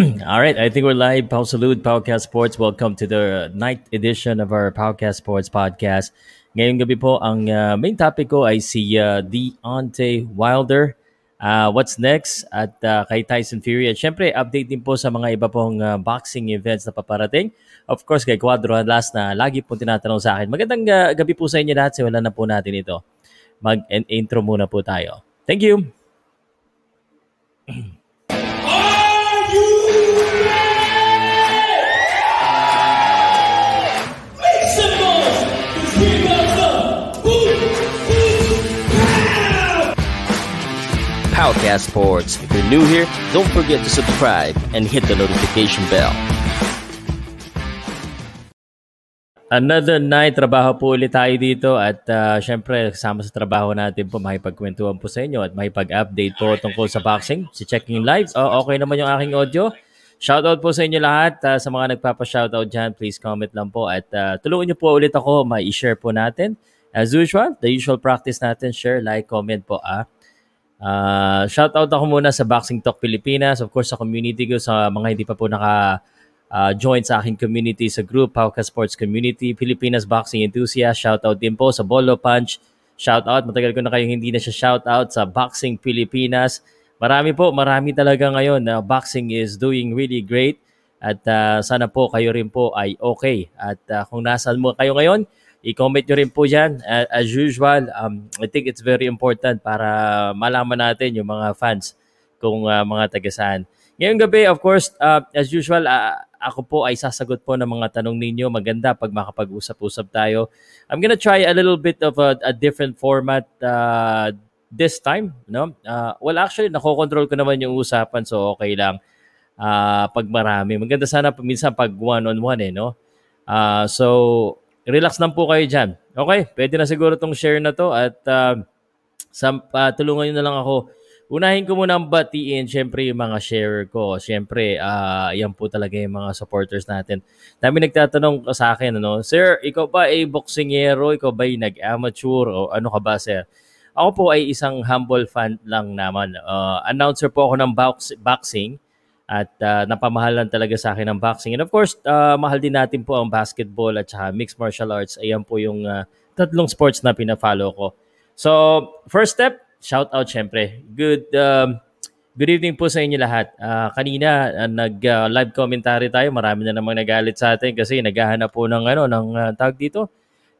All right, I think we're live. Pau Salud, Podcast Sports. Welcome to the night edition of our Podcast Sports podcast. Ngayong gabi po, ang uh, main topic ko ay si uh, Deontay Wilder. Uh, what's next? At uh, kay Tyson Fury. At syempre, update din po sa mga iba pong uh, boxing events na paparating. Of course, kay Quadro last na lagi po tinatanong sa akin. Magandang uh, gabi po sa inyo lahat. Simulan na po natin ito. Mag-intro muna po tayo. Thank you! Powercast Sports. If you're new here, don't forget to subscribe and hit the notification bell. Another night, trabaho po ulit tayo dito at uh, syempre kasama sa trabaho natin po makipagkwentuhan po sa inyo at makipag-update po tungkol sa boxing. Si Checking Live, oh, okay naman yung aking audio. Shoutout po sa inyo lahat. Uh, sa mga nagpapa-shoutout dyan, please comment lang po at uh, tulungan niyo po ulit ako, ma-share po natin. As usual, the usual practice natin, share, like, comment po. Ah. Uh, shout out ako muna sa Boxing Talk Pilipinas, of course sa community ko, sa mga hindi pa po naka uh, join sa aking community sa group, Pauka Sports Community, Pilipinas Boxing Enthusiast. Shout out din po sa Bolo Punch. Shout out, matagal ko na kayong hindi na siya shout out sa Boxing Pilipinas. Marami po, marami talaga ngayon na uh, boxing is doing really great. At uh, sana po kayo rin po ay okay. At uh, kung nasan mo kayo ngayon, I-comment nyo rin po dyan. Uh, as usual, um, I think it's very important para malaman natin yung mga fans kung uh, mga tagasaan. Ngayong gabi, of course, uh, as usual, uh, ako po ay sasagot po ng mga tanong ninyo. Maganda pag makapag-usap-usap tayo. I'm gonna try a little bit of a, a different format uh, this time. No? Uh, well, actually, nakokontrol ko naman yung usapan, so okay lang. Uh, pag marami. Maganda sana minsan pag one-on-one eh, no? Uh, so, relax lang po kayo dyan. Okay, pwede na siguro tong share na to at uh, sa, uh, tulungan nyo na lang ako. Unahin ko muna ang batiin, syempre yung mga share ko. Syempre, uh, yan po talaga yung mga supporters natin. Dami nagtatanong sa akin, ano, Sir, ikaw ba ay boksingero? Ikaw ba ay nag-amateur? O ano ka ba, sir? Ako po ay isang humble fan lang naman. Uh, announcer po ako ng box, boxing at uh, napamahalan talaga sa akin ng boxing. And of course, uh, mahal din natin po ang basketball at saka mixed martial arts. Ayan po yung uh, tatlong sports na pina-follow ko. So, first step, shout out syempre. Good um, good evening po sa inyo lahat. Uh, kanina uh, nag uh, live commentary tayo. Marami na namang nagalit sa atin kasi naghahanap po ng ano ng uh, tag dito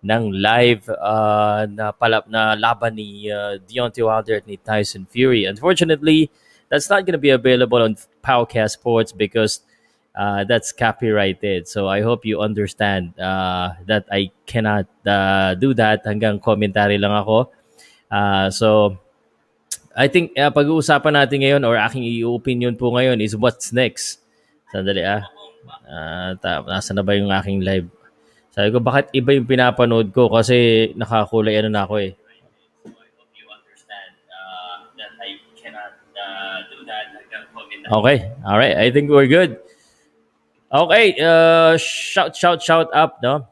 ng live uh, na palap na laban ni uh, Deontay Wilder at ni Tyson Fury. Unfortunately, that's not going to be available on Powcast Sports because uh, that's copyrighted. So I hope you understand uh, that I cannot uh, do that. Hanggang commentary lang ako. Uh, so I think uh, pag-uusapan natin ngayon or aking i-opinion po ngayon is what's next. Sandali ah. Uh, ta- nasa na ba yung aking live? Sabi ko, bakit iba yung pinapanood ko? Kasi nakakulay ano na ako eh. Okay. All right. I think we're good. Okay. Uh, shout, shout, shout up, no?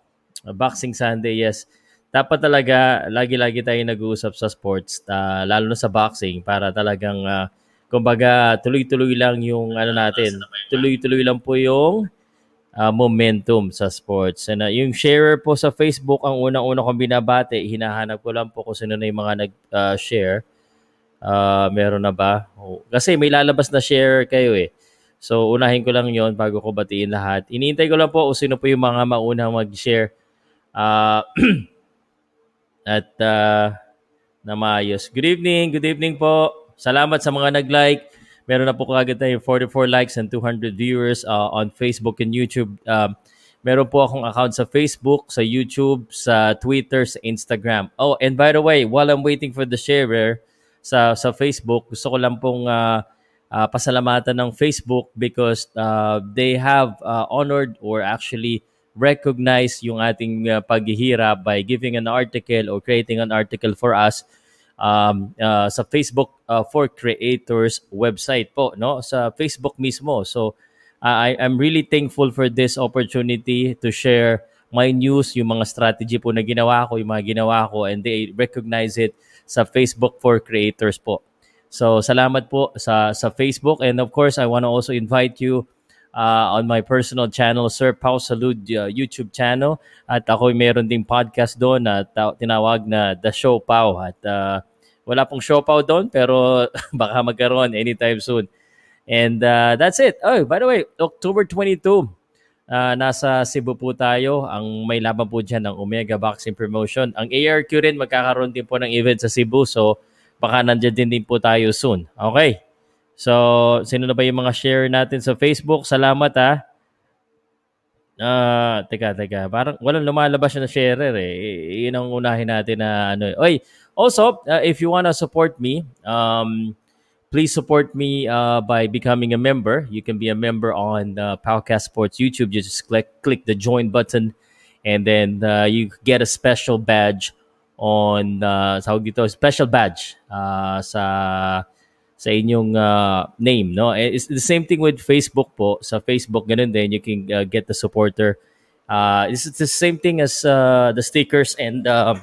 Boxing Sunday, yes. Dapat talaga, lagi-lagi tayo nag-uusap sa sports, uh, lalo na sa boxing, para talagang, uh, kumbaga, tuloy-tuloy lang yung, ano natin, tuloy-tuloy lang po yung uh, momentum sa sports. And uh, yung share po sa Facebook, ang unang-una kong binabate, hinahanap ko lang po kung sino na yung mga nag-share. Uh, Uh, meron na ba? Kasi may lalabas na share kayo eh. So, unahin ko lang yon bago ko batiin lahat. Iniintay ko lang po kung sino po yung mga maunang mag-share. Uh, at uh, na maayos. Good evening, good evening po. Salamat sa mga nag-like. Meron na po kagad tayo 44 likes and 200 viewers uh, on Facebook and YouTube. Uh, meron po akong account sa Facebook, sa YouTube, sa Twitter, sa Instagram. Oh, and by the way, while I'm waiting for the sharer, sa sa Facebook. Gusto ko lang pong uh, uh, pasalamatan ng Facebook because uh, they have uh, honored or actually recognized yung ating uh, paghihirap by giving an article or creating an article for us um, uh, sa Facebook uh, for Creators website po, no? Sa Facebook mismo. So, uh, I, I'm really thankful for this opportunity to share my news, yung mga strategy po na ginawa ko, yung mga ginawa ko, and they recognize it sa Facebook for Creators po. So, salamat po sa, sa Facebook. And of course, I want to also invite you uh, on my personal channel, Sir Pau Salud uh, YouTube channel. At ako meron ding podcast doon na ta- tinawag na The Show Pau. At uh, wala pong show Pau doon pero baka magkaroon anytime soon. And uh, that's it. Oh, by the way, October 22, uh, nasa Cebu po tayo. Ang may laban po dyan ng Omega Boxing Promotion. Ang ARQ rin magkakaroon din po ng event sa Cebu. So, baka nandiyan din din po tayo soon. Okay? So, sino na ba yung mga share natin sa Facebook? Salamat ha. Ah, uh, teka, teka. Parang walang lumalabas na sharer eh. Iyon ang unahin natin na ano. Oy, also, uh, if you wanna support me, um, please support me uh, by becoming a member. You can be a member on uh, Podcast Sports YouTube. You just click click the join button, and then uh, you get a special badge on uh, sa dito special badge uh, sa sa inyong uh, name, no? Eh, it's the same thing with Facebook po. Sa Facebook, ganun din, you can uh, get the supporter. Uh, it's the same thing as uh, the stickers and uh,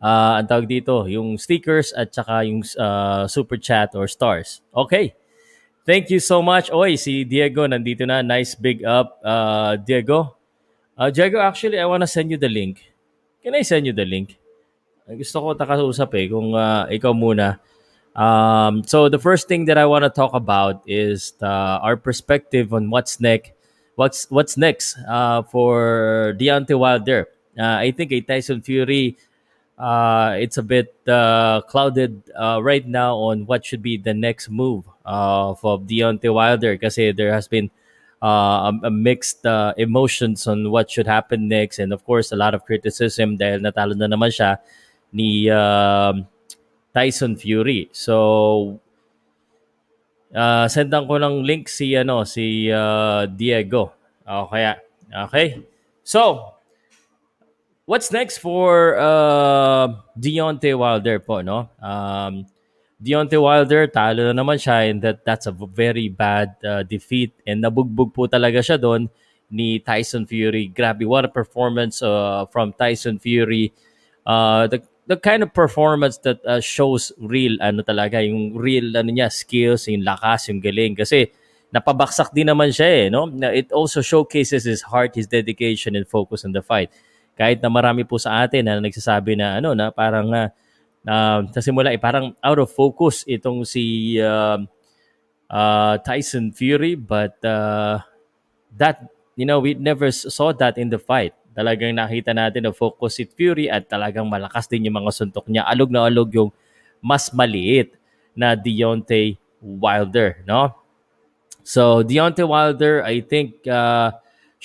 uh, ang tawag dito, yung stickers at saka yung uh, super chat or stars. Okay. Thank you so much. Oy, si Diego nandito na. Nice big up, uh, Diego. Uh, Diego, actually, I wanna send you the link. Can I send you the link? Gusto ko takausap eh, kung uh, ikaw muna. Um, so the first thing that I want to talk about is the, our perspective on what's next. What's what's next uh, for Deontay Wilder? Uh, I think a Tyson Fury. Uh, it's a bit uh, clouded uh, right now on what should be the next move uh, for Deontay Wilder because there has been uh, a, a mixed uh, emotions on what should happen next and of course a lot of criticism dahil natalo na naman siya ni uh, Tyson Fury. So uh, sendan ko ng link si ano si uh, Diego. O kaya okay. So what's next for uh, Deontay Wilder po no? Um, Deontay Wilder talo na naman siya and that that's a very bad uh, defeat and nabugbog po talaga siya doon ni Tyson Fury. Grabe, what a performance uh, from Tyson Fury. Uh, the the kind of performance that uh, shows real ano talaga yung real ano niya skills, yung lakas, yung galing kasi napabaksak din naman siya eh, no? It also showcases his heart, his dedication and focus on the fight. Kahit na marami po sa atin na nagsasabi na ano na parang uh, uh, sa simula eh, parang out of focus itong si uh, uh, Tyson Fury but uh, that you know we never saw that in the fight talagang nakita natin na focus si Fury at talagang malakas din yung mga suntok niya. Alog na alog yung mas maliit na Deontay Wilder, no? So Deontay Wilder, I think uh,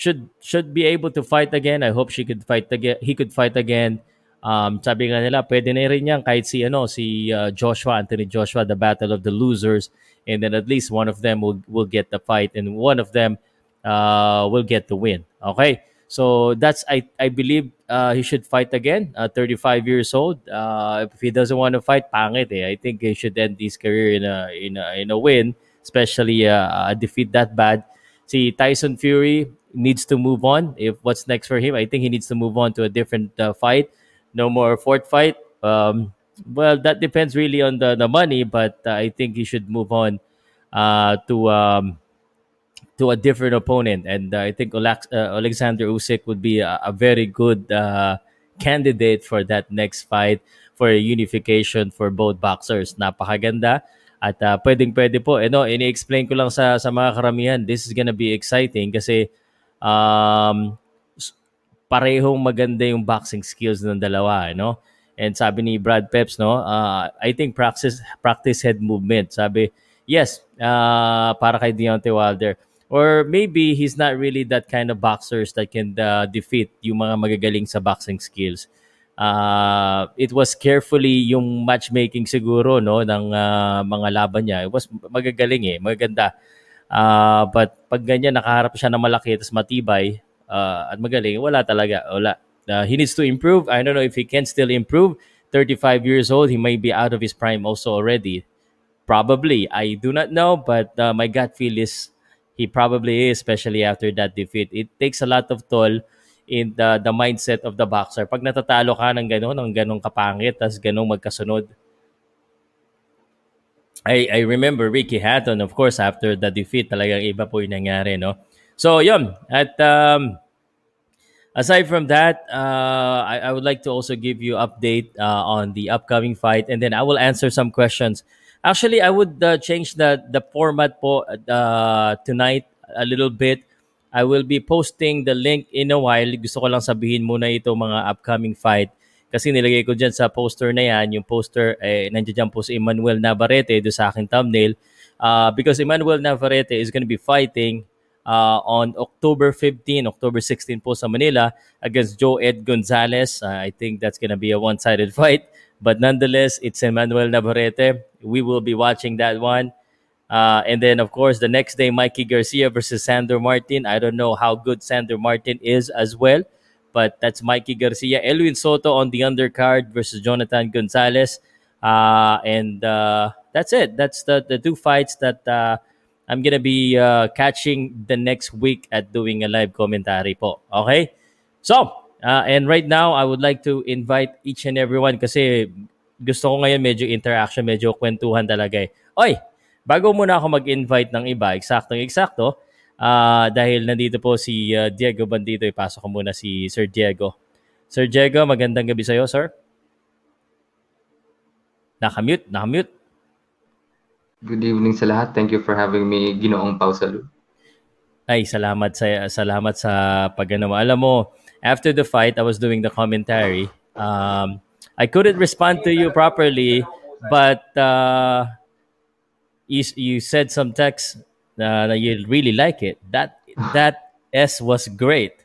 should should be able to fight again. I hope she could fight again. He could fight again. Um, sabi nga nila, pwede na rin yan kahit si ano si uh, Joshua, Anthony Joshua, the battle of the losers, and then at least one of them will will get the fight, and one of them uh, will get the win. Okay. So that's I I believe uh, he should fight again. Uh, 35 years old. Uh, if he doesn't want to fight, pangit eh. I think he should end his career in a in a, in a win, especially uh, a defeat that bad. See Tyson Fury needs to move on. If what's next for him, I think he needs to move on to a different uh, fight. No more fourth fight. Um, well, that depends really on the, the money, but uh, I think he should move on uh, to um, to a different opponent. And uh, I think Olex- uh, Alexander Usyk would be a, a very good uh, candidate for that next fight for a unification for both boxers. Napakaganda. At uh, pwedeng pwede po, eh, no, ini-explain ko lang sa, sa mga karamihan, this is gonna be exciting kasi um, parehong maganda yung boxing skills ng dalawa, eh, no? And sabi ni Brad Peps, no, uh, I think practice practice head movement. Sabi, yes, uh, para kay Deontay Wilder Or maybe he's not really that kind of boxers that can uh, defeat yung mga magagaling sa boxing skills. Uh, it was carefully yung matchmaking siguro no ng uh, mga laban niya. It was magagaling eh, maganda. Uh, but pag ganyan nakaharap siya ng malaki at matibay uh, at magaling, wala talaga, wala. Uh, he needs to improve. I don't know if he can still improve. 35 years old, he may be out of his prime also already. Probably. I do not know, but uh, my gut feel is he probably is, especially after that defeat. It takes a lot of toll in the, the mindset of the boxer. Pag natatalo ka ng gano'n, ng gano'ng kapangit, tas gano'ng magkasunod. I, I remember Ricky Hatton, of course, after the defeat, talagang iba po yung nangyari, no? So, yun. At um, aside from that, uh, I, I would like to also give you update uh, on the upcoming fight, and then I will answer some questions. Actually, I would uh, change the the format po uh, tonight a little bit. I will be posting the link in a while. Gusto ko lang sabihin muna ito mga upcoming fight. Kasi nilagay ko dyan sa poster na yan, yung poster, eh, nandiyan dyan po si Emmanuel Navarrete do sa aking thumbnail. Uh, because Emmanuel Navarrete is going to be fighting uh, on October 15, October 16 po sa Manila against Joe Ed Gonzalez. Uh, I think that's going to be a one-sided fight. But nonetheless, it's Emmanuel Navarrete. We will be watching that one. Uh, and then, of course, the next day, Mikey Garcia versus Sandor Martin. I don't know how good Sandor Martin is as well, but that's Mikey Garcia. Elwin Soto on the undercard versus Jonathan Gonzalez. Uh, and uh, that's it. That's the, the two fights that uh, I'm to be uh, catching the next week at doing a live commentary po. Okay? So, uh, and right now, I would like to invite each and everyone kasi gusto ko ngayon medyo interaction, medyo kwentuhan talaga eh. Oy, Bago muna ako mag-invite ng iba, eksaktong-eksakto, uh, dahil nandito po si uh, Diego Bandito, ipasok ko muna si Sir Diego. Sir Diego, magandang gabi sa iyo, sir. Nakamute, nakamute. Good evening sa lahat. Thank you for having me, Ginoong Pausalu. Ay, salamat sa salamat sa pagano mo. Alam mo, after the fight, I was doing the commentary. Um, I couldn't respond to you properly, but uh, you you said some text uh, that you really like it. That that S was great.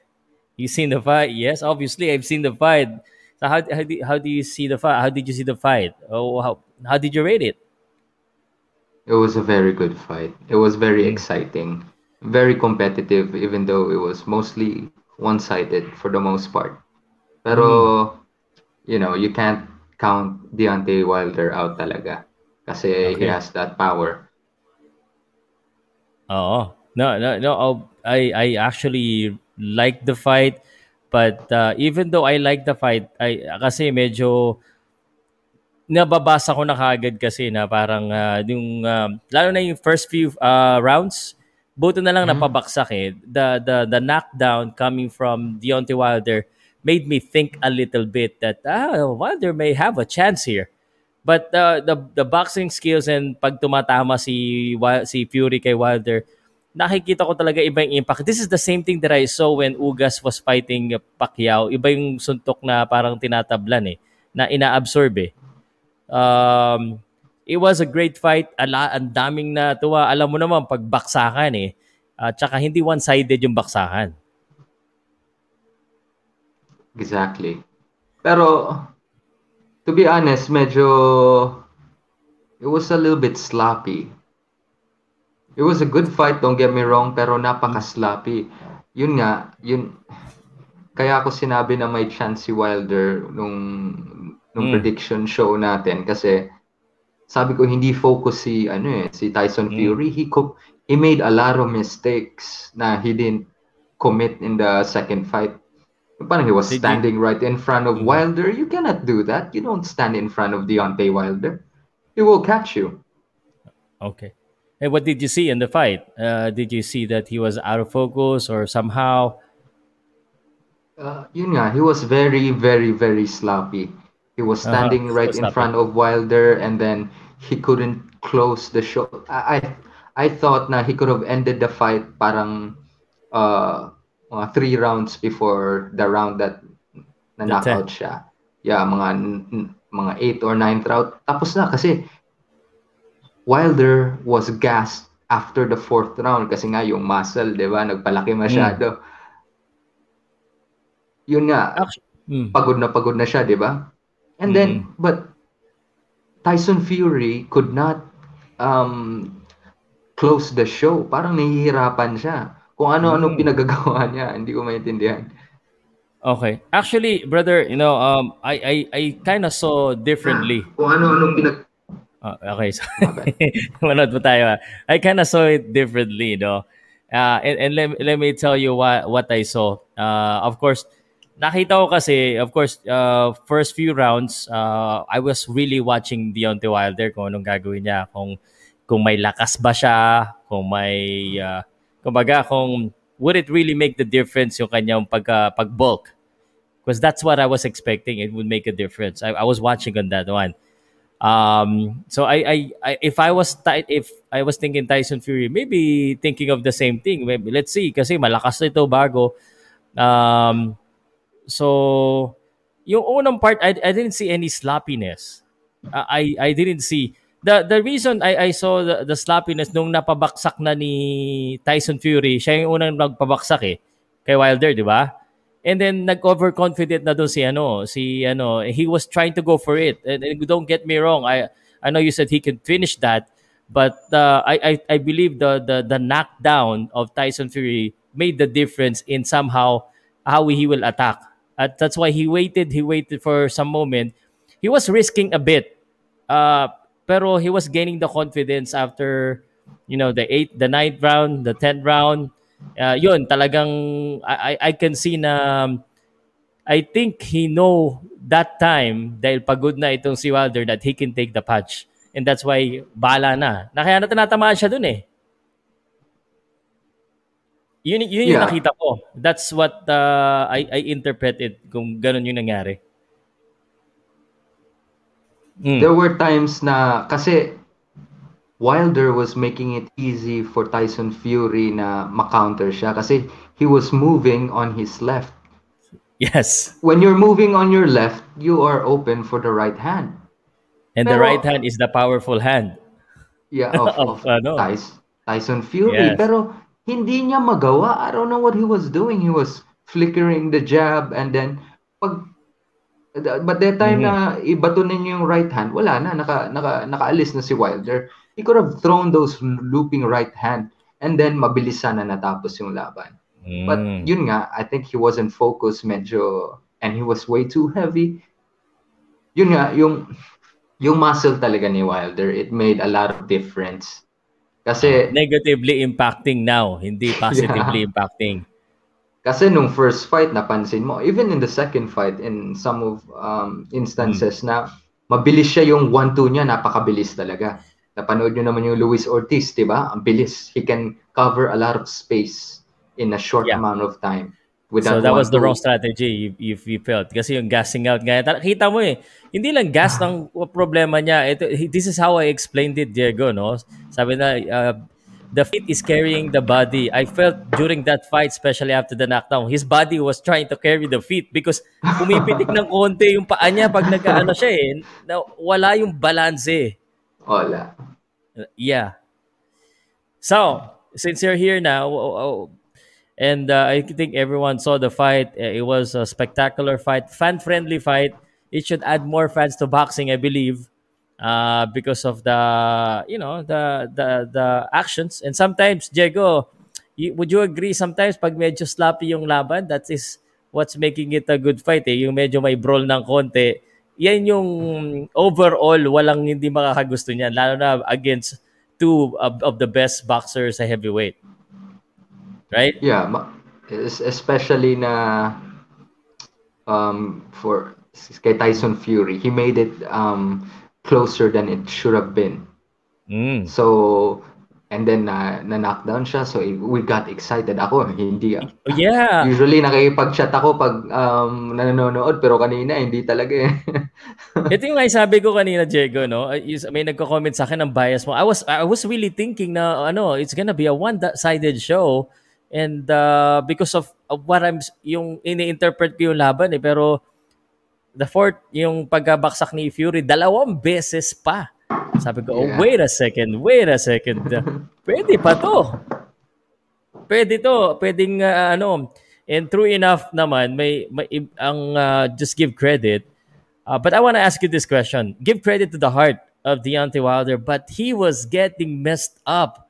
You seen the fight? Yes, obviously I've seen the fight. So how how do, how do you see the fight? How did you see the fight? Oh, how how did you rate it? It was a very good fight. It was very mm. exciting, very competitive, even though it was mostly one-sided for the most part. Pero mm. you know, you can't count Deontay Wilder out talaga. Kasi okay. he has that power. Oh No, no, no. I, I actually like the fight. But uh, even though I like the fight, I, kasi medyo nababasa ko na kagad kasi na parang uh, yung uh, lalo na yung first few uh, rounds buto na lang mm-hmm. napabaksak eh the the the knockdown coming from Deontay Wilder made me think a little bit that ah Wilder may have a chance here But uh, the the boxing skills and pag tumatama si si Fury kay Wilder, nakikita ko talaga iba yung impact. This is the same thing that I saw when Ugas was fighting Pacquiao. Iba yung suntok na parang tinatablan eh, na inaabsorb eh. Um, it was a great fight. Ala, ang daming na tuwa. Alam mo naman, pag baksakan eh. Uh, saka hindi one-sided yung baksakan. Exactly. Pero to be honest, medyo it was a little bit sloppy. It was a good fight, don't get me wrong, pero napaka-sloppy. Yun nga, yun kaya ako sinabi na may chance si Wilder nung nung mm. prediction show natin kasi sabi ko hindi focus si ano eh si Tyson mm. Fury he co- he made a lot of mistakes na he didn't commit in the second fight Parang he was Did standing you... right in front of. Wilder. You cannot do that. You don't stand in front of Deontay Wilder. He will catch you. Okay. And what did you see in the fight? Uh, did you see that he was out of focus or somehow? Uh, yun nga, he was very, very, very sloppy. He was uh-huh. standing uh-huh. right so in front of Wilder and then he couldn't close the show. I, I, I thought na he could have ended the fight parang uh, mga three rounds before the round that na knockout siya. Yeah, mga mga 8 or 9th round. Tapos na kasi Wilder was gassed after the fourth round kasi nga yung muscle, 'di ba, nagpalaki masyado. Mm. Yun nga. mm. Pagod na pagod na siya, 'di ba? And mm. then but Tyson Fury could not um close the show. Parang nahihirapan siya. Kung ano-ano mm. pinagagawa niya, hindi ko maintindihan. Okay. Actually, brother, you know, um, I I, I kind of saw differently. Kung ano-ano pinag oh, okay. So, manood po tayo. Ah. I kind of saw it differently, no? Uh, and, and let, let me tell you what, what I saw. Uh, of course, nakita ko kasi, of course, uh, first few rounds, uh, I was really watching Deontay Wilder kung anong gagawin niya, kung kung may lakas ba siya, kung may, uh, kumbaga, kung would it really make the difference yung kanyang pag, uh, pag-bulk? Because that's what I was expecting. It would make a difference. I, I was watching on that one. Um, so I, I, I if I was if I was thinking Tyson Fury, maybe thinking of the same thing. Maybe let's see kasi malakas ito bago. Um, so yung unang part I, I didn't see any sloppiness. I I didn't see the the reason I I saw the, the sloppiness nung napabaksak na ni Tyson Fury, siya yung unang nagpabaksak eh kay Wilder, di ba? And then nag-overconfident na doon si ano, si ano, he was trying to go for it. And, and don't get me wrong, I I know you said he can finish that, but uh, I, I I believe the the the knockdown of Tyson Fury made the difference in somehow how he will attack. At that's why he waited, he waited for some moment. He was risking a bit. Uh, pero he was gaining the confidence after you know the eighth, the ninth round, the tenth round uh, yun, talagang I, I can see na I think he know that time dahil pagod na itong si Wilder that he can take the punch. And that's why bala na. Na kaya na tinatamaan siya dun eh. Yun, yun yung nakita ko. That's what uh, I, I interpreted kung ganun yung nangyari. Mm. There were times na, kasi Wilder was making it easy for Tyson Fury na ma-counter siya kasi he was moving on his left. Yes. When you're moving on your left, you are open for the right hand. And Pero, the right hand is the powerful hand. Yeah, of, of, of ano? Tyson, Tyson Fury. Yes. Pero hindi niya magawa. I don't know what he was doing. He was flickering the jab and then pag But that time mm-hmm. na ibato ninyo yung right hand, wala na, naka, naka, nakaalis na si Wilder. He could have thrown those looping right hand and then mabilis sana natapos yung laban. Mm. But yun nga, I think he wasn't focused medyo and he was way too heavy. Yun nga, yung yung muscle talaga ni Wilder, it made a lot of difference. Kasi negatively impacting now, hindi positively yeah. impacting. Kasi nung first fight, napansin mo, even in the second fight, in some of um, instances mm. na mabilis siya yung 1-2 niya, napakabilis talaga. Napanood nyo naman yung Luis Ortiz, di ba? Ang bilis. He can cover a lot of space in a short yeah. amount of time. With so that was the wrong strategy if you, you felt. Kasi yung gassing out, gaya, kita mo eh, hindi lang gas ng problema niya. Ito, this is how I explained it, Diego, no? Sabi na, uh, the feet is carrying the body. I felt during that fight, especially after the knockdown, his body was trying to carry the feet because pumipitik ng konti yung paa niya pag nagkaano siya eh. Na, wala yung balance eh. Wala. Yeah. So, since you're here now, and uh, I think everyone saw the fight, it was a spectacular fight, fan-friendly fight. It should add more fans to boxing, I believe uh, because of the you know the the the actions. And sometimes Diego you, would you agree sometimes pag medyo sloppy yung laban that is what's making it a good fight eh? Yung medyo may brawl ng konti. Yan yung overall walang hindi makakagusto niyan lalo na against two of, of the best boxers sa heavyweight. Right? Yeah especially na um for kay Tyson Fury. He made it um closer than it should have been. Mm. So, and then uh, na-knockdown siya. So, we got excited. Ako, hindi. Uh, yeah. Usually, nakikipag-chat ako pag um, nanonood. Pero kanina, hindi talaga eh. Ito yung nga sabi ko kanina, Diego, no? May nagko-comment sa akin ng bias mo. I was I was really thinking na, ano, it's gonna be a one-sided show. And uh, because of, of what I'm, yung ini-interpret ko yung laban eh. Pero, the fourth, yung pagkabaksak ni Fury, dalawang beses pa. Sabi ko, oh, yeah. oh, wait a second, wait a second. Pwede pa to. Pwede to. Pwedeng, uh, ano, and true enough naman, may, may ang, uh, just give credit. Uh, but I want to ask you this question. Give credit to the heart of Deontay Wilder, but he was getting messed up.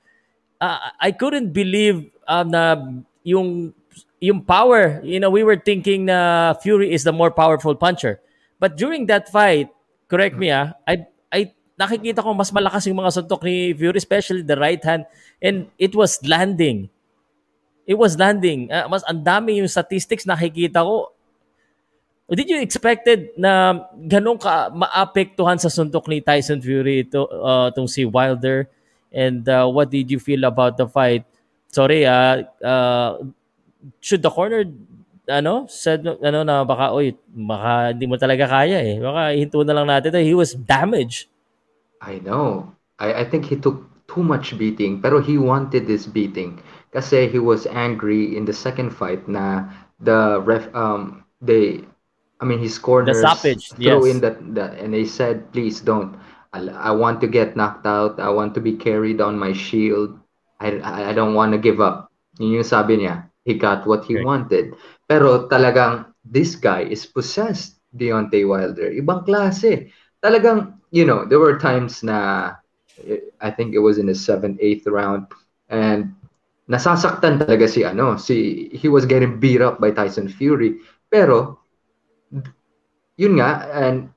Uh, I couldn't believe uh, na yung yung power, you know, we were thinking na Fury is the more powerful puncher. But during that fight, correct me ah, I, I nakikita ko mas malakas yung mga suntok ni Fury, especially the right hand. And it was landing. It was landing. Uh, mas ang dami yung statistics nakikita ko. Did you expected na ganun ka maapektuhan sa suntok ni Tyson Fury ito uh, tong si Wilder? And uh, what did you feel about the fight? Sorry, uh, uh, should the corner ano, said ano na baka oy, baka hindi mo talaga kaya eh. Baka hinto na lang natin to. He was damaged. I know. I, I think he took too much beating, pero he wanted this beating kasi he was angry in the second fight na the ref um they I mean his corners The stoppage, throw yes. in that, that and they said please don't I, I want to get knocked out I want to be carried on my shield I I I don't want to give up yun yung sabi niya he got what he Okay. wanted. Pero talagang this guy is possessed Deontay Wilder. Ibang klase. Talagang you know there were times na I think it was in the seventh eighth round and nasasaktan talaga si ano si he was getting beat up by Tyson Fury. Pero yun nga and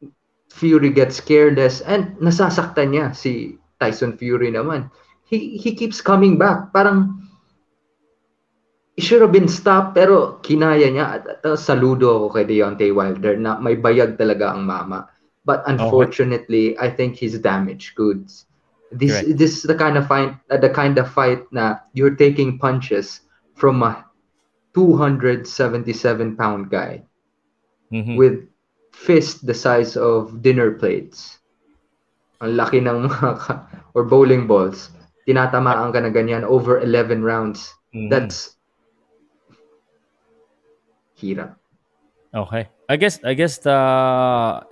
Fury gets careless and nasasaktan niya si Tyson Fury naman. He he keeps coming back. Parang should have been stopped pero kinaya niya at, at saludo ako kay Deontay Wilder na may bayag talaga ang mama but unfortunately I think he's damaged goods this Correct. this is the kind of fight uh, the kind of fight na you're taking punches from a 277 pound guy Mhm. with fist the size of dinner plates. Ang laki ng mga ka- or bowling balls. Tinatamaan ka na ganyan over 11 rounds. Mhm. That's Okay. I guess I guess the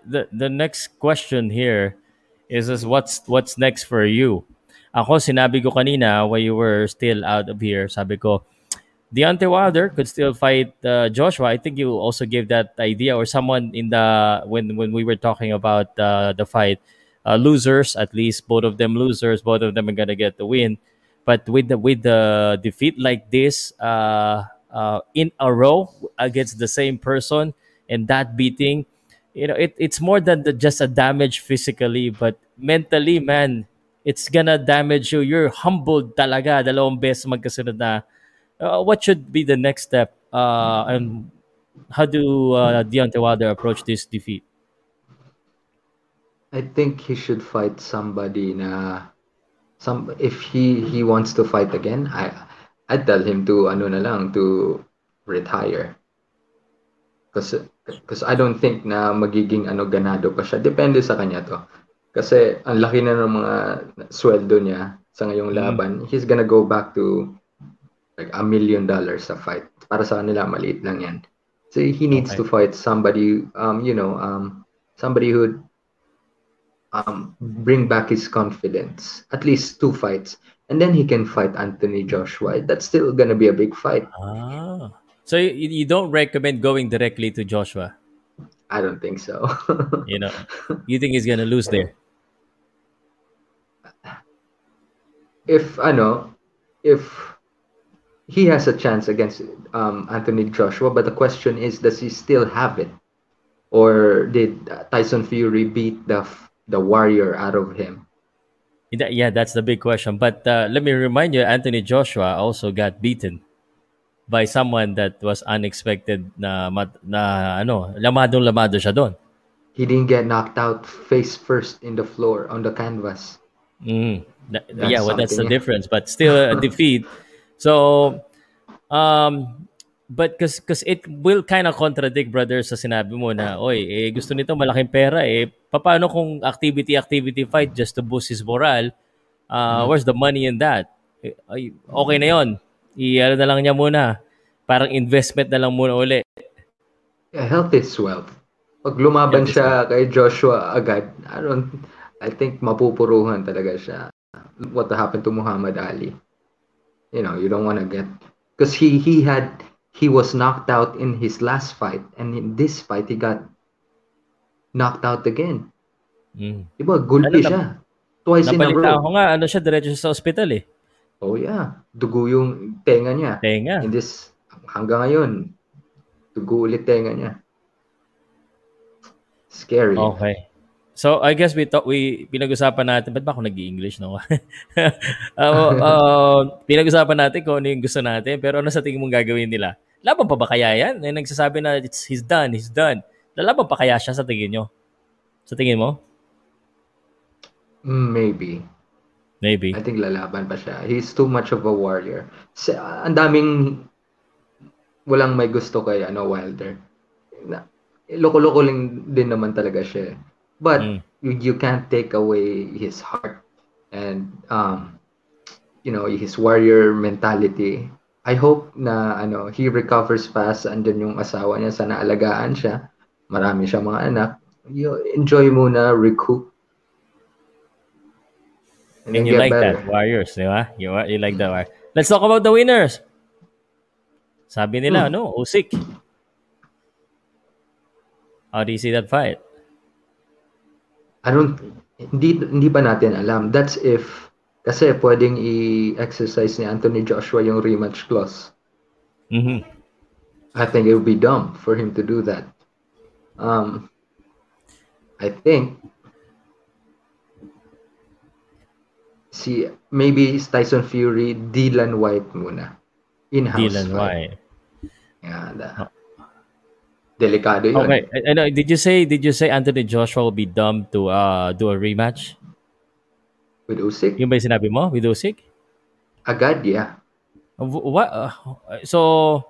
the the next question here is is what's what's next for you? Ako sinabi ko kanina while you were still out of here, sabi ko Deontay Wilder could still fight uh, Joshua. I think you also gave that idea or someone in the when when we were talking about uh, the fight uh, losers at least both of them losers both of them are gonna get the win but with the with the defeat like this uh, uh, in a row against the same person and that beating. You know it, it's more than the, just a damage physically but mentally man it's gonna damage you. You're humbled talaga dalawang beses magkasunod na. Uh, what should be the next step? Uh, and how do uh, Deontay Wilder approach this defeat? I think he should fight somebody na some if he he wants to fight again, I I'd tell him to ano na lang to retire. Kasi because I don't think na magiging ano ganado pa siya. Depende sa kanya to. Kasi ang laki na ng mga sweldo niya sa ngayong Mm. laban. He's gonna go back to like a million dollars a fight. Para sa kanila maliit lang yan. So he needs Okay. to fight somebody um you know um somebody who um, bring back his confidence. At least two fights. And then he can fight Anthony Joshua. That's still going to be a big fight. ah so you, you don't recommend going directly to Joshua I don't think so. you know you think he's gonna lose there if, I know, if he has a chance against um, Anthony Joshua, but the question is, does he still have it? Or did Tyson Fury beat the the warrior out of him? Yeah, that's the big question. But uh, let me remind you, Anthony Joshua also got beaten by someone that was unexpected na, mat- na ano, lamadong lamado siya doon. He didn't get knocked out face first in the floor on the canvas. Mm. That- yeah, well, that's the difference, but still a defeat. So, um, but because because it will kind of contradict, brother, sa sinabi mo na, oy, eh, gusto nito malaking pera, eh, paano kung activity-activity fight just to boost his morale? Uh, Where's the money in that? Eh, ay, okay na yon. I-ano na lang niya muna. Parang investment na lang muna uli. Yeah, health is wealth. Pag lumaban Health siya kay Joshua agad, I don't, I think mapupuruhan talaga siya. What happened to Muhammad Ali? You know, you don't want to get, because he he had he was knocked out in his last fight, and in this fight he got knocked out again. Mm. Di ba? Gulpi Ano, siya. Twice in a Nabalita row. ako nga, ano siya, diretso siya sa ospital eh. Oh yeah. Dugo yung tenga niya. Tenga. In this, hanggang ngayon, dugo ulit tenga niya. Scary. Okay. So I guess we talk, we pinag-usapan natin, ba't ba ako nag-i-English no? uh, uh, pinag-usapan natin kung ano yung gusto natin, pero ano sa tingin mong gagawin nila? Laban pa ba kaya yan? Eh, nagsasabi na it's, he's done, he's done. Lalaban pa kaya siya sa tingin nyo? Sa tingin mo? Mm, Maybe. Maybe. I think lalaban pa siya. He's too much of a warrior. Sa, ang daming walang may gusto kay ano Wilder. Na, loko-loko lang din naman talaga siya. eh. But Mm. you, you can't take away his heart and um you know his warrior mentality. I hope na ano he recovers fast andyan yung asawa niya sana alagaan siya. Marami siyang mga anak. You enjoy muna recoup. And then you like better. that, Warriors, di ba? You, you like that. War- Let's talk about the winners. Sabi nila, Hmm. no, Usyk. How do you see that fight? I don't hindi hindi pa natin alam. That's if kasi pwedeng i-exercise ni Anthony Joshua yung rematch clause. Mhm. I think it would be dumb for him to do that. Um, I think si maybe Tyson Fury, Dylan White muna. In-house Dylan fight. White. Yeah, the- delikado yun. Okay. I- I know, did you say did you say Anthony Joshua will be dumb to uh do a rematch? With Usyk, Yung ba yung sinabi mo with Usyk? agad, yeah. What? so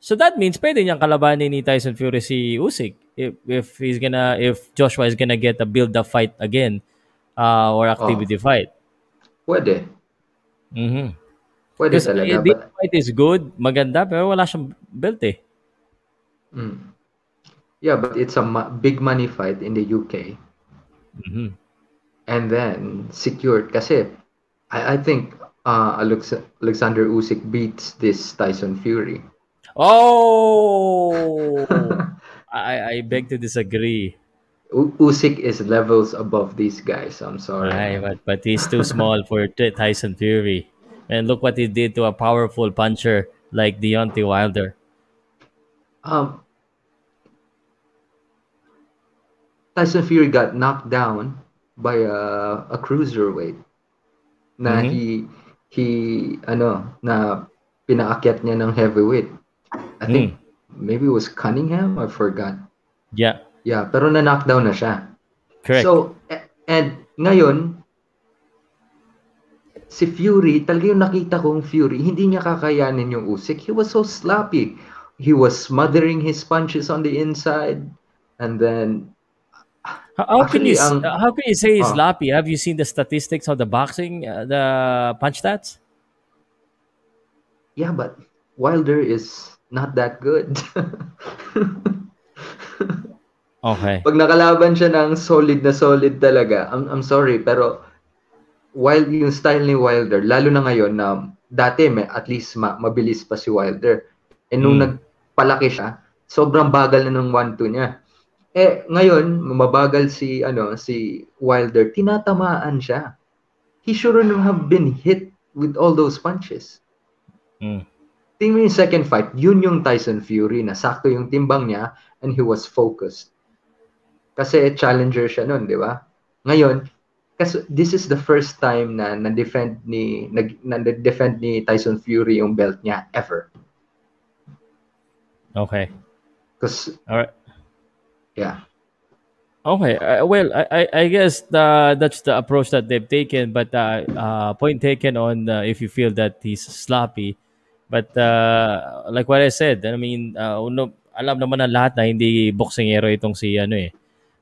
so that means pwede niyang kalabanin ni Tyson Fury si Usyk if if he's gonna if Joshua is gonna get a build up fight again uh or activity fight. Pwede. Mhm. Pwede Because talaga. this But, fight is good, maganda pero wala siyang belt eh. mm. Yeah, but it's a ma- big money fight in the UK. Mhm. And then secured kasi I, I think uh, Alex- Alexander Usyk beats this Tyson Fury. Oh, I I beg to disagree. U- Usyk is levels above these guys. I'm sorry. Ay, but but he's too small for Tyson Fury. And look what he did to a powerful puncher like Deontay Wilder. Um, Tyson Fury got knocked down by a, a cruiserweight. Na Mhm. he he ano na pinaakyat niya ng heavyweight. I think maybe it was Cunningham. I forgot. Yeah, Yeah, pero na knockdown na siya. correct. So, and ngayon, si Fury, talaga yung nakita kong Fury, hindi niya kakayanin yung Usyk. He was so sloppy. He was smothering his punches on the inside. And then, how, can you ang- how can you say he's Ah. sloppy? Have you seen the statistics of the boxing, uh, the punch stats? yeah, but Wilder is not that good. Okay. Pag nakalaban siya ng solid na solid talaga, I'm, I'm sorry, pero while yung style ni Wilder, lalo na ngayon na dati may, at least ma, mabilis pa si Wilder. Eh nung Mm. nagpalaki siya, sobrang bagal na ng 1-2 niya. Eh ngayon, mabagal si ano si Wilder, tinatamaan siya. He shouldn't have been hit with all those punches. Mm. Tingnan mo yung second fight, yun yung Tyson Fury na sakto yung timbang niya and he was focused. Kasi challenger siya nun, di ba? Ngayon, kasi this is the first time na na-defend ni nag, na-defend ni Tyson Fury yung belt niya ever. Okay. Because All right. Yeah. Okay. Uh, well, I, I guess the, that's the approach that they've taken. But uh, uh, point taken on uh, if you feel that he's sloppy. But uh, like what I said, I mean, uh, uno, alam naman ng lahat na hindi boksingero itong si ano eh,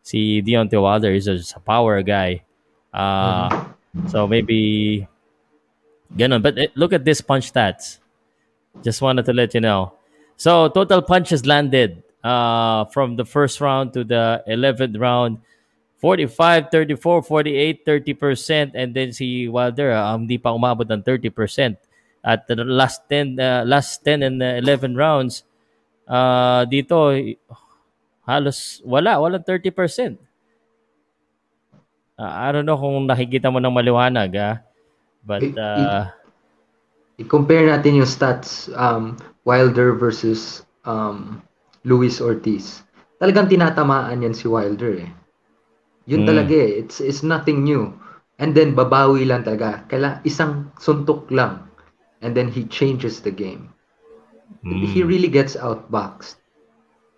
si Deontay Wilder is a, a power guy. Uh, So maybe ganun. But eh, look at this punch stats. Just wanted to let you know. So total punches landed uh, from the first round to the 11th round 45, 34, 48, 30%. And then si Wilder, uh, hindi pa umabot ng 30%. At the last 10, uh, last 10 and uh, 11 rounds, uh, dito, halos wala, walang 30%. Uh, I don't know kung nakikita mo ng maliwanag, ah. But, I- uh, I-compare natin yung stats um, Wilder versus um, Luis Ortiz. Talagang tinatamaan yan si Wilder eh. Yun Mm. talaga eh. It's, it's nothing new. And then babawi lang talaga. Kaila, isang suntok lang. And then he changes the game. mm, He really gets outboxed.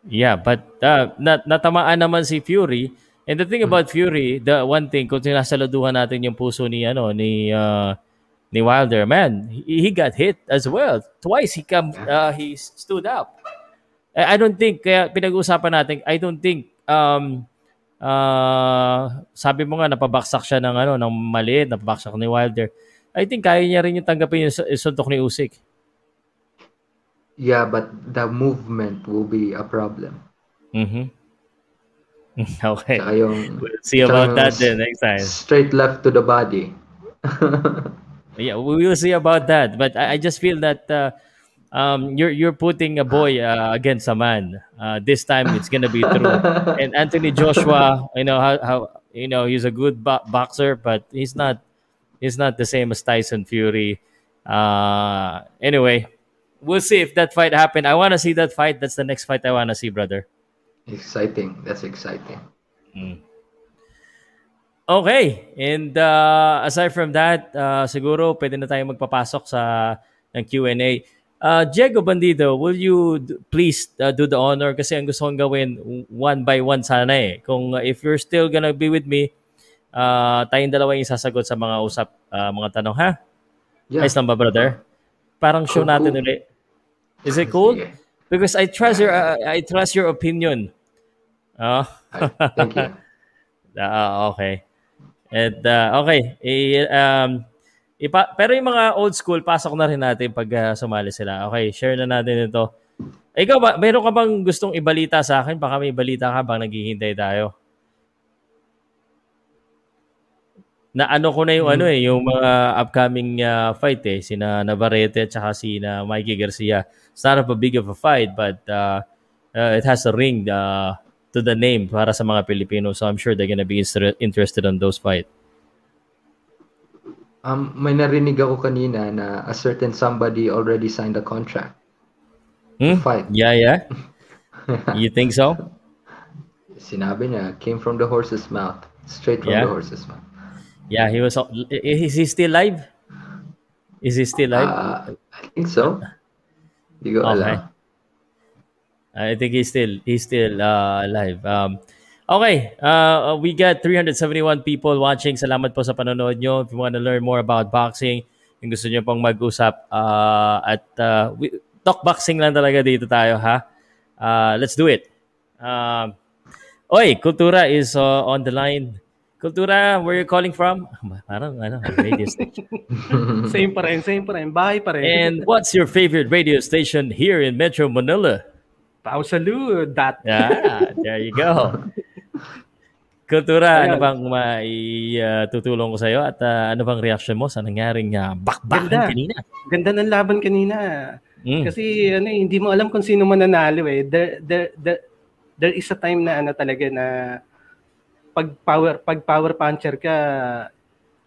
Yeah, but uh, nat natamaan naman si Fury. And the thing about Fury, the one thing kung sinasaluduhan natin yung puso ni ano ni uh, ni Wilder, man, he, he got hit as well. Twice he come uh, he stood up. I, I don't think kaya pinag-uusapan natin, I don't think um uh, sabi mo nga napabaksak siya ng ano ng maliit, napabaksak ni Wilder. I think kaya niya rin yung tanggapin yung, suntok ni Usyk. Yeah, but the movement will be a problem. Mhm. Okay. Tsaka yung, We'll see about that then next time. straight left to the body. Yeah, we will see about that. But I, I just feel that uh, um, you're you're putting a boy uh, against a man. Uh, this time it's gonna be true. And Anthony Joshua, you know how, how you know he's a good bo- boxer, but he's not he's not the same as Tyson Fury. Uh, anyway, we'll see if that fight happen. I want to see that fight. That's the next fight I want to see, brother. exciting. That's exciting. Okay. And uh, aside from that, uh, siguro pwede na tayo magpapasok sa ng Q&A. Uh, Diego Bandido, will you d- please uh, do the honor kasi ang gusto kong gawin one by one sana eh. Kung uh, if you're still gonna be with me, uh, tayong dalawa yung sasagot sa mga usap, uh, mga tanong ha? Yeah. Ayos lang ba, brother? Parang show Cool, natin cool. ulit. Is it cool? Sige. Because I trust your uh, I trust your opinion. Oh. Thank you. Ah, okay. And uh, okay, i um ipa, pero yung mga old school pasok na rin natin pag uh, sumali sila. Okay, share na natin ito. Ikaw ba, meron ka bang gustong ibalita sa akin? Baka may balita ka bang naghihintay tayo? Na ano ko na yung ano eh, yung mga upcoming uh, fight eh, sina Navarrete at saka si na Mikey Garcia. It's not a big of a fight but uh, uh, it has a ring uh, to the name para sa mga Pilipino. So I'm sure they're gonna be inter- interested on those fight. Um, may narinig ako kanina na a certain somebody already signed a contract. Hmm? Fight. Yeah, yeah. You think so? Sinabi niya, came from the horse's mouth. Straight from Yeah. the horse's mouth. Yeah, he was. Is he still live? Is he still live? Uh, I think so. Hindi ko Okay. I think he's still he's still uh, alive. Um, okay, uh, we got 371 people watching. Salamat po sa panonood nyo. If you want to learn more about boxing, yung gusto nyo pong mag-usap uh, at uh, we, talk boxing lang talaga dito tayo ha. Uh, let's do it. Um, Oy, Kultura is uh, on the line. Kultura, where you calling from? Parang ano, radio station. Same pa rin, same pa rin. Bahay pa rin. And what's your favorite radio station here in Metro Manila? Pao salud. That. Yeah, there you go. Kultura, ano Ayan. bang maitutulong ko sa iyo at uh, ano bang reaction mo sa nangyaring uh, bakbakan Ganda. kanina? Ganda ng laban kanina. Mm. Kasi ano, eh, hindi mo alam kung sino mananalo eh. There, there, there, there is a time na ano talaga na pag power pag power puncher ka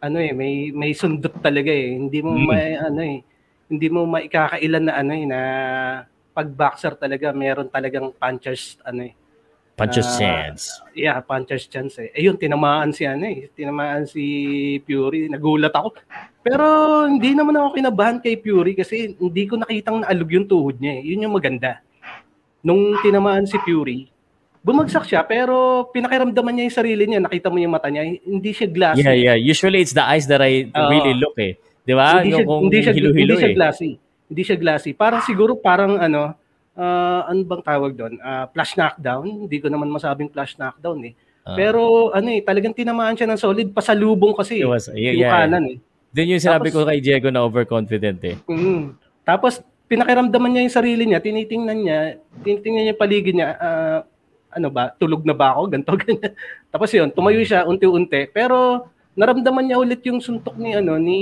ano eh may may sundot talaga eh. Hindi mo Mm. may ano eh hindi mo maikakailan na ano eh na pag boxer talaga meron talagang punchers ano eh. Punches Ah, chance. Yeah, puncher's chance eh. Ayun, tinamaan si ano eh. Tinamaan si Fury. Nagulat ako. Pero hindi naman ako kinabahan kay Fury kasi hindi ko nakitang naalog yung tuhod niya eh. Yun yung maganda. Nung tinamaan si Fury, bumagsak siya pero pinakiramdaman niya yung sarili niya. Nakita mo yung mata niya. Hindi siya glassy. Yeah, yeah. Usually it's the eyes that I Oo. really look eh. Di ba? Hindi siya, hindi siya, hindi siya eh. glassy. Hindi siya glassy. Parang siguro parang ano, ah, ano bang tawag doon? Ah, flash knockdown. Hindi ko naman masabing flash knockdown eh. Ah. Pero ano eh, talagang tinamaan siya ng solid pasalubong kasi. It was, yeah, yung yeah. kanan eh. Doon yung sinabi Tapos- ko kay Diego na overconfident eh. Mm. Tapos pinakiramdaman niya yung sarili niya, tinitingnan niya, tinitingnan niya yung paligid niya, ah, ano ba, tulog na ba ako, ganto ganyan. Tapos yun, tumayo siya unti-unti, pero naramdaman niya ulit yung suntok ni ano ni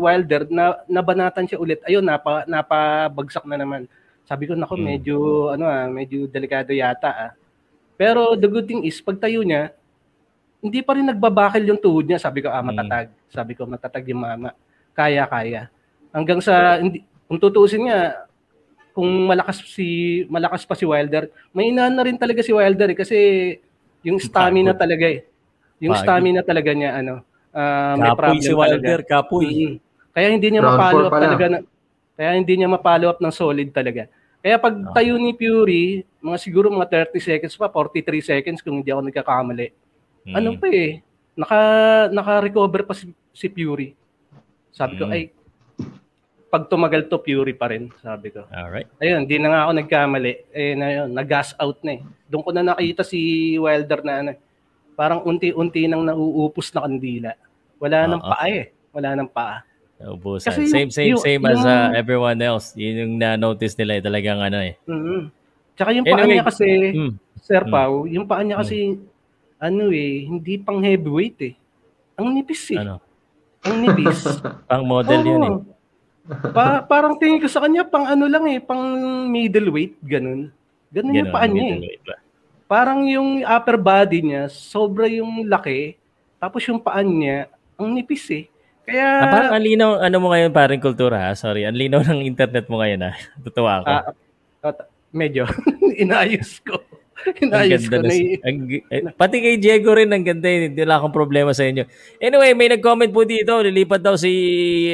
Wilder na nabanatan siya ulit. Ayun, napa napabagsak na naman. Sabi ko nako, Mm. medyo ano ah, medyo delikado yata ah. Pero the good thing is pagtayo niya, hindi pa rin nagbabakil yung tuhod niya. Sabi ko, ah, matatag. Sabi ko, matatag yung mama. Kaya, kaya. Hanggang sa, hindi, kung tutuusin niya, kung malakas si malakas pa si Wilder, may inahan na rin talaga si Wilder eh, kasi yung stamina Pagod. talaga eh. Yung Pagod. stamina talaga niya ano, ah, may Kapoy problem si Wilder, talaga. kapoy. Mm. Kaya hindi niya Round ma-follow up talaga na, kaya hindi niya ma-follow up ng solid talaga. Kaya pag tayo ni Fury, mga siguro mga 30 seconds pa, 43 seconds kung hindi ako nagkakamali. Mm. Ano pa eh, naka, naka-recover pa si, si Fury. Sabi ko, Mm. ay, pag tumagal to, Fury pa rin, sabi ko. Alright. Ayun, di na nga ako nagkamali. Eh, na yun, nag-gas out na eh. Doon ko na nakita si Wilder na ano, parang unti-unti nang nauupos na kandila. Wala nang Oo. paa eh. Wala nang paa. Naubusan. Kasi yung- same, same, yung- same as yung- uh, everyone else. Yun yung na-notice nila eh, talagang ano eh. mm Tsaka yung paa Anyway, niya kasi, Mm. Sir Mm. Pau, yung paa niya kasi, ano eh, hindi pang heavyweight eh. Ang nipis eh. Ano? Ang nipis. Pang model yun eh. Pa- parang tingin ko sa kanya, pang ano lang eh, pang middleweight, ganun. Ganun, yung Ganun, paa niya eh. ba? Parang yung upper body niya, sobra yung laki. Tapos yung paan niya, ang nipis eh. Kaya, Ah, parang ang linaw, ano mo ngayon parang kultura ha? Sorry, ang linaw ng internet mo ngayon ha? Tutuwa ako. at- medyo, inaayos ko. ang Inaayos ganda ko na, ang, eh, pati kay Diego rin ang ganda eh. Hindi wala akong problema sa inyo. Anyway, may nag-comment po dito. Lilipat daw si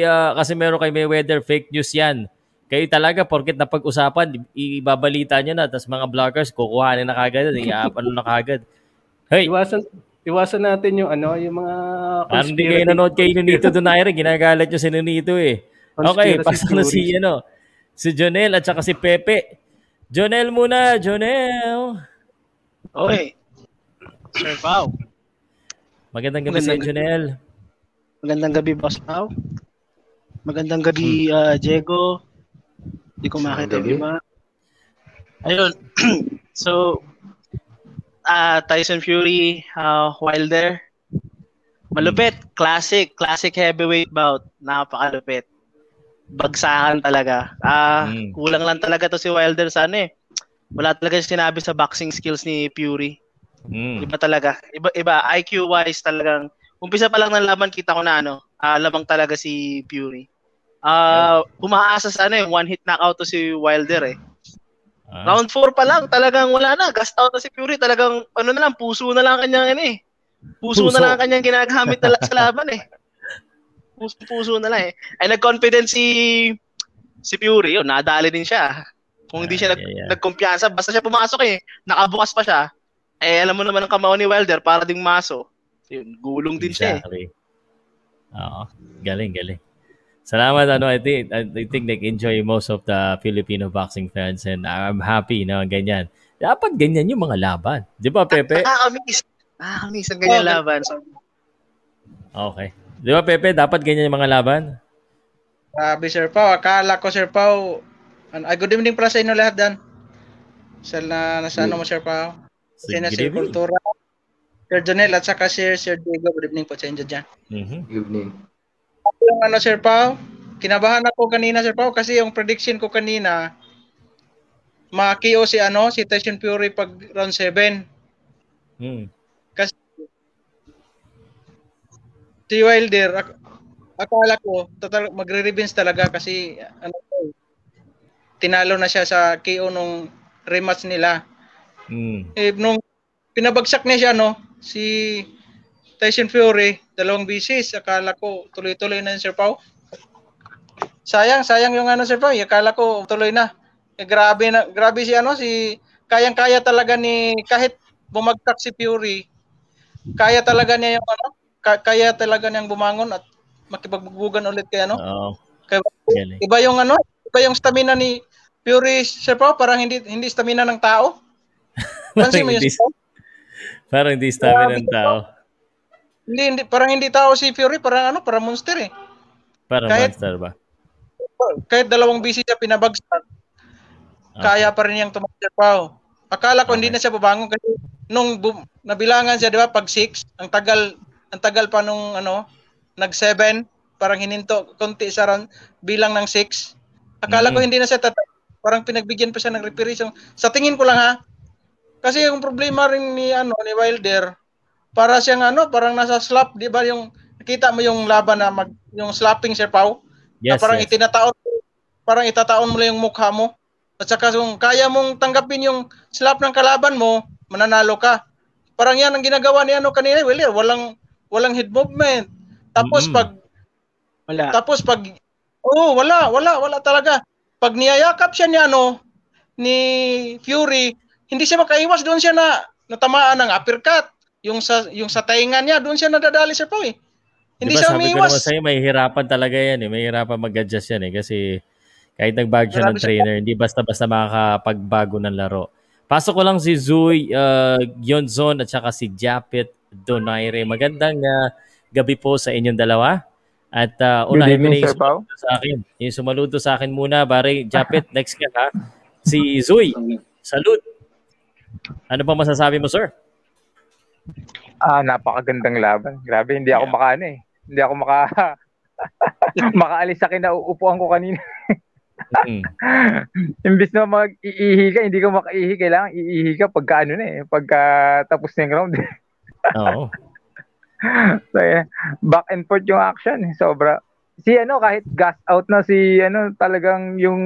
ah, kasi meron kay Mayweather fake news yan. Kayo talaga, porket napag-usapan, ibabalita nyo na, tapos mga vloggers, kukuhanin na kagad, i-ano na kagad. Hey, Iwasan, iwasan natin yung ano, yung mga Parang hindi kayo nanood kay Nonito Donaire, ginagalat nyo si Nonito eh. Okay, pasok na si, ano, si Jonel at saka si Pepe. Jonel muna, Jonel. Okay. Sir Pao. Magandang gabi sa Magandang- Jonel. Magandang gabi, Boss Pao. Magandang gabi, ah, Diego. Hindi ko makita yung iba. Ayun. so, ah Tyson Fury, ah, Wilder. Malupit. Classic. Classic heavyweight bout. Napakalupit. Bagsakan talaga. Ah, Mm. kulang lang talaga to si Wilder sa ano eh. Wala talaga sinabi sa boxing skills ni Fury. Mm. Iba talaga. Iba iba IQ wise talagang umpisa pa lang ng laban kita ko na ano, ah, lamang talaga si Fury. Ah, umaasa sa ano eh, one hit knockout to si Wilder eh. Ah, Round 4 pa lang, talagang wala na, gas out na si Fury, talagang ano na lang, puso na lang kanyang ano eh. Puso, Puso. na lang ang kanyang ginagamit na sa laban eh. Puso, puso na lang eh. Ay nag-confidence si si Fury, yun, nadali din siya. Kung hindi siya nag, Yeah, yeah. nagkumpiyansa, basta siya pumasok eh, nakabukas pa siya. Eh, alam mo naman ang kamao ni Wilder, para ding maso. Yun, gulong din siya eh. Oo. Galing, galing. Salamat ano I think I think nag-enjoy most of the Filipino boxing fans and I'm happy na ganyan. Dapat ganyan yung mga laban. 'Di ba Pepe? Nakakamiss. Nakakamiss ang ganyan Okay. laban. So, Okay. 'Di ba Pepe, dapat ganyan yung mga laban? Grabe, Sir Pao. Akala ko, Sir Pao. Ano, ay, good evening pala sa inyo lahat dan. Sa na, nasa ano mo, Sir? Sige, Sina good Sir. Cultura, Sir Jonel, at saka Sir, Sir Diego. Good evening po sa inyo dyan. Mhm. Evening. Yung ano, Sir Pao, kinabahan ako kanina, Sir Pao, kasi yung prediction ko kanina, ma-KO si ano, si Tyson Fury pag round 7. Mm. Si Wilder, ak- akala ko, total, magre-revenge talaga kasi ano, tinalo na siya sa KO nung rematch nila. Mm. eh, nung pinabagsak niya siya, no, si Tyson Fury, dalawang bisis, akala ko tuloy-tuloy na yun, Sir Pao. Sayang, sayang yung ano, Sir Pao, akala ko tuloy na. Eh, grabe na, grabe si ano, si, kayang-kaya talaga ni, kahit bumagtak si Fury, kaya talaga niya yung ano, ka- kaya talaga niyang bumangon at makipagbubugan ulit kay ano. Kaya, Galing. iba yung ano, iba yung stamina ni Fury, Sir Pao, parang hindi hindi stamina ng tao. Pansin mo yun, parang hindi stamina ng tao. Hindi, hindi, parang hindi tao si Fury, parang ano, parang monster eh. Parang Kahit- monster ba? Kahit dalawang busy siya pinabagsak, Ah. kaya pa rin niyang tumatirpaw. Akala ko hindi Okay. na siya babangon kasi nung bum- nabilangan siya, di ba, pag 6, ang tagal, ang tagal pa nung ano, nag 7, parang hininto, konti sa run, bilang ng 6. Akala ko Mm. hindi na siya tatay. Parang pinagbigyan pa siya ng. So, sa tingin ko lang ha, kasi yung problema rin ni ano ni Wilder, para siyang ano, parang nasa slap, di ba yung nakita mo yung laban na mag, yung slapping Sir Pau? Yes, na parang yes. itinataon parang itataon mo lang yung mukha mo. At saka kung kaya mong tanggapin yung slap ng kalaban mo, mananalo ka. Parang yan ang ginagawa ni ano kanina, Willie, walang walang head movement. Tapos Mm-mm. pag wala. tapos pag oh, wala, wala, wala talaga. Pag niyayakap siya ni ano, ni Fury, hindi siya makaiwas doon siya na natamaan ng uppercut. Yung sa yung sa tainga niya, doon siya nadadali Sir Pao eh. Hindi Di ba siya sabi ko naman umiiwas. sa'yo, may hirapan talaga yan eh. May hirapan mag-adjust yan eh. Kasi kahit nagbago siya ng siya. trainer, hindi basta-basta makakapagbago ng laro. Pasok ko lang si Zui uh, Yonzon at saka si Japit Donaire. Magandang uh, gabi po sa inyong dalawa. At uh, unahin mo na yung sa akin. Yung sumaludo sa akin muna. Bari, Japit, next ka ha. Si Zui, salute. Ano pa masasabi mo, sir? Ah, napakagandang laban. Grabe, hindi ako Yeah. makaano eh. Hindi ako maka makaalis sa kinauupuan ko kanina. Mm. Imbis na mag-iihi ka, hindi ka makaihi. Kailangan iihi ka pagka ano na eh. Pagka tapos na yung round. Oo. so, yeah, back and forth yung action. eh. Sobra. Si ano, kahit gas out na si ano, talagang yung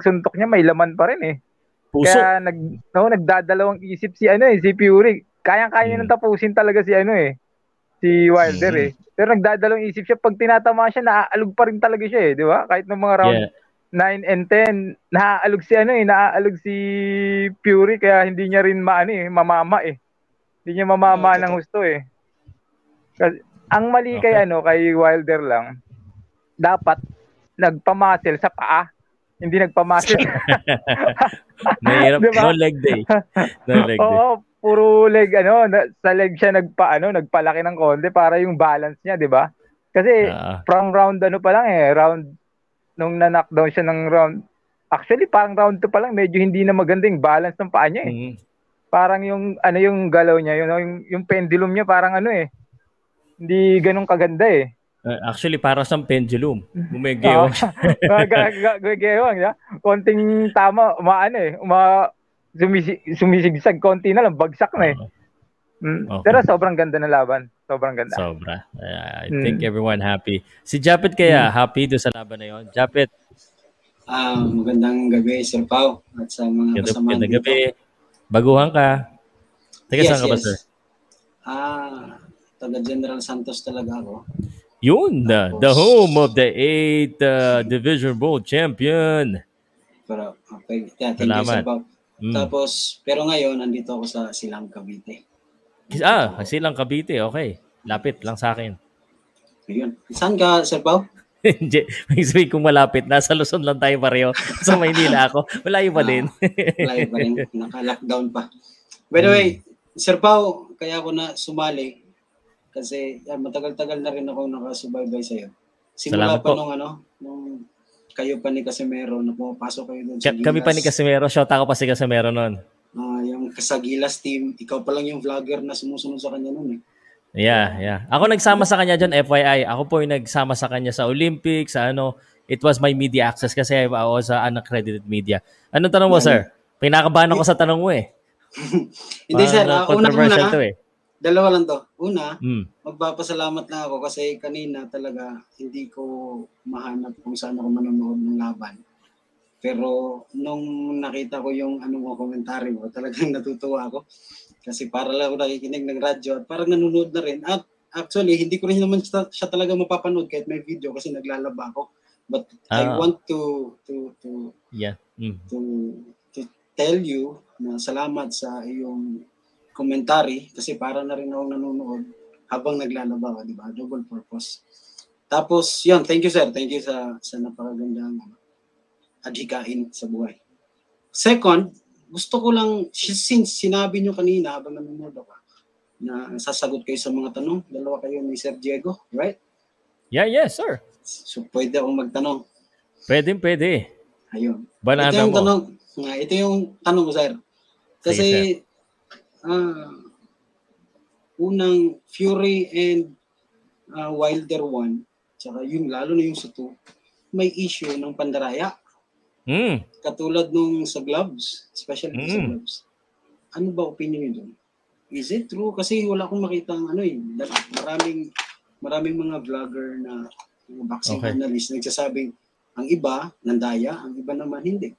suntok niya may laman pa rin eh. Puso. Kaya nag, no, nagdadalawang isip si ano eh, si Fury. Kayang-kaya niya Mm. nang tapusin talaga si ano eh, si Wilder Mm. eh. Pero nagdadalawang isip siya, pag tinatama siya, naaalog pa rin talaga siya eh, di ba? Kahit ng mga round Yeah. 9 and 10, naaalog si ano eh, naaalog si Fury, kaya hindi niya rin maano eh, mamama eh. Hindi niya mamama Oo, ng gusto eh. Kasi, ang mali kay Okay. ano, kay Wilder lang, dapat nagpamuscle sa paa. Hindi nagpamuscle. Mahirap. Diba? No leg day. No leg day. Oo, puro leg ano, na, sa leg siya nagpa ano, nagpalaki ng konti para yung balance niya, 'di ba? Kasi Ah, from round ano pa lang eh, round nung na-knockdown siya ng round Actually, parang round 2 pa lang, medyo hindi na maganda yung balance ng paa niya eh. mm. Parang yung ano yung galaw niya, yun, yung, yung pendulum niya parang ano eh. Hindi ganun kaganda eh. Uh, actually, para sa pendulum. Bumigyo. Gagawang, ya. Konting tama, umaano eh, uma sumisi, sumisigsag konti na lang, bagsak na eh. Mm. Okay. Pero sobrang ganda ng laban. Sobrang ganda. Sobra. Uh, I Mm. think everyone happy. Si Japet kaya, happy do sa laban na yon. Japet, Ah, magandang gabi, Sir Pao, at sa mga ganda, kasama ganda gabi. Baguhan ka. Teka, saan ka ba, sir? Ah, taga General Santos talaga ako. Yun, the, the home of the 8th uh, Division World Champion. Pero, okay, thank you, Salamat. Sir Pao. Mm. Tapos, pero ngayon, nandito ako sa Silang Cavite. Ah, silang Cavite, okay. Lapit lang sa akin. Ayun. Saan ka, Sir Pao? Hindi, may sabihin kung malapit. Nasa Luzon lang tayo pareho. Sa Maynila ako. Malayo pa Ah, din. Live pa rin. Naka-lockdown pa. By the way, Sir Pao, kaya ako na sumali kasi yan, matagal-tagal na rin ako nakasubaybay sa'yo. Simula Salamat pa po. nung ano, nung kayo pa ni Casimero na pumapasok kayo doon sa Ka- Kami pa ni Gilas. Casimero. Shot ako pa si Casimero noon. Ah, yung sa Gilas team, ikaw pa lang yung vlogger na sumusunod sa kanya noon eh. Yeah, yeah. Ako nagsama sa kanya dyan, FYI. Ako po yung nagsama sa kanya sa Olympics, sa ano. It was my media access kasi I was uh, unaccredited media. Anong tanong mo, sir? Pinakabahan ako sa tanong mo eh. Hindi sir, Parang ah, una controversial muna, to eh. Dalawa lang to. Una, Mm. magpapasalamat na ako kasi kanina talaga hindi ko mahanap kung saan ako manonood ng laban. Pero nung nakita ko yung ano mo komentary mo, talagang natutuwa ako. Kasi para lang ako nakikinig ng radyo at parang nanonood na rin. At actually, hindi ko rin naman siya, siya talaga mapapanood kahit may video kasi naglalaba ako. But I Ah. want to to to Yeah. Mm. to to tell you na salamat sa iyong commentary kasi para na rin akong nanonood habang naglalaba di ba? Double purpose. Tapos, yun, thank you sir. Thank you sa sa napakagandang adhikain sa buhay. Second, gusto ko lang, since sinabi nyo kanina habang nanonood ako, na sasagot kayo sa mga tanong, dalawa kayo ni Sir Diego, right? Yeah, yes, sir. So, pwede akong magtanong. Pwede, pwede. Ayun. ito Banata yung mo. tanong, nga, ito yung tanong ko, sir. Kasi, ah, unang Fury and ah, Wilder 1, tsaka yung lalo na yung sa 2, may issue ng pandaraya. Mm. Katulad nung sa gloves, especially sa Mm. gloves. Ano ba opinion niyo doon? Is it true? Kasi wala akong makita ano eh. Maraming, maraming mga vlogger na mga boxing Okay. analyst nagsasabing ang iba nandaya, ang iba naman hindi.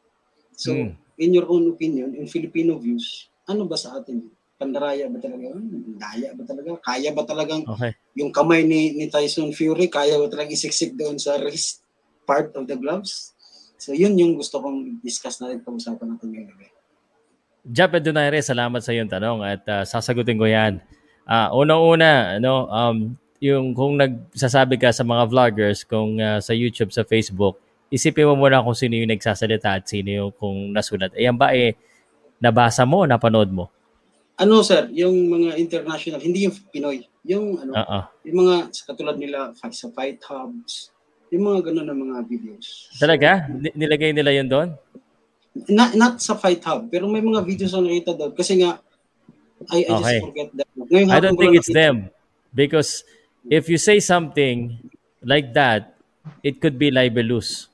So, Mm. in your own opinion, in Filipino views, ano ba sa atin? Pandaraya ba talaga? Hmm, Daya ba talaga? Kaya ba talagang Okay. yung kamay ni, ni Tyson Fury, kaya ba talagang isiksik doon sa wrist part of the gloves? So yun yung gusto kong discuss natin, pag-usapan natin ngayong gabi. Japet Donaire, salamat sa iyong tanong at uh, sasagutin ko yan. Uh, unang-una, ano, um, yung kung nagsasabi ka sa mga vloggers, kung uh, sa YouTube, sa Facebook, isipin mo muna kung sino yung nagsasalita at sino yung kung nasulat. Ayan ba eh, nabasa mo, napanood mo? Ano sir, yung mga international, hindi yung Pinoy, yung ano, Uh-uh. yung mga sa katulad nila sa Fight Hubs, yung mga ganun na mga videos. Talaga? Ni- Nilagay nila yun doon? Not, not sa Fight Hub, pero may mga videos na nakita doon. Kasi nga, I, I Okay. just forget that. Ngayon, I don't think it's nakita- them. Because if you say something like that, it could be libelous.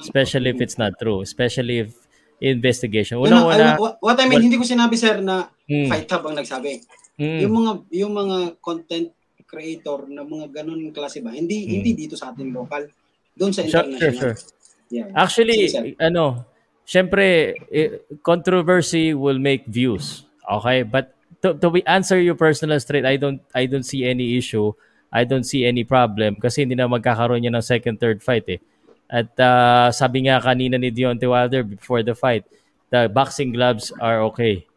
Especially if it's not true. Especially if investigation. No, no, I- what, what I mean, what- hindi ko sinabi sir na Mm. Fight Hub ang nagsabi. Mm. Yung mga yung mga content creator na mga ganun klase ba, hindi Mm. hindi dito sa ating local, doon sa international. sure, sure. Yeah. Actually, sir. ano, syempre, eh, controversy will make views. Okay? But to, to be answer your personal straight, I don't I don't see any issue. I don't see any problem kasi hindi na magkakaroon yan ng second, third fight eh. At ah, sabi nga kanina ni Deontay Wilder before the fight, the boxing gloves are okay.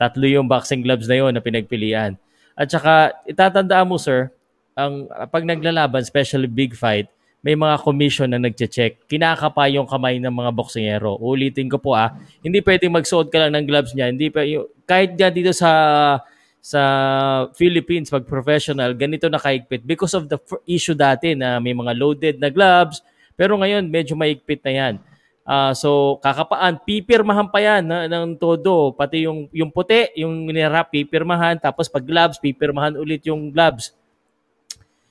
Tatlo yung boxing gloves na yon na pinagpilian. At saka, itatandaan mo sir, ang pag naglalaban, especially big fight, may mga commission na nagche-check. Kinakapa yung kamay ng mga boksingero. Ulitin ko po ah, hindi pwedeng magsuot ka lang ng gloves niya. Hindi pa, kahit nga dito sa sa Philippines, pag professional, ganito na kaigpit because of the issue dati na may mga loaded na gloves. Pero ngayon, medyo maigpit na yan. Ah, so, kakapaan, pipirmahan pa yan na, ng todo. Pati yung, yung puti, yung nirap, pipirmahan. Tapos pag gloves, pipirmahan ulit yung gloves.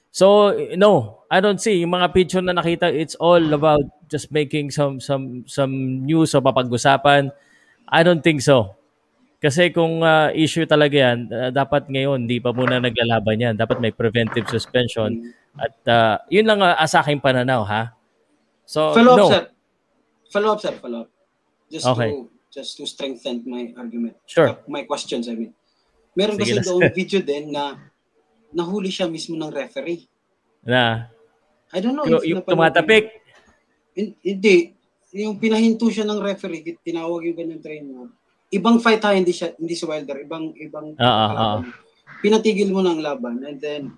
So, no, I don't see. Yung mga picture na nakita, it's all about just making some some some news o papag-usapan. I don't think so. Kasi kung ah, issue talaga yan, ah, dapat ngayon, hindi pa muna naglalaban yan. Dapat may preventive suspension. At ah, yun lang ah, sa aking pananaw, ha? So, follow up no. sir. Follow up sir, follow up. Just Okay. to just to strengthen my argument. Sure. Uh, My questions I mean. Meron Sige kasi na, doon video din na nahuli siya mismo ng referee. Na, I don't know yung, tumatapik. Hin- Hindi. Yung pinahinto siya ng referee, tinawag yung ganyang trainer. Ibang fight ha, hindi siya, hindi si Wilder, ibang ibang Ah, ah, kalaban. Pinatigil mo ng laban and then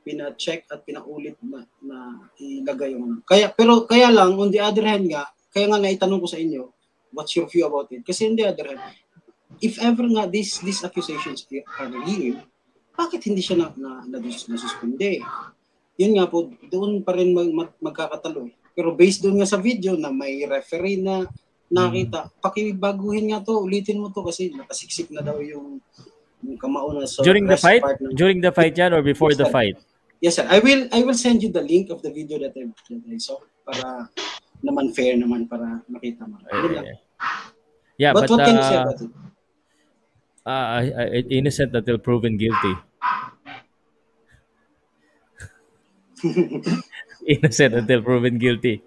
pina-check at pinaulit na, na ilagay yung ano. Kaya pero kaya lang on the other hand nga, kaya nga naitanong ko sa inyo, what's your view about it? Kasi on the other hand, if ever nga these these accusations are real, bakit hindi siya na, na, na, nasuspende? Yun nga po, doon pa rin mag, mag, magkakatalo. eh. Pero based doon nga sa video na may referee na nakita, pakibaguhin nga to, ulitin mo to kasi nakasiksik na daw yung, yung kamao na so During the fight? ng- During the fight yan or before the fight? Yes, sir. I will I will send you the link of the video that I, that I saw para naman fair naman para makita mo. Lang. Yeah, but, but, what can you say uh, about it? uh, uh, innocent until proven guilty. innocent until proven guilty.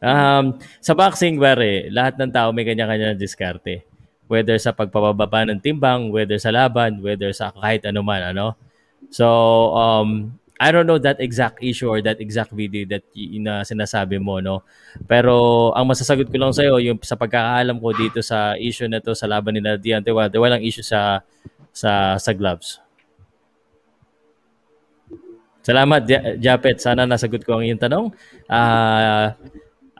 Um, sa boxing, bare, lahat ng tao may kanya-kanya ng diskarte. Whether sa pagpapababa ng timbang, whether sa laban, whether sa kahit ano man, ano. So, um, I don't know that exact issue or that exact video that y- na sinasabi mo, no? Pero ang masasagot ko lang sa'yo, yung sa pagkakaalam ko dito sa issue na to sa laban nila Deontay Wilder, walang issue sa sa sa gloves. Salamat, Ja- Japet. Sana nasagot ko ang iyong tanong. Ah,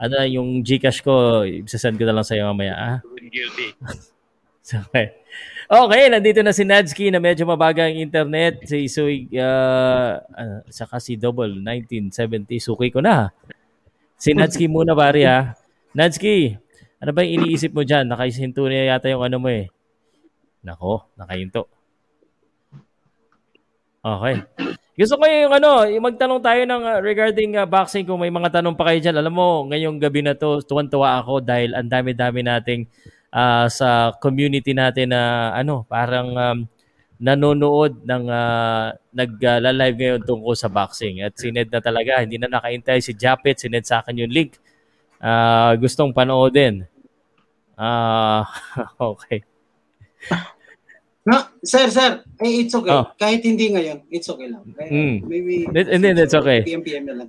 ano yung Gcash ko, isasend ko na lang sa iyo mamaya. Ah? Guilty. Okay. Okay, nandito na si Nadsky na medyo mabaga ang internet. Si Suy, uh, uh, saka si Double 1970. Suki ko na. Si Nadsky muna pare ha. Nadsky, ano ba yung iniisip mo dyan? Nakaisinto na yata yung ano mo eh. Nako, nakahinto. Okay. Gusto ko yung ano, yung magtanong tayo ng uh, regarding uh, boxing kung may mga tanong pa kayo dyan. Alam mo, ngayong gabi na to, tuwan-tuwa ako dahil ang dami-dami nating uh, sa community natin na ano, parang um, nanonood ng uh, nag-live ngayon tungkol sa boxing. At si Ned na talaga, hindi na nakaintay si Japet, si Ned sa akin yung link. Uh, gustong panoodin. Ah, okay. Na, Sir, sir, eh, it's okay. Oh. Kahit hindi ngayon, it's okay lang. Eh, Mm. Maybe, Hindi, hindi, it's okay. PM-PM na lang.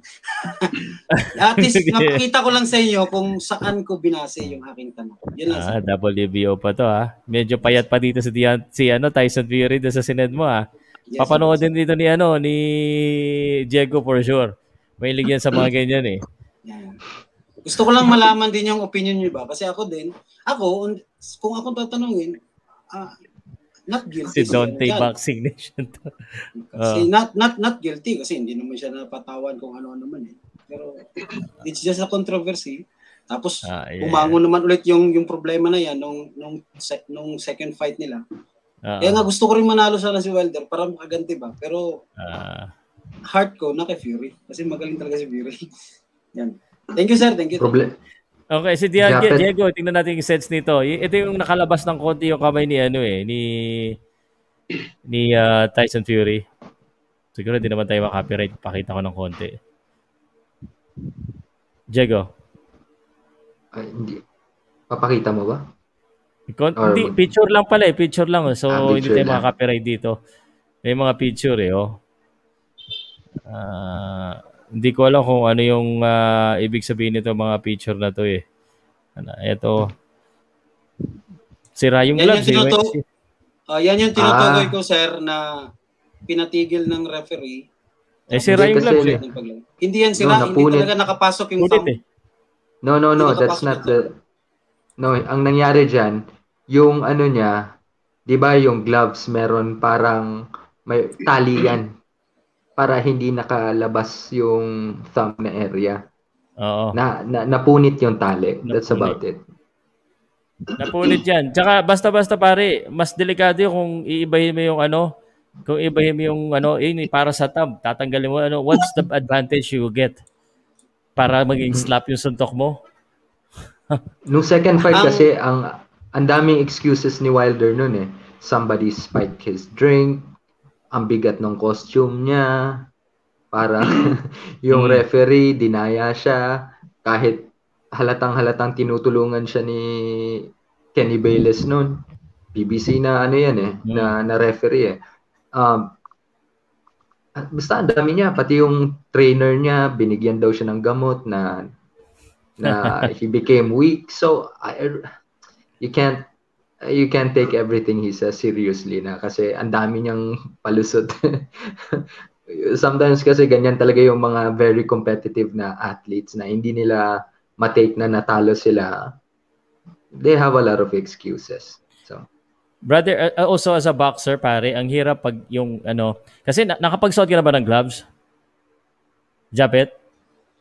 At least, napakita ko lang sa inyo kung saan ko binase yung aking tanong. Yun lang, sir. Ah, WBO pa to ha. Medyo payat pa dito si, Dian, si ano, Tyson Fury doon sa sined mo ha. Yes, Papanood din dito ni ano ni Diego for sure. May ligyan sa mga ganyan eh. Yan. Gusto ko lang malaman din yung opinion niyo ba? Kasi ako din, ako, un- kung ako tatanungin, ah, not guilty. Si Dante yan. Boxing Nation to. Kasi not, not, not guilty kasi hindi naman siya napatawan kung ano-ano man eh. Pero it's just a controversy. Tapos Ah, yeah. umango naman ulit yung yung problema na yan nung nung sec- nung second fight nila. Ah, Kaya nga gusto ko rin manalo sana si Wilder para makaganti ba. Pero ah. heart ko na kay Fury kasi magaling talaga si Fury. Yan. Thank you sir, thank you. Problem. Okay, si Diego, Japet. Diego, tingnan natin yung sets nito. Ito yung nakalabas ng konti yung kamay ni ano eh, ni ni ah, Tyson Fury. Siguro hindi naman tayo makapiright. Pakita ko ng konti. Diego. Ay, hindi. Papakita mo ba? Kon- Or- hindi, picture lang pala eh. Picture lang. oh. So, Ah, hindi tayo makaka-copyright dito. May mga picture eh, oh. Ah, hindi ko alam kung ano yung ah, ibig sabihin nito mga picture na to eh. Ano, ito. Sira yung Yan gloves yung eh. Ah, yan yung tinutukoy Ah. ko sir na pinatigil ng referee. Eh, sira Hindi yung gloves kasi- eh. Hindi yan sira, No, hindi napunit. talaga nakapasok yung Ulit thumb. eh. No, no, no. Hindi That's not the... No, ang nangyari dyan, yung ano niya, di ba yung gloves, meron parang may tali yan para hindi nakalabas yung thumb na area. Oo. Na, na napunit yung tali. That's Napunit. about it. Napunit yan. Tsaka basta-basta pare, mas delikado yung kung iibahin mo yung ano, kung iibahin mo yung ano, eh, para sa tab, tatanggalin mo ano, what's the advantage you get? Para maging slap yung suntok mo. Nung second fight Ang- kasi, ang ang daming excuses ni Wilder nun eh. Somebody spiked his drink, ang bigat ng costume niya, para yung Hmm. referee, dinaya siya, kahit halatang halatang tinutulungan siya ni Kenny Bayless nun. BBC na ano yan eh, Hmm. na, na referee eh. Um, basta ang dami niya, pati yung trainer niya, binigyan daw siya ng gamot na na he became weak. So I, you can't you can't take everything he says seriously na kasi ang dami niyang palusot. Sometimes kasi ganyan talaga yung mga very competitive na athletes na hindi nila matake na natalo sila. They have a lot of excuses. So Brother, uh, also as a boxer, pare, ang hirap pag yung ano, kasi na- nakapagsuot ka na ba ng gloves? Japet?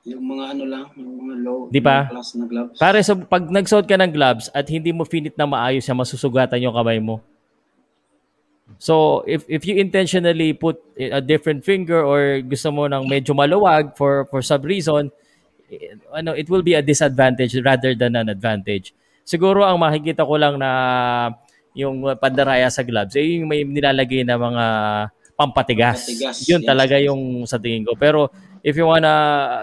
Yung mga ano lang, yung mga low, Di ba? class na gloves. Pare, so pag nagsuot ka ng gloves at hindi mo finit na maayos siya, masusugatan yung kamay mo. So, if if you intentionally put a different finger or gusto mo ng medyo maluwag for for some reason, eh, ano, it will be a disadvantage rather than an advantage. Siguro ang makikita ko lang na yung pandaraya sa gloves, eh, yung may nilalagay na mga pampatigas. Pampatigas, Yun yes, talaga yung sa tingin ko. Pero if you wanna,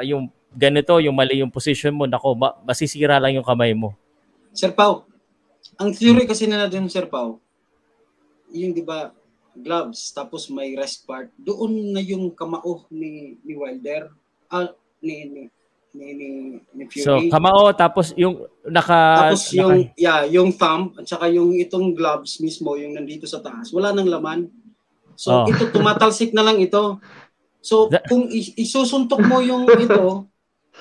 yung ganito, yung mali yung position mo, nako, ma- masisira lang yung kamay mo. Sir Pau, ang theory kasi na natin Sir Pau, yung di ba gloves tapos may rest part doon na yung kamao ni ni Wilder ah ni ni ni, ni, ni So, Fury kamao, tapos yung naka... tapos naka- yung yeah yung thumb at saka yung itong gloves mismo yung nandito sa taas wala nang laman so Oh. ito tumatalsik na lang ito so That- kung isusuntok mo yung ito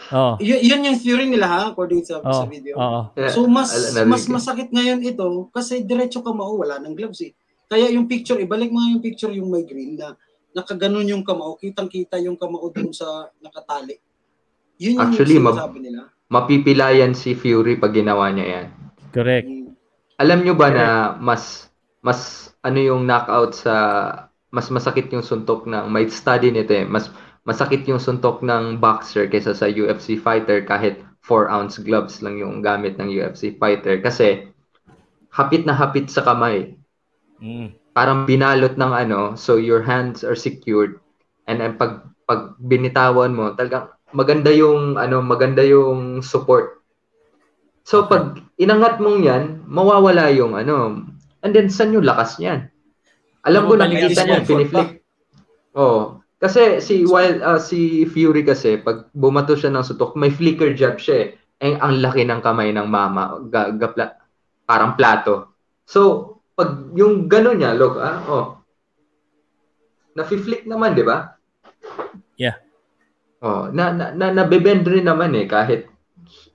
oh, y- yun yung theory nila ha according sa, oh, sa video oh. So mas mas masakit ngayon ito kasi diretso ka mao wala ng gloves eh. Kaya yung picture, ibalik mo nga yung picture yung may green na nakaganon yung kamao, kitang-kita yung kamao dun sa nakatali. Yun yung Actually, mab- sinasabi nila. mapipilayan si Fury pag ginawa niya yan. Correct. Mm. Alam nyo ba na mas mas ano yung knockout sa mas masakit yung suntok ng may study nito eh. Mas masakit yung suntok ng boxer kaysa sa UFC fighter kahit 4 ounce gloves lang yung gamit ng UFC fighter kasi hapit na hapit sa kamay. Mm. Parang binalot ng ano, so your hands are secured and then pag pag binitawan mo, talagang maganda yung ano, maganda yung support. So pag inangat mong 'yan, mawawala yung ano, and then saan yung lakas niyan? Alam ko ka niya, piniflick. Oo. Kasi si Wild, ah, si Fury kasi, pag bumato siya ng sutok, may flicker jab siya eh. Eh, ang laki ng kamay ng mama. Ga, gapla, parang plato. So, pag yung gano'n niya, look, ah, oh. Nafi-flick naman, di ba? Yeah. Oh, na, na, na nabebend rin naman eh, kahit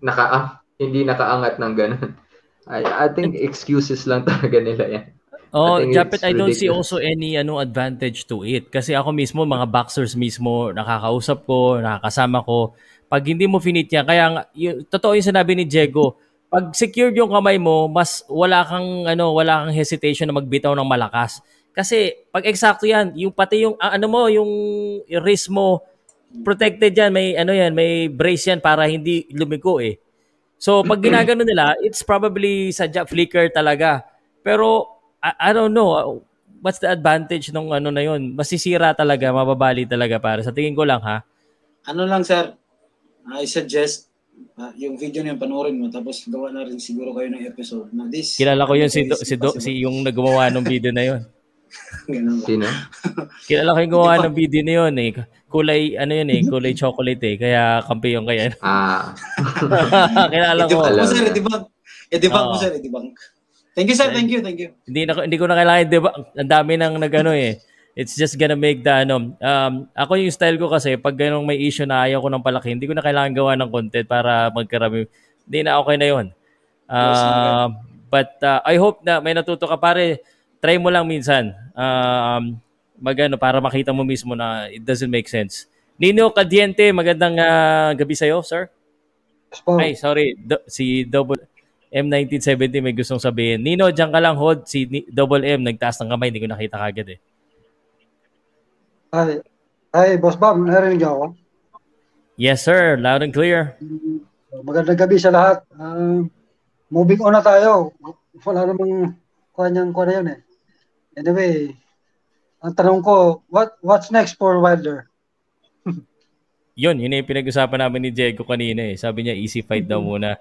naka, ah, hindi nakaangat ng gano'n. I, I think excuses lang talaga nila yan. Oh, Japet, I don't see also any ano advantage to it. Kasi ako mismo, mga boxers mismo, nakakausap ko, nakakasama ko. Pag hindi mo finit yan, kaya yung, totoo yung sinabi ni Diego, pag secured yung kamay mo, mas wala kang ano, wala kang hesitation na magbitaw ng malakas. Kasi pag eksakto yan, yung pati yung ah, ano mo, yung wrist mo protected yan, may ano yan, may brace yan para hindi lumiko eh. So pag ginagano nila, it's probably sadya flicker talaga. Pero I, I don't know, uh, what's the advantage nung ano na yun? Masisira talaga, mababali talaga para sa tingin ko lang ha. Ano lang sir, I suggest ah, yung video niyo panoorin mo tapos gawa na rin siguro kayo ng episode na this. Kilala ko yun si, Do, si, Do, si yung naggumawa ng video na yun. Sino? Kilala ko yung gumawa ng video na yun eh. Kulay, ano yun eh, kulay chocolate eh. Kaya kampi yung kaya. Ah, Kilala ko. Alam sir, na. i-debunk. I-debunk mo Oo. sir, i-debunk. Thank you sir, thank you, thank you. hindi na hindi ko na kailangan di ba? Ang dami nang nagano eh. It's just gonna make the ano um ako yung style ko kasi pag ganong may issue na ayaw ko ng palaki hindi ko na kailangan gawa ng content para magkarami. Hindi na okay na yon uh, but uh, I hope na may natuto ka. Pare try mo lang minsan. Um magano para makita mo mismo na it doesn't make sense. Nino Cadiente magandang ah, gabi sa'yo sir. Ay sorry. Do- si Double M1970 may gustong sabihin. Nino, diyan ka lang hold. Si Ni- Double M, nagtaas ng kamay. Hindi ko nakita kagad eh. Ay, ay, Boss Bam, narinig niyo ako? Yes, sir. Loud and clear. Magandang gabi sa lahat. Ah, moving on na tayo. Wala namang kanyang kuha na yun eh. Anyway, ang tanong ko, what what's next for Wilder? Yun, yun yung pinag-usapan namin ni Diego kanina eh. Sabi niya, easy fight daw muna.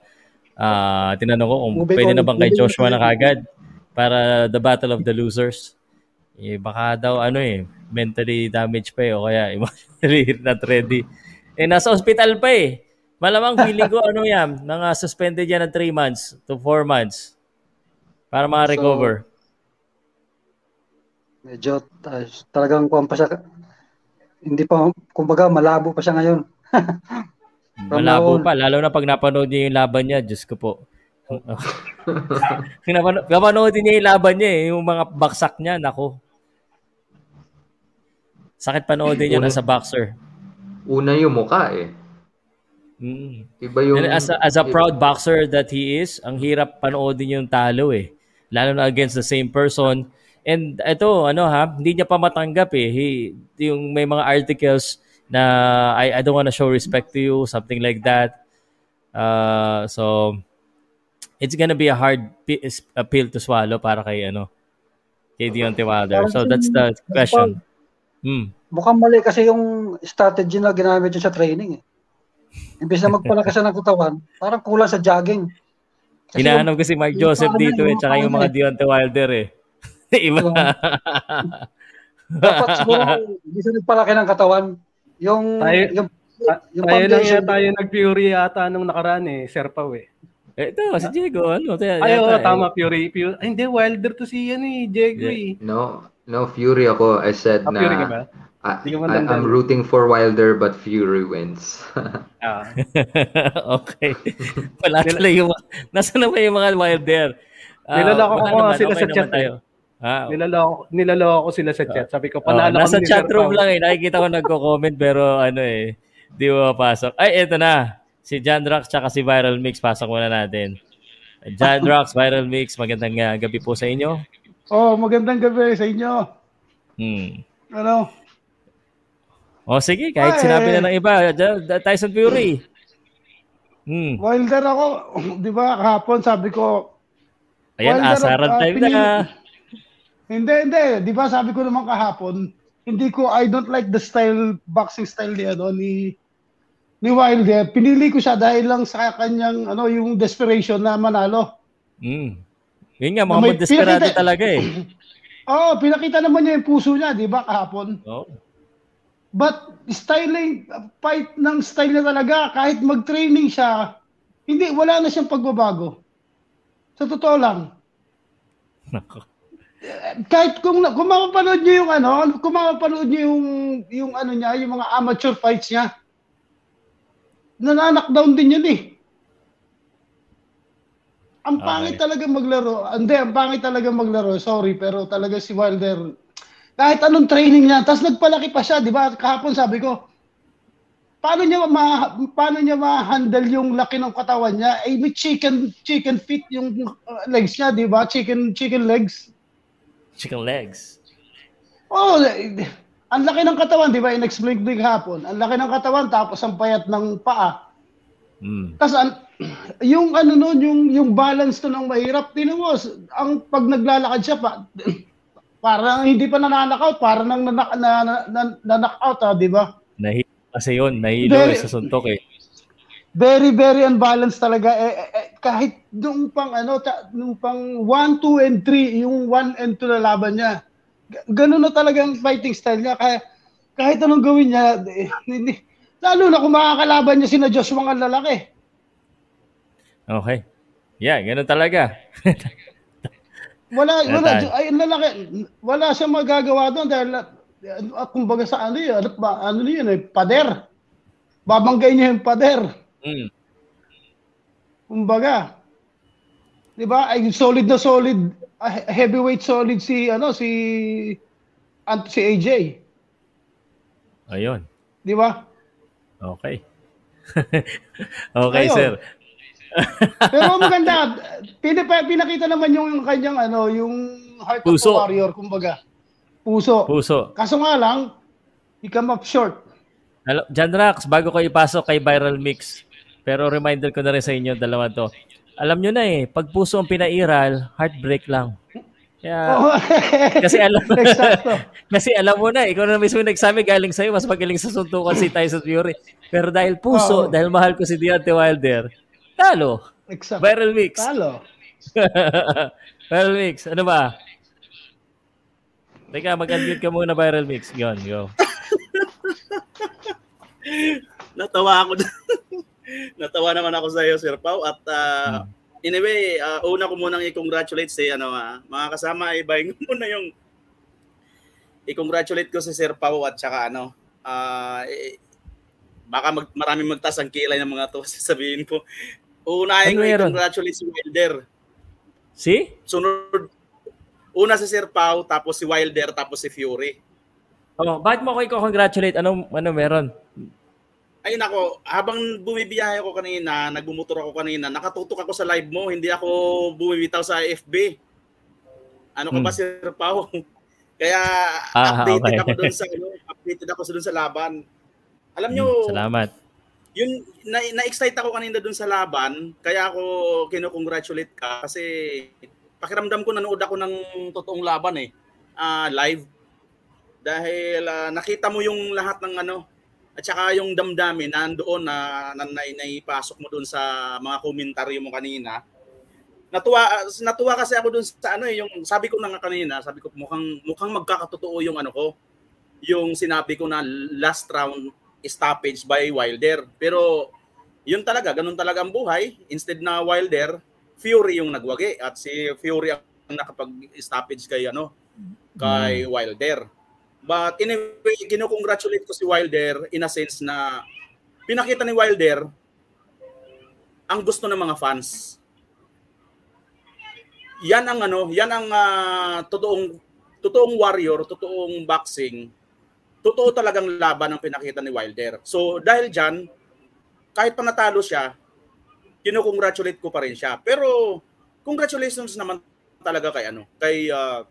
Ah, tinanong ko kung Moving pwede on, na bang kay Joshua na kagad para the battle of the losers. Eh, baka daw ano eh, mentally damaged pa eh o kaya emotionally not ready. Eh, nasa hospital pa eh. Malamang feeling ko ano yan, mga suspended yan ng 3 months to 4 months para ma-recover. Medyo ah, talagang kuha pa siya. Hindi pa, kumbaga malabo pa siya ngayon. Malabo pa, lalo na pag napanood niya yung laban niya, Diyos ko po. Napano- Napanood niya yung laban niya eh, yung mga baksak niya, nako. Sakit panoodin niya na sa boxer. una yung muka eh. Mm. Iba yung... And as a, as a proud boxer that he is, ang hirap panoodin yung talo eh. Lalo na against the same person. And ito, ano ha, hindi niya pa matanggap eh. He, yung may mga articles na I, I don't wanna show respect to you, something like that. Uh, so, it's gonna be a hard is- a pill to swallow para kay ano, kay Deontay Wilder. So, that's the question. Hmm. Mukhang mali kasi yung strategy na ginamit niya sa training eh. Imbes na magpalakas siya ng katawan, parang kulang sa jogging. Kasi Hinahanap ko si Mark yung Joseph dito eh, tsaka yung mga Deontay Wilder eh. Iba. dapat siguro hindi siya nagpalaki ng katawan. Yung, Tayo- yung, yung Tayo lang yan tayo nag-Fury yata nung nakaraan eh, Sir Pau eh. Eh, Ito, si Diego, ano? Taya, Ay, yata, eh. tama, Fury. Fury. Ay, hindi, Wilder to si ano eh, Diego eh. No, no, Fury ako. I said Ah, Fury ka na ba? I, ko I. I'm rooting for Wilder but Fury wins. Ah. okay. Wala tuloy yung... Nasa na ba yung mga Wilder? Ah, Nilalako baka ko naman, sila okay sa chat, eh. tayo. Ah, Nilaloko, nilaloko ko sila sa chat. Sabi ko, oh, panalo nasa kami ni chat room lang eh. Nakikita ko nagko-comment pero ano eh. Di mo mapasok. Ay, eto na. Si John Drax tsaka si Viral Mix. Pasok muna natin. John Drax, Viral Mix. Magandang ah, gabi po sa inyo. Oh, magandang gabi sa inyo. Hmm. Ano? O sige, kahit Ay. sinabi na ng iba. Tyson Fury. Hmm. Wilder ako, di ba, kahapon sabi ko, Ayan, Wilder, asaran time pinili- na. Hindi, hindi, di ba sabi ko naman kahapon, hindi ko, I don't like the style, boxing style ni, ano, ni, ni Wilder. Pinili ko siya dahil lang sa kanyang, ano, yung desperation na manalo. Hmm. Yun nga, mga desperado pinakita- talaga eh. Oo, pinakita naman niya yung puso niya, di ba, kahapon? Oh. But styling, fight ng style niya talaga, kahit mag-training siya, hindi, wala na siyang pagbabago. Sa totoo lang. Nako. Kahit kung, kung mapapanood niyo yung ano, kung mapapanood niyo yung, yung ano niya, yung mga amateur fights niya, nananakdown din yun eh. Ang pangit Okay. talaga maglaro. Hindi, ang pangit talaga maglaro. Sorry, pero talaga si Wilder, kahit anong training niya, tapos nagpalaki pa siya, di ba? Kahapon sabi ko, paano niya ma paano niya ma-handle yung laki ng katawan niya? Eh may chicken chicken feet yung uh, legs niya, di ba? Chicken chicken legs. Chicken legs. Oh, ang laki ng katawan, di ba? In-explain ko hapon. Ang laki ng katawan tapos ang payat ng paa. Mm. Tapos an, yung ano noon, yung yung balance to ng mahirap. Tinan mo, ang pag naglalakad siya pa parang hindi pa nananakaut, parang nang nanak na, na, na, na-knockout, ah, di ba? Nahilo kasi yun. Nahilo eh, sa suntok eh. Very very unbalanced talaga eh, eh, eh, kahit nung pang ano ta, nung pang 1 2 and 3 yung 1 and 2 na laban niya. Ganun na talaga ang fighting style niya kaya kahit anong gawin niya eh, hindi lalo na kung makakalaban niya sina Joshua ang lalaki. Okay. Yeah, ganun talaga. Wala wala ay lalaki wala siyang magagawa doon dahil uh, kumbaga sa ano yun, ano ano yun eh, pader. Babanggay niya yung pader. Mm. Kumbaga. 'Di ba? Ay solid na solid, heavyweight solid si ano si si AJ, Ayun. 'di ba? Okay. okay, Ayun. sir. Pero maganda, pinapa, pinakita naman yung kanyang ano, yung heart Puso. of a warrior kumbaga. Puso. Puso. Kaso nga lang, he come up short. Hello, John Rax, bago ko ipasok kay Viral Mix, pero reminder ko na rin sa inyo, dalawa to. Alam nyo na eh, pag puso ang pinairal, heartbreak lang. Kaya, Oh, kasi alam Eksakto. kasi alam mo na, ikaw na mismo nagsabi galing sa'yo, mas magaling sa suntukan si Tyson Fury. Pero dahil puso, Oo. dahil mahal ko si Deontay Wilder, talo. Exact. Viral Mix. Talo. Viral Mix, ano ba? Teka, mag-unmute ka muna, Viral Mix. Yun, go. Natawa ako. Natawa naman ako sa iyo, Sir Pau. At uh, anyway, uh, una ko munang i-congratulate si ano, ah, mga kasama, ibahin ko muna yung i-congratulate ko si Sir Pau at saka ano, ah, eh, baka mag, maraming magtas ang kilay ng mga to, sasabihin ko. Unahin Ano ko i-congratulate si Wilder. Si? Sunod, una si Sir Pau, tapos si Wilder, tapos si Fury. Oh, bakit mo ako i-congratulate? Anong, ano meron? Ay nako, habang bumibiyahe ako kanina, nagbumotor ako kanina, nakatutok ako sa live mo, hindi ako bumibitaw sa FB. Ano ka ba, Hmm. Sir Pao? Kaya Ah, updated okay. ako doon sa ano, updated ako sa doon sa laban. Alam nyo, Hmm, Salamat. yun na, na-excite ako kanina doon sa laban, kaya ako kino-congratulate ka kasi pakiramdam ko nanood ako ng totoong laban eh, ah, live. Dahil ah, nakita mo yung lahat ng ano, at saka yung damdamin nandoon na, na, na naipasok mo doon sa mga komentaryo mo kanina. Natuwa natuwa kasi ako doon sa ano eh, yung sabi ko na nga kanina, sabi ko mukhang mukhang magkakatotoo yung ano ko, yung sinabi ko na last round stoppage by Wilder. Pero yun talaga, ganun talaga ang buhay. Instead na Wilder, Fury yung nagwagi at si Fury ang nakapag-stoppage kay ano, kay Wilder. But anyway, kinukongratulate ko si Wilder in a sense na pinakita ni Wilder ang gusto ng mga fans. Yan ang ano, yan ang ah, totoong totoong warrior, totoong boxing. Totoo talagang laban ang pinakita ni Wilder. So dahil diyan, kahit pa natalo siya, kinukongratulate ko pa rin siya. Pero congratulations naman talaga kay ano, kay ah,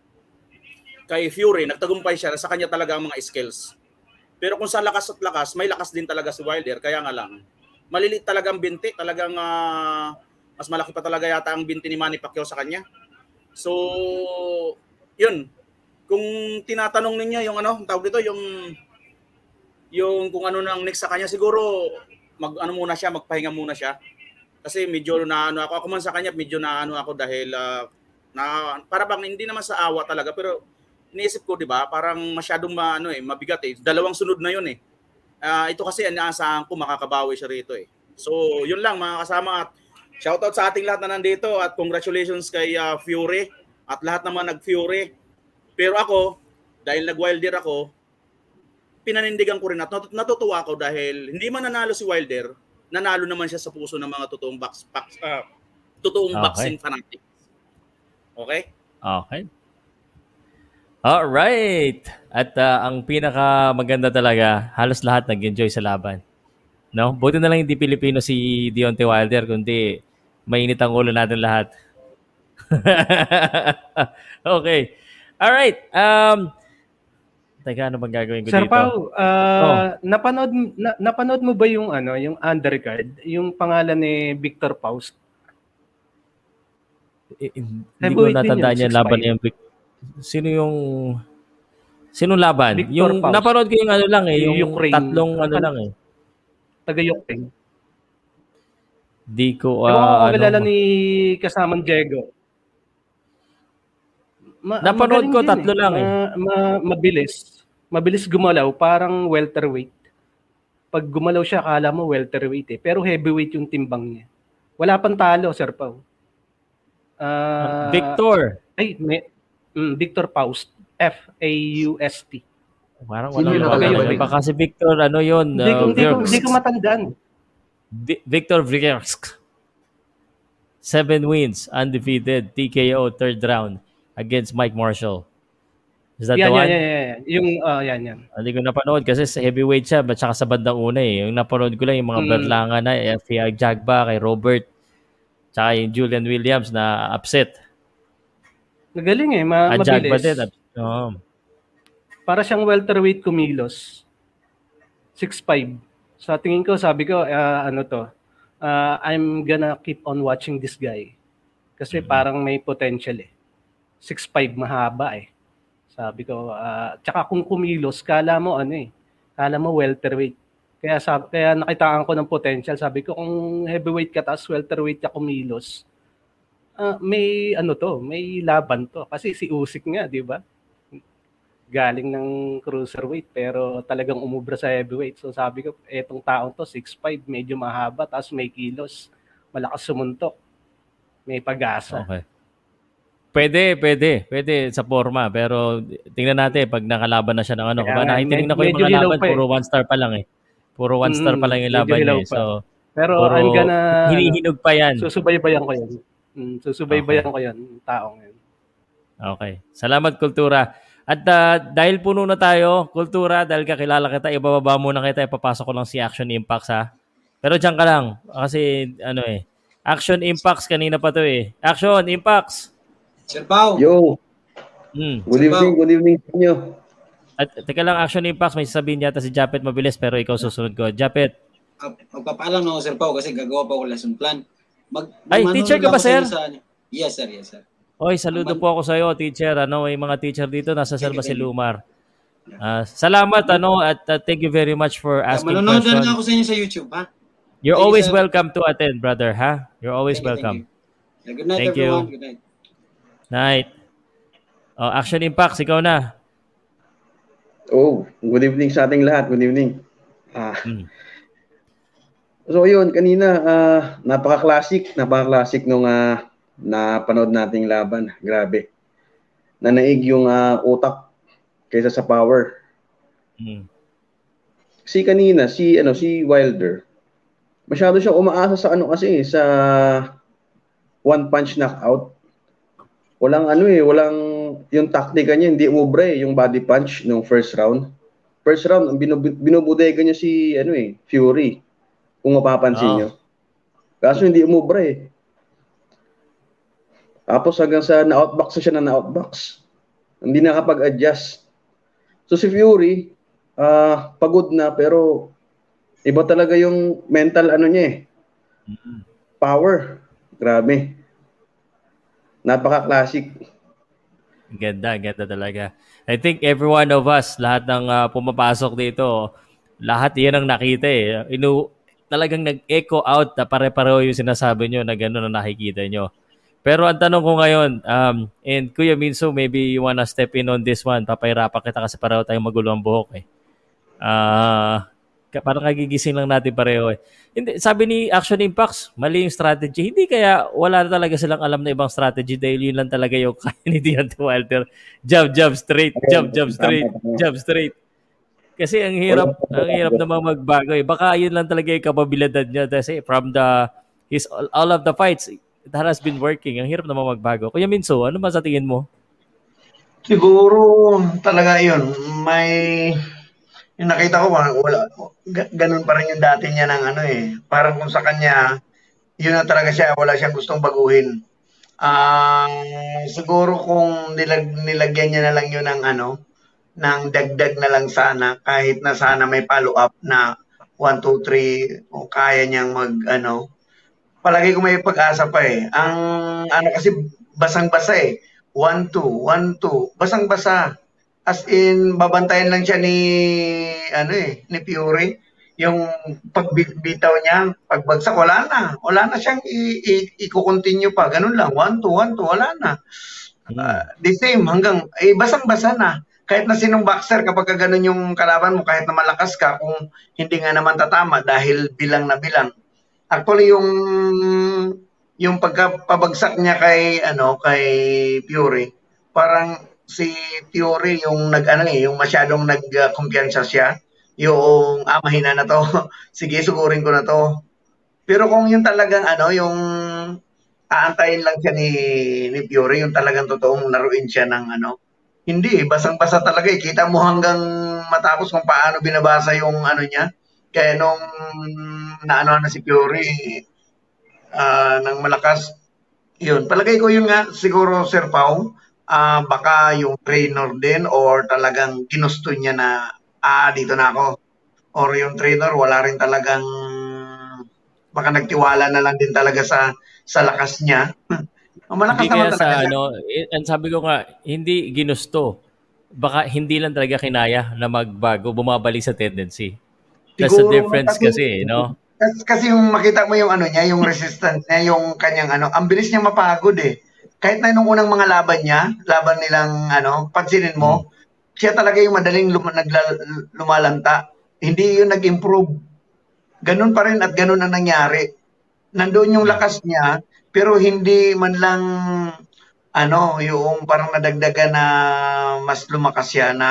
kay Fury, nagtagumpay siya sa kanya talaga ang mga skills. Pero kung sa lakas at lakas, may lakas din talaga si Wilder, kaya nga lang, malilit talaga ang binti, talagang ah, mas malaki pa talaga yata ang binti ni Manny Pacquiao sa kanya. So, yun. Kung tinatanong ninyo yung ano, tawag dito, yung yung kung ano nang next sa kanya, siguro mag ano muna siya, magpahinga muna siya. Kasi medyo na ano ako, ako man sa kanya, medyo na ano ako dahil ah, na para bang hindi naman sa awa talaga pero iniisip ko, di ba, parang masyadong ma, ano, eh, mabigat eh. Dalawang sunod na yun eh. Ah, ito kasi inaasahan ko makakabawi siya rito eh. So, yun lang mga kasama at shoutout sa ating lahat na nandito at congratulations kay ah, Fury at lahat naman nag-Fury. Pero ako, dahil nag-Wilder ako, pinanindigan ko rin at nat- natutuwa ako dahil hindi man nanalo si Wilder, nanalo naman siya sa puso ng mga totoong box, box ah, totoong Okay. boxing fanatics. Okay? Okay. Alright. At ah, ang pinaka maganda talaga, halos lahat nag-enjoy sa laban. No? Buti na lang hindi Pilipino si Deontay Wilder, kundi mainit ang ulo natin lahat. okay. Alright. Um, teka, ano bang gagawin ko Sir dito? Pao, ah, napanood na, napanood mo ba yung ano, yung undercard, yung pangalan ni Victor Paust? Eh, hindi ko Heavyweight din natandaan yung laban 6'5". na yung Vic- Sino yung... Sino laban? Victor yung Paust. napanood ko yung ano lang eh, yung Ukraine. tatlong ano lang eh. Taga Ukraine. Di ko Ewan ko ah, ano, ni kasamang Diego. Ma- Napanood ko, tatlo lang eh. Ma- ma- mabilis. Mabilis gumalaw, parang welterweight. Pag gumalaw siya, akala mo welterweight eh. Pero heavyweight yung timbang niya. Wala pang talo, Sir Pao. Ah, Victor. Ay, may, mm, Victor Paust. F-A-U-S-T. Parang Sino wala nakalaban Ano, niya? Baka si Victor, ano yun? Hindi ko, uh, hindi ko, hindi ko matandaan. Vi- Victor Vriersk. Seven wins, undefeated, TKO, third round against Mike Marshall. Is that Yan, the yan, one? yan, yan, yan. Yung, ah, yan, yan. Hindi ko napanood kasi sa heavyweight siya, at saka sa bandang una eh. Yung napanood ko lang yung mga Mm. berlangan na, eh, FPI Jagba, kay Robert, tsaka yung Julian Williams na upset. Nagaling eh, ma- At Jagba mabilis. din. up- Oo. Para siyang welterweight kumilos. 6'5". Sa tingin ko, sabi ko, ah, ano to, ah, I'm gonna keep on watching this guy. Kasi parang may potential eh. 6'5", mahaba eh. Sabi ko, ah, tsaka kung kumilos, kala mo ano eh, kala mo welterweight. Kaya, sabi, kaya nakitaan ko ng potential. Sabi ko, kung heavyweight ka tapos welterweight ka kumilos, ah, may ano to, may laban to. Kasi si Usyk nga, di ba? galing ng cruiserweight pero talagang umubra sa heavyweight. So sabi ko, etong taong to, 6'5", medyo mahaba, tapos may kilos, malakas sumuntok, may pag-asa. Okay. Pwede, pwede. Pwede sa forma. Pero tingnan natin pag nakalaban na siya ng ano. Kaya nakitingin med- ko yung mga laban, pa eh. puro one star pa lang eh. Puro one star pa Mm, lang yung laban niya eh. pa. So, Pero puro I'm gonna, ano, hinihinog pa yan. susubaybayan ko yan. Mm, susubaybayan ko yan, yung taong yan. Okay. Salamat, Kultura. At ah, dahil puno na tayo, Kultura, dahil kakilala kita, ibababa muna kita, ipapasok ko lang si Action Impacts ha. Pero dyan ka lang. Kasi, ano eh, Action Impacts, kanina pa to eh. Action Impacts! Sir Pao, Yo, Hmm. good evening, good evening sa inyo. At teka lang, Action Impacts, may sasabihin yata si Japet mabilis, pero ikaw susunod ko. Japet, ah, magpapaalam na ako Sir Pao kasi gagawa pa ako lesson plan. Mag, Ay, manonood teacher ka ba, sir? sa ano. Yes, sir. Yes, sir. Oy, saludo po ako sa iyo, teacher. Ano, may mga teacher dito nasa Thank you, Selva thank you. Silumar. Ah, salamat ano at uh, thank you very much for Yeah, asking manonood na lang questions. ako sa inyo sa YouTube, ha? You're Thank you, always sir. welcome to attend, brother, ha? You're always Thank you, thank welcome. you. Yeah, good night, Thank you. everyone. Good night. Night. Oh, Action Impacts, ikaw na. Oh, good evening sa ating lahat. Good evening. Ah. Hmm. So yun, kanina ah, napaka-classic, napaka-classic nung ah, napanood nating laban. Grabe. Nanaig yung ah, utak kaysa sa power. Hmm. Si kanina, si ano, si Wilder. Masyado siya umaasa sa ano kasi sa one punch knockout. Walang ano eh, walang yung taktika niya, hindi umubra eh, yung body punch nung first round. First round, ang binub- binubudega niya si ano eh, Fury. Kung mapapansin Ah. niyo. Kaso hindi umubra eh. Tapos hanggang sa na-outbox na siya na na-outbox. Hindi nakapag-adjust. So si Fury, ah pagod na pero iba talaga yung mental ano niya eh. Power. Grabe. Napaka-classic. Ganda, ganda talaga. I think every one of us, lahat ng ah, pumapasok dito, lahat yan ang nakita eh. Inu talagang nag-echo out na pare-pareho yung sinasabi nyo na gano'n na nakikita nyo. Pero ang tanong ko ngayon, um, and Kuya Minso, maybe you wanna step in on this one. Papahirapan kita kasi pareho tayong magulo ang buhok eh. Ah, ka- parang kagigising lang natin pareho eh. Hindi, sabi ni Action Impacts, mali yung strategy. Hindi kaya wala talaga silang alam na ibang strategy dahil yun lang talaga yung kaya ni Deontay Wilder. Jab, jab, straight. Jab, jab, straight. Jab, straight. Kasi ang hirap, ang hirap naman magbago eh. Baka yun lang talaga yung kapabilidad niya kasi from the his all, of the fights that has been working. Ang hirap naman magbago. Kuya Minso, ano ba sa tingin mo? Siguro talaga yun, may yung nakita ko wala ga- ganun pa rin yung dati niya ng ano eh. Parang kung sa kanya yun na talaga siya, wala siyang gustong baguhin. Ah, siguro kung nilag, nilagyan niya na lang yun ng ano, ng dagdag na lang sana kahit na sana may follow up na 1 2 3 o kaya niyang mag ano. Palagi ko may pag-asa pa eh. Ang ano kasi basang-basa eh. 1 2 1 2 basang-basa. As in babantayan lang siya ni ano eh, ni Fury yung pagbitaw niya, pagbagsak, wala na. Wala na siyang i- i- i-continue pa. Ganun lang. 1, 2, 1, 2, wala na. Ah, the same, hanggang, eh, basang-basa na. Kahit na sinong boxer, kapag ka ganun yung kalaban mo, kahit na malakas ka, kung hindi nga naman tatama dahil bilang na bilang. Actually, yung yung pagkapabagsak niya kay ano kay Fury, parang si Fury yung nag ano eh, yung masyadong nagkumpiyansa siya yung ah, mahina na to. Sige, sugurin ko na to. Pero kung yung talagang ano, yung aantayin lang siya ni, ni Fury, yung talagang totoong laruin siya ng ano, hindi, basang-basa talaga eh. Kita mo hanggang matapos kung paano binabasa yung ano niya. Kaya nung naano na si Fury, ah, ng malakas, yun. Palagay ko yun nga, siguro Sir Pao, ah, baka yung trainer din or talagang ginusto niya na ah, dito na ako. Or yung trainer, wala rin talagang, baka nagtiwala na lang din talaga sa sa lakas niya. Oh, Malakas Hindi naman sa talaga siya. ano, eh, ang sabi ko nga, hindi ginusto. Baka hindi lang talaga kinaya na magbago, bumabalik sa tendency. That's the Siguro, difference kasi- kasi, no? Kasi, kasi yung makita mo yung ano niya, yung resistance niya, yung kanyang ano, ang bilis niya mapagod eh. Kahit na nung unang mga laban niya, laban nilang ano, pansinin mo, siya talaga yung madaling lum- nagla- lumalanta. Hindi yun nag-improve. Ganun pa rin at ganun ang nangyari. Nandoon yung lakas niya, pero hindi man lang ano, yung parang nadagdagan na mas lumakas siya na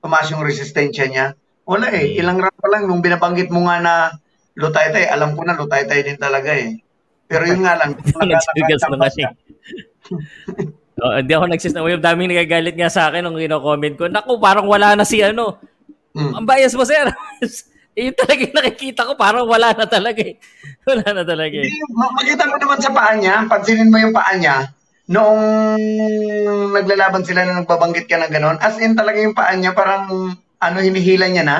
tumaas yung resistensya niya. Wala eh. Ilang round pa lang nung binabanggit mo nga na lutay-tay, alam ko na lutay-tay din talaga eh. Pero yun nga lang, Nagsigas na kasi. Oh, hindi ako nagsisna. Yung daming nagagalit nga sa akin nung kino-comment ko. Naku, parang wala na si ano. Ang bias mo, sir. Eh, Yun talaga yung nakikita ko, parang wala na talaga eh. Wala na talaga eh. Makita mo naman sa paa niya, pansinin mo yung paa niya, noong naglalaban sila na nagbabanggit ka na gano'n, as in talaga yung paa niya, parang ano, hinihila niya na.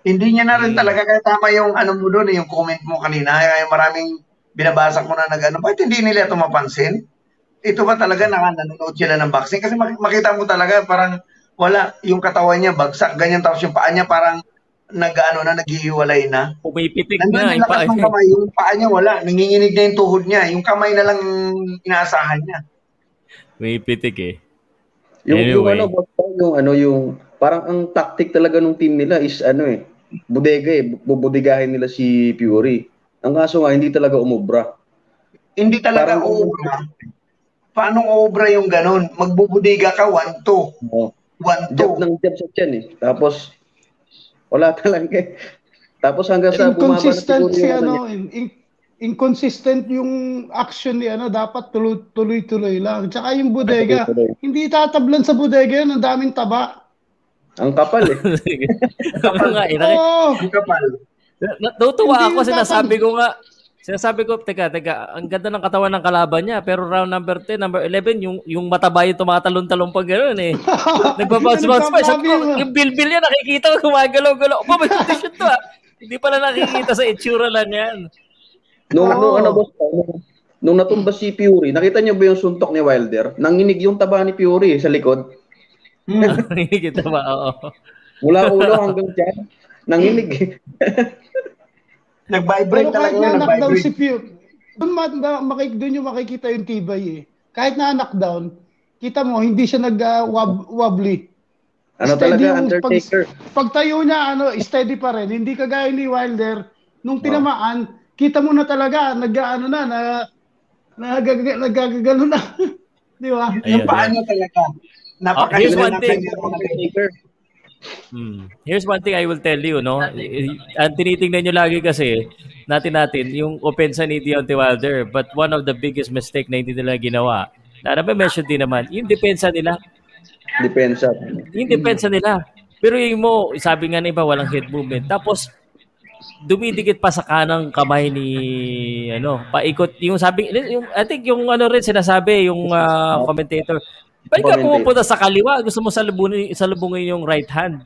Hindi niya na rin talaga, kaya tama yung ano mo doon, yung comment mo kanina, kaya maraming binabasa ko na nag-ano, bakit hindi nila ito mapansin? Ito ba talaga na nanonood sila ng boxing? Kasi mak- makita mo talaga, parang wala, yung katawan niya bagsak, ganyan, tapos yung paa niya parang nag-ano na, naghihiwalay na. Pumipitik Nandun na yung yung lakas paa ng kamay, yung paa niya wala, nanginginig na yung tuhod niya, yung kamay na lang inaasahan niya. Pumipitik eh. Yung, yung Anyway. ano, boss, yung ano, yung parang ang tactic talaga ng team nila is ano eh, bodega eh, bubudegahin nila si Fury. Ang kaso nga, hindi talaga umubra. Hindi talaga Parang- obra. Paano obra yung ganun? Magbubudiga ka, 1-2. Oh, 1-2. jab ng jab sa tiyan eh. Tapos, wala talaga eh. Tapos hanggang sa bumaba na Inconsistent siguro si yung ano ano, in, in- inconsistent yung action ni ano, dapat tuloy- tuloy-tuloy lang. Tsaka yung bodega, hindi tatablan sa bodega yun, ang daming taba. Ang kapal eh. Oo nga, eh, Oo, Yung kapal. Na- Natutuwa Hindi ako, sinasabi ko nga, sinasabi ko, teka, teka, ang ganda ng katawan ng kalaban niya, pero round number 10, number 11, yung, yung mataba yung tumatalon-talon pa gano'n eh. Nagbabounce-bounce pa. Sabi ko, yung bilbil niya, nakikita ko gumagalaw-galaw. Pa, may condition to ah. Hindi pala nakikita sa itsura lang yan. Nung, Oo. nung ano boss, nung, nung natumba si Fury, nakita niyo ba yung suntok ni Wilder? Nanginig yung taba ni Fury eh, sa likod. Nakikita ba? Oo. Mula ulo hanggang tiyan. Nanginig eh. Nag-vibrate pero talaga kahit yun, na-knockdown nag-vibrate. si Fury, doon, ma, ma, makik, doon yung makikita yung tibay eh. Kahit na knockdown, kita mo, hindi siya nag-wobbly. Ano Steady talaga, yung Undertaker? Pag, pagtayo niya, ano, steady pa rin. Hindi kagaya ni Wilder. Nung tinamaan, kita mo na talaga, nag-ano na, na, nagag- nagagagano na. Di ba? Yung paa niya talaga. Oh, here's one ng thing. mga Hmm. Here's one thing I will tell you, no? Ang tinitingnan nyo lagi kasi, natin natin, yung opensa ni Deontay Wilder, but one of the biggest mistake na hindi nila ginawa, na mention din naman, yung depensa nila. Depensa. Yung depensa nila. Pero yung mo, sabi nga na iba, walang head movement. Tapos, dumidikit pa sa kanang kamay ni ano paikot yung sabi yung I think yung ano rin sinasabi yung ah, commentator Bakit ka pumupunta sa kaliwa? Gusto mo salubungin, salubungin yung right hand.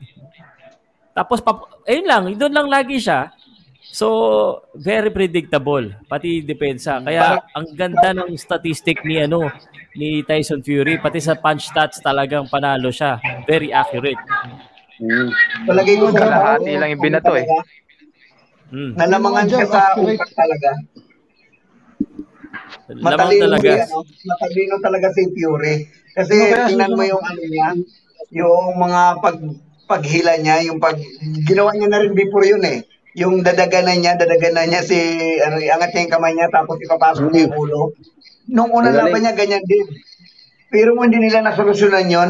Tapos, pap- ayun lang, doon lang lagi siya. So, very predictable. Pati depensa. Kaya, ang ganda ng statistic ni, ano, ni Tyson Fury. Pati sa punch stats talagang panalo siya. Very accurate. Mm. Palagay ko sa Kalahati lang yung binato eh. Mm. Nalamangan siya sa utak talaga. Matalino talaga. si, ano, matalino talaga si Fury. Kasi Ano kaya tingnan mo yung ano niya, yung mga pag paghila niya, yung pag ginawa niya na rin before yun eh. Yung dadaganan niya, dadaganan niya si ano, iangat niya yung kamay niya tapos ipapasok niya yung ulo. Nung unang Magaling. laban niya ganyan din. Pero kung hindi nila nasolusyonan yun,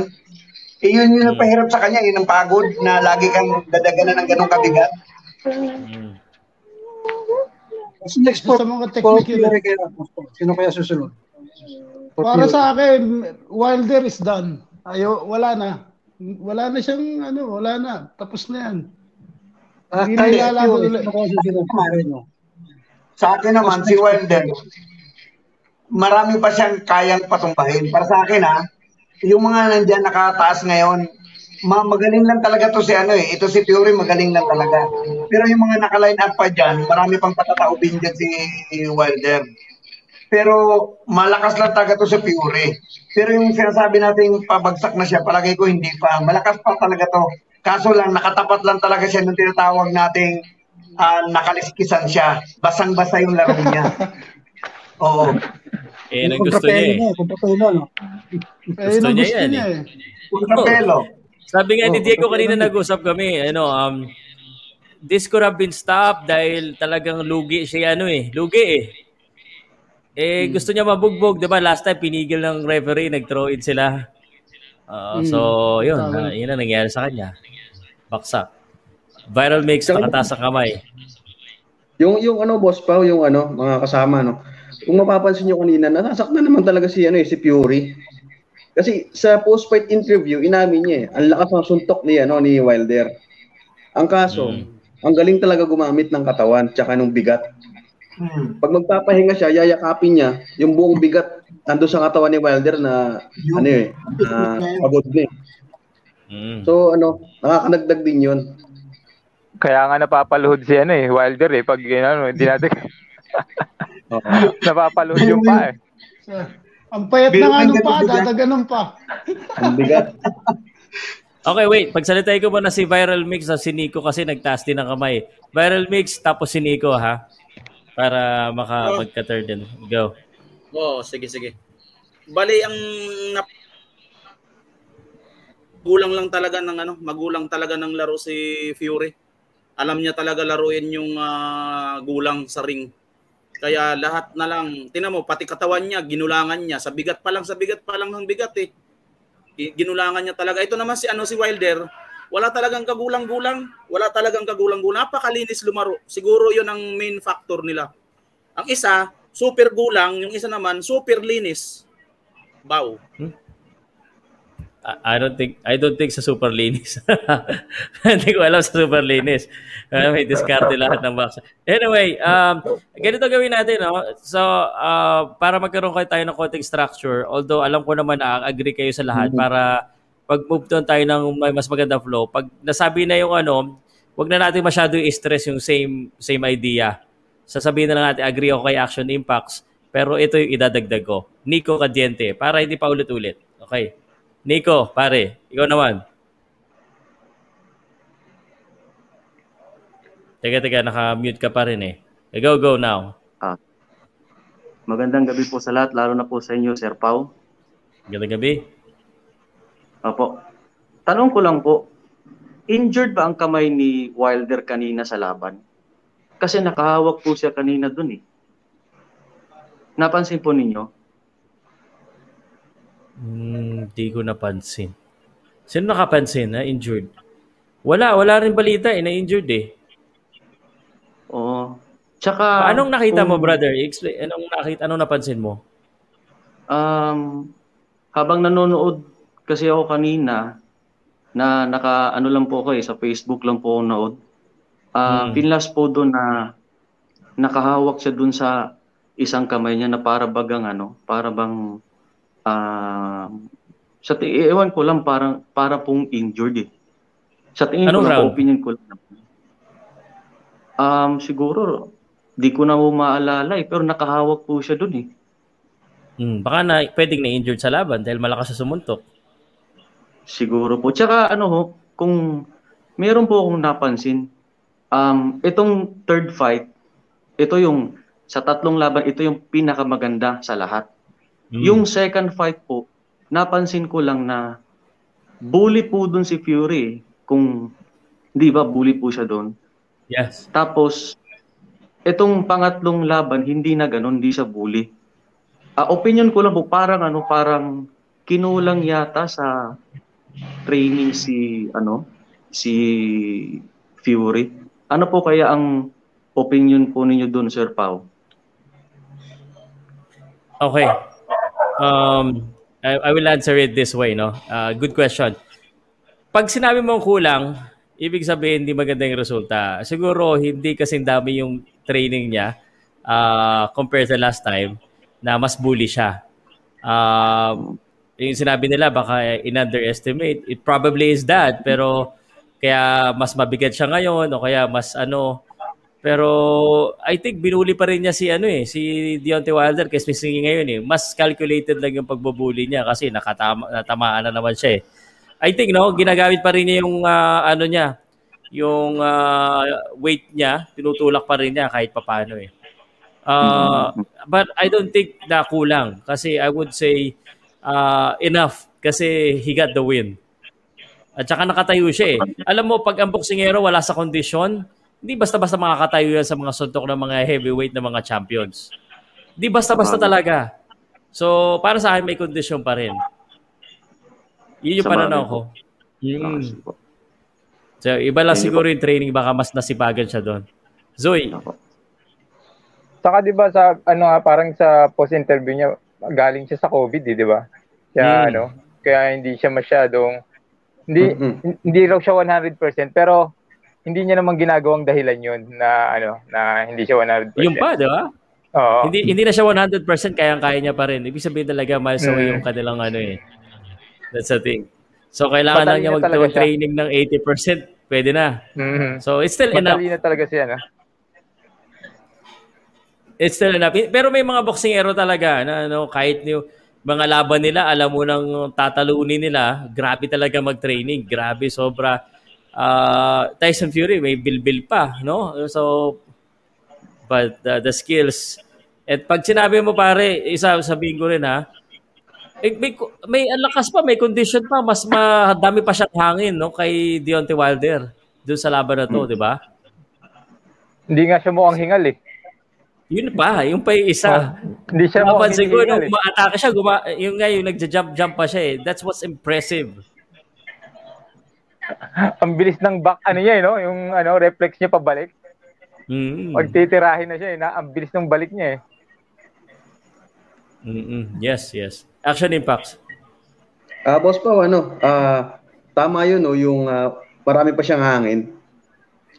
eh yun yung nagpahirap sa kanya, yun ang pagod na lagi kang dadaganan ng ganong kabigat. Mm. Next for, Sa mga Ramos? Sino kaya susunod? Para sa akin, Wilder is done. Ayo, wala na. Wala na siyang ano, wala na. Tapos na yan. Ah, Hindi na lalaban Fury, ulit. sino? Sa akin naman, si Wilder, marami pa siyang kayang patumbahin. Para sa akin ha, yung mga nandyan nakataas ngayon, ma magaling lang talaga to si ano eh. Ito si Fury, magaling lang talaga. Pero yung mga naka-line up pa dyan, marami pang patataubin dyan si Wilder. Pero malakas lang talaga to si Fury. Pero yung sinasabi natin pabagsak na siya, palagay ko hindi pa. Malakas pa talaga to. Kaso lang, nakatapat lang talaga siya nung tinatawag nating ah, nakaliskisan siya. Basang-basa yung laro niya. Oo. Eh, ang gusto niya eh. No? Eh, Gusto yun ang niya gusto yan niya eh. eh. Kontrapelo. Sabi nga ni Diego kanina nag-usap kami, ano, um, this could have been stopped dahil talagang lugi siya, ano eh, lugi eh. Eh, gusto niya mabugbog, di ba? Last time, pinigil ng referee, nag-throw in sila. Uh, Mm. So, yun, uh, yun ang nangyari sa kanya. Baksak. Viral mix, nakataas ang kamay. Yung yung ano boss Pao, yung ano mga kasama no. Kung mapapansin niyo kanina, nasasaktan naman talaga si ano eh, si Fury. Kasi sa post-fight interview, inamin niya eh, ang lakas ng suntok ni ano ni Wilder. Ang kaso, Mm. ang galing talaga gumamit ng katawan tsaka ng bigat. Hmm. Pag magpapahinga siya, yayakapin niya yung buong bigat nando sa katawan ni Wilder na ano eh, na pagod na eh. Mm. So ano, nakakanagdag din 'yon. Kaya nga napapaluhod si ano eh, Wilder eh. Pag ano, hindi natin napapaluhod yung pa eh. Ang payat na nga nung pa, dadaganan pa. Ang bigat. Okay, wait. Pagsalitahin ko muna si Viral Mix at si Nico kasi nagtaas din ng kamay. Viral Mix tapos si Nico ha. Para makapagka-turn din. Go. Oo, sige, sige. Bali, ang nap- gulang lang talaga ng ano, magulang talaga ng laro si Fury. Alam niya talaga laruin yung ah, gulang sa ring. Kaya lahat na lang, tinan mo, pati katawan niya, ginulangan niya. Sa bigat pa lang, sa bigat pa lang ng bigat eh. Ginulangan niya talaga. Ito naman si ano si Wilder, wala talagang kagulang-gulang. Wala talagang kagulang-gulang. Napakalinis lumaro. Siguro 'yon ang main factor nila. Ang isa, super gulang, yung isa naman super linis. Bow. I I don't think I don't think sa super linis. Hindi ko alam sa super linis. Uh, may diskarte lahat ng box. Anyway, um, ganito gawin natin. No? So, uh, para magkaroon kayo tayo ng konting structure, although alam ko naman na agree kayo sa lahat para pag move doon tayo ng may mas maganda flow. Pag nasabi na yung ano, wag na natin masyado i-stress yung same same idea. Sasabihin na lang natin, agree ako kay Action Impacts, pero ito yung idadagdag ko. Nico Cadiente, para hindi pa ulit-ulit. Okay. Nico, pare, ikaw naman. Teka, teka, naka-mute ka pa rin eh. Eh, Go, go now. Magandang gabi po sa lahat, lalo na po sa inyo, Sir Pau. Magandang gabi. Opo. Tanong ko lang po, injured ba ang kamay ni Wilder kanina sa laban? Kasi nakahawak po siya kanina dun eh. Napansin po ninyo? Hmm, di ko napansin. Sino nakapansin na injured? Wala, wala rin balita eh, na injured eh. Oo. Tsaka Anong nakita mo, kung- brother? Explain, anong nakita, anong napansin mo? Um, habang nanonood kasi ako kanina, na naka ano lang po ako eh, sa Facebook lang po ako nood. Ah, Hmm. pinlas po doon na nakahawak siya doon sa isang kamay niya na para bagang ano, para bang ah sa ewan ko lang parang para pong injured eh. Sa tingin Anong ko lang, round? opinion ko lang. Um, siguro di ko na maalala eh, pero nakahawak po siya doon eh. Hmm, baka na pwedeng na-injured sa laban dahil malakas sa sumuntok. Siguro po. Tsaka ano ho, kung meron po akong napansin, um, itong third fight, ito yung, sa tatlong laban, ito yung pinakamaganda sa lahat. Hmm. Yung second fight po, napansin ko lang na bully po dun si Fury. eh. Kung, di ba, bully po siya doon. Yes. Tapos, itong pangatlong laban, hindi na ganun, hindi siya bully. Ah, opinion ko lang po, parang ano, parang kinulang yata sa training si, ano, si Fury. Ano po kaya ang opinion po ninyo doon, Sir Pau? Okay. Um, I, I will answer it this way, no? Uh, good question. Pag sinabi mong kulang, ibig sabihin hindi maganda yung resulta. Siguro hindi kasing dami yung training niya uh, compared sa last time na mas bully siya. Um, yung sinabi nila baka in-underestimate. It probably is that. Pero kaya mas mabigat siya ngayon o kaya mas ano. Pero I think binuli pa rin niya si ano eh, si Deontay Wilder kasi missing ngayon eh. Mas calculated lang yung pagbubuli niya kasi nakatama, natamaan na naman siya eh. I think no, ginagamit pa rin niya yung ah, ano niya, yung ah, weight niya, tinutulak pa rin niya kahit papaano eh. Uh, but I don't think na kulang kasi I would say uh, enough kasi he got the win. At saka nakatayo siya eh. Alam mo, pag ang boksingero wala sa kondisyon, hindi basta-basta makakatayo yan sa mga suntok ng mga heavyweight na mga champions. Hindi basta-basta talaga. So, para sa akin, may kondisyon pa rin. Yun yung pananaw ko. po. Mm. So, iba lang siguro yung training, baka mas nasipagan siya doon. Zoe. Saka 'di ba sa ano nga parang sa post-interview niya galing siya sa COVID, eh, 'di ba? Kaya Mm. ano, kaya hindi siya masyadong hindi Mm-mm. hindi raw siya 100% pero hindi niya naman ginagawang dahilan 'yun na ano na hindi siya 100%. Yung pa, di ba? Oo. Hindi hindi na siya 100% kayang-kaya niya pa rin. Ibig sabihin talaga miles away Mm. yung kanilang ano eh. That's the thing. So kailangan lang niya mag-training ng 80%, pwede na. Mhm. So it's still enough. Matalino talaga siya, no? It's still enough. Pero may mga boksingero talaga na ano, kahit yung mga laban nila, alam mo nang tatalunin nila, grabe talaga mag-training. Grabe, sobra. Ah, Tyson Fury, may bilbil pa, no? So, but uh, the skills. At pag sinabi mo pare, isa sabihin ko rin ha, eh, may, may lakas pa, may condition pa, mas madami pa siyang hangin no, kay Deontay Wilder doon sa laban na to, di ba? Hindi nga siya mukhang hingal eh. Yun pa, yung pa yung isa. Hindi siya mukhang Napansin ko, nung eh. umaatake siya, guma, yung nga, yung nagja-jump-jump pa siya eh. That's what's impressive. Ang bilis ng back ano niya, eh, no? Yung ano reflex niya pabalik. Mm. Pag titirahin na siya, eh, na, ang bilis ng balik niya eh. Mm-mm. Yes, yes. Action impacts. Ah, boss pa ano, ah tama 'yun no, yung ah, marami pa siyang hangin.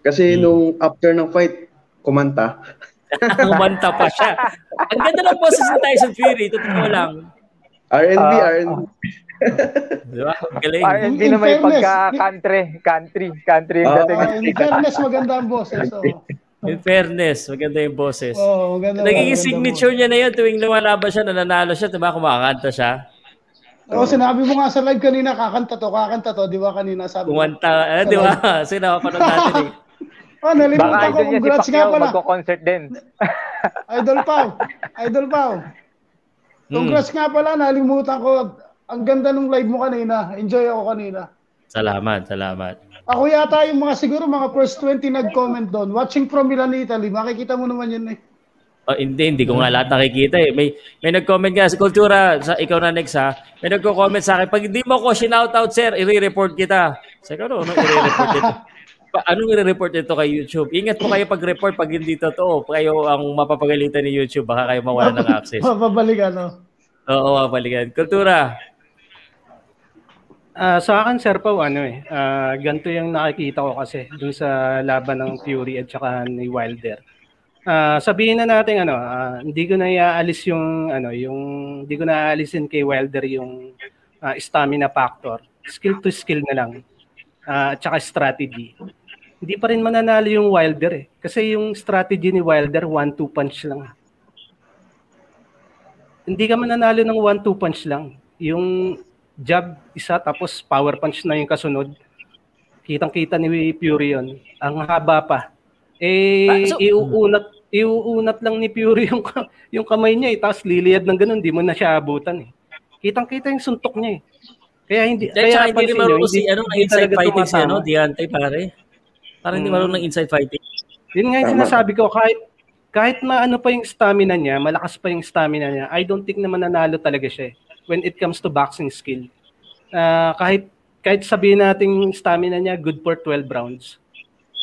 Kasi nung after ng fight, kumanta. Kumanta pa siya. Ang ganda ng boses ni Tyson Fury, totoo lang. R&B, Ah, R&B. Di ba? Galing. R&B In na may fairness, pagka country, country, country yung dating. Ah, in fairness, maganda ang boses. Oh. In fairness, maganda yung boses. Oh, maganda. Nagiging maganda signature niya na yun tuwing lumalaban siya, nananalo siya, diba? Kumakanta siya. Oh, sinabi mo nga sa live kanina, kakanta to, kakanta to, di ba kanina sabi mo? Kumanta, eh, di ba? Kasi nakapanood natin eh. Oh, Baka nalimutan ko. idol niya si Congrats nga Pacquiao, pala. magko-concert din. Idol Pau. Idol Pau. Hmm. Congrats nga pala. Nalimutan ko. Ang ganda ng live mo kanina. Enjoy ako kanina. Salamat, salamat. Ako yata yung mga siguro mga first 20 nag-comment doon. Watching from Milan, Italy. Makikita mo naman yun eh. Oh, hindi, hindi ko nga lahat nakikita eh. May, may nag-comment nga sa Kultura, sa, ikaw na next ha. May nagko-comment sa akin, pag hindi mo ko shoutout sir, i-report kita. Sa ko, ano, i-report ito? Pa, anong i-report ito kay YouTube? Ingat po kayo pag-report pag hindi totoo. Kayo ang mapapagalitan ni YouTube. Baka kayo mawala ng access. Mapabalikan, no? Oo, mapalikan. Kultura. Ah, sa akin, Sir Pao, ano eh, ah, ganito yung nakikita ko kasi dun sa laban ng Fury at saka ni Wilder. Ah, sabihin na natin ano, ah, hindi ko na iaalis yung ano, yung hindi ko na aalisin kay Wilder yung ah, stamina factor. Skill to skill na lang. Ah, at saka strategy. Hindi pa rin mananalo yung Wilder eh. Kasi yung strategy ni Wilder, one-two punch lang. Hindi ka mananalo ng one-two punch lang. Yung jab isa tapos power punch na yung kasunod. Kitang-kita ni Fury yun. Ang haba pa. Eh, so- iuunat, iuunat lang ni Fury yung, ka- yung kamay niya eh. Tapos liliyad ng ganun, di mo na siya abutan eh. Kitang-kita yung suntok niya eh. Kaya hindi, Kaya, kaya hindi marunong si ano, hindi inside fighting si ano. Diante pare. Parang hindi Mm. marunong ng inside fighting. Yun nga yung sinasabi ko, kahit kahit maano pa yung stamina niya, malakas pa yung stamina niya, I don't think na mananalo talaga siya eh, when it comes to boxing skill. Ah, kahit kahit sabihin natin yung stamina niya good for 12 rounds.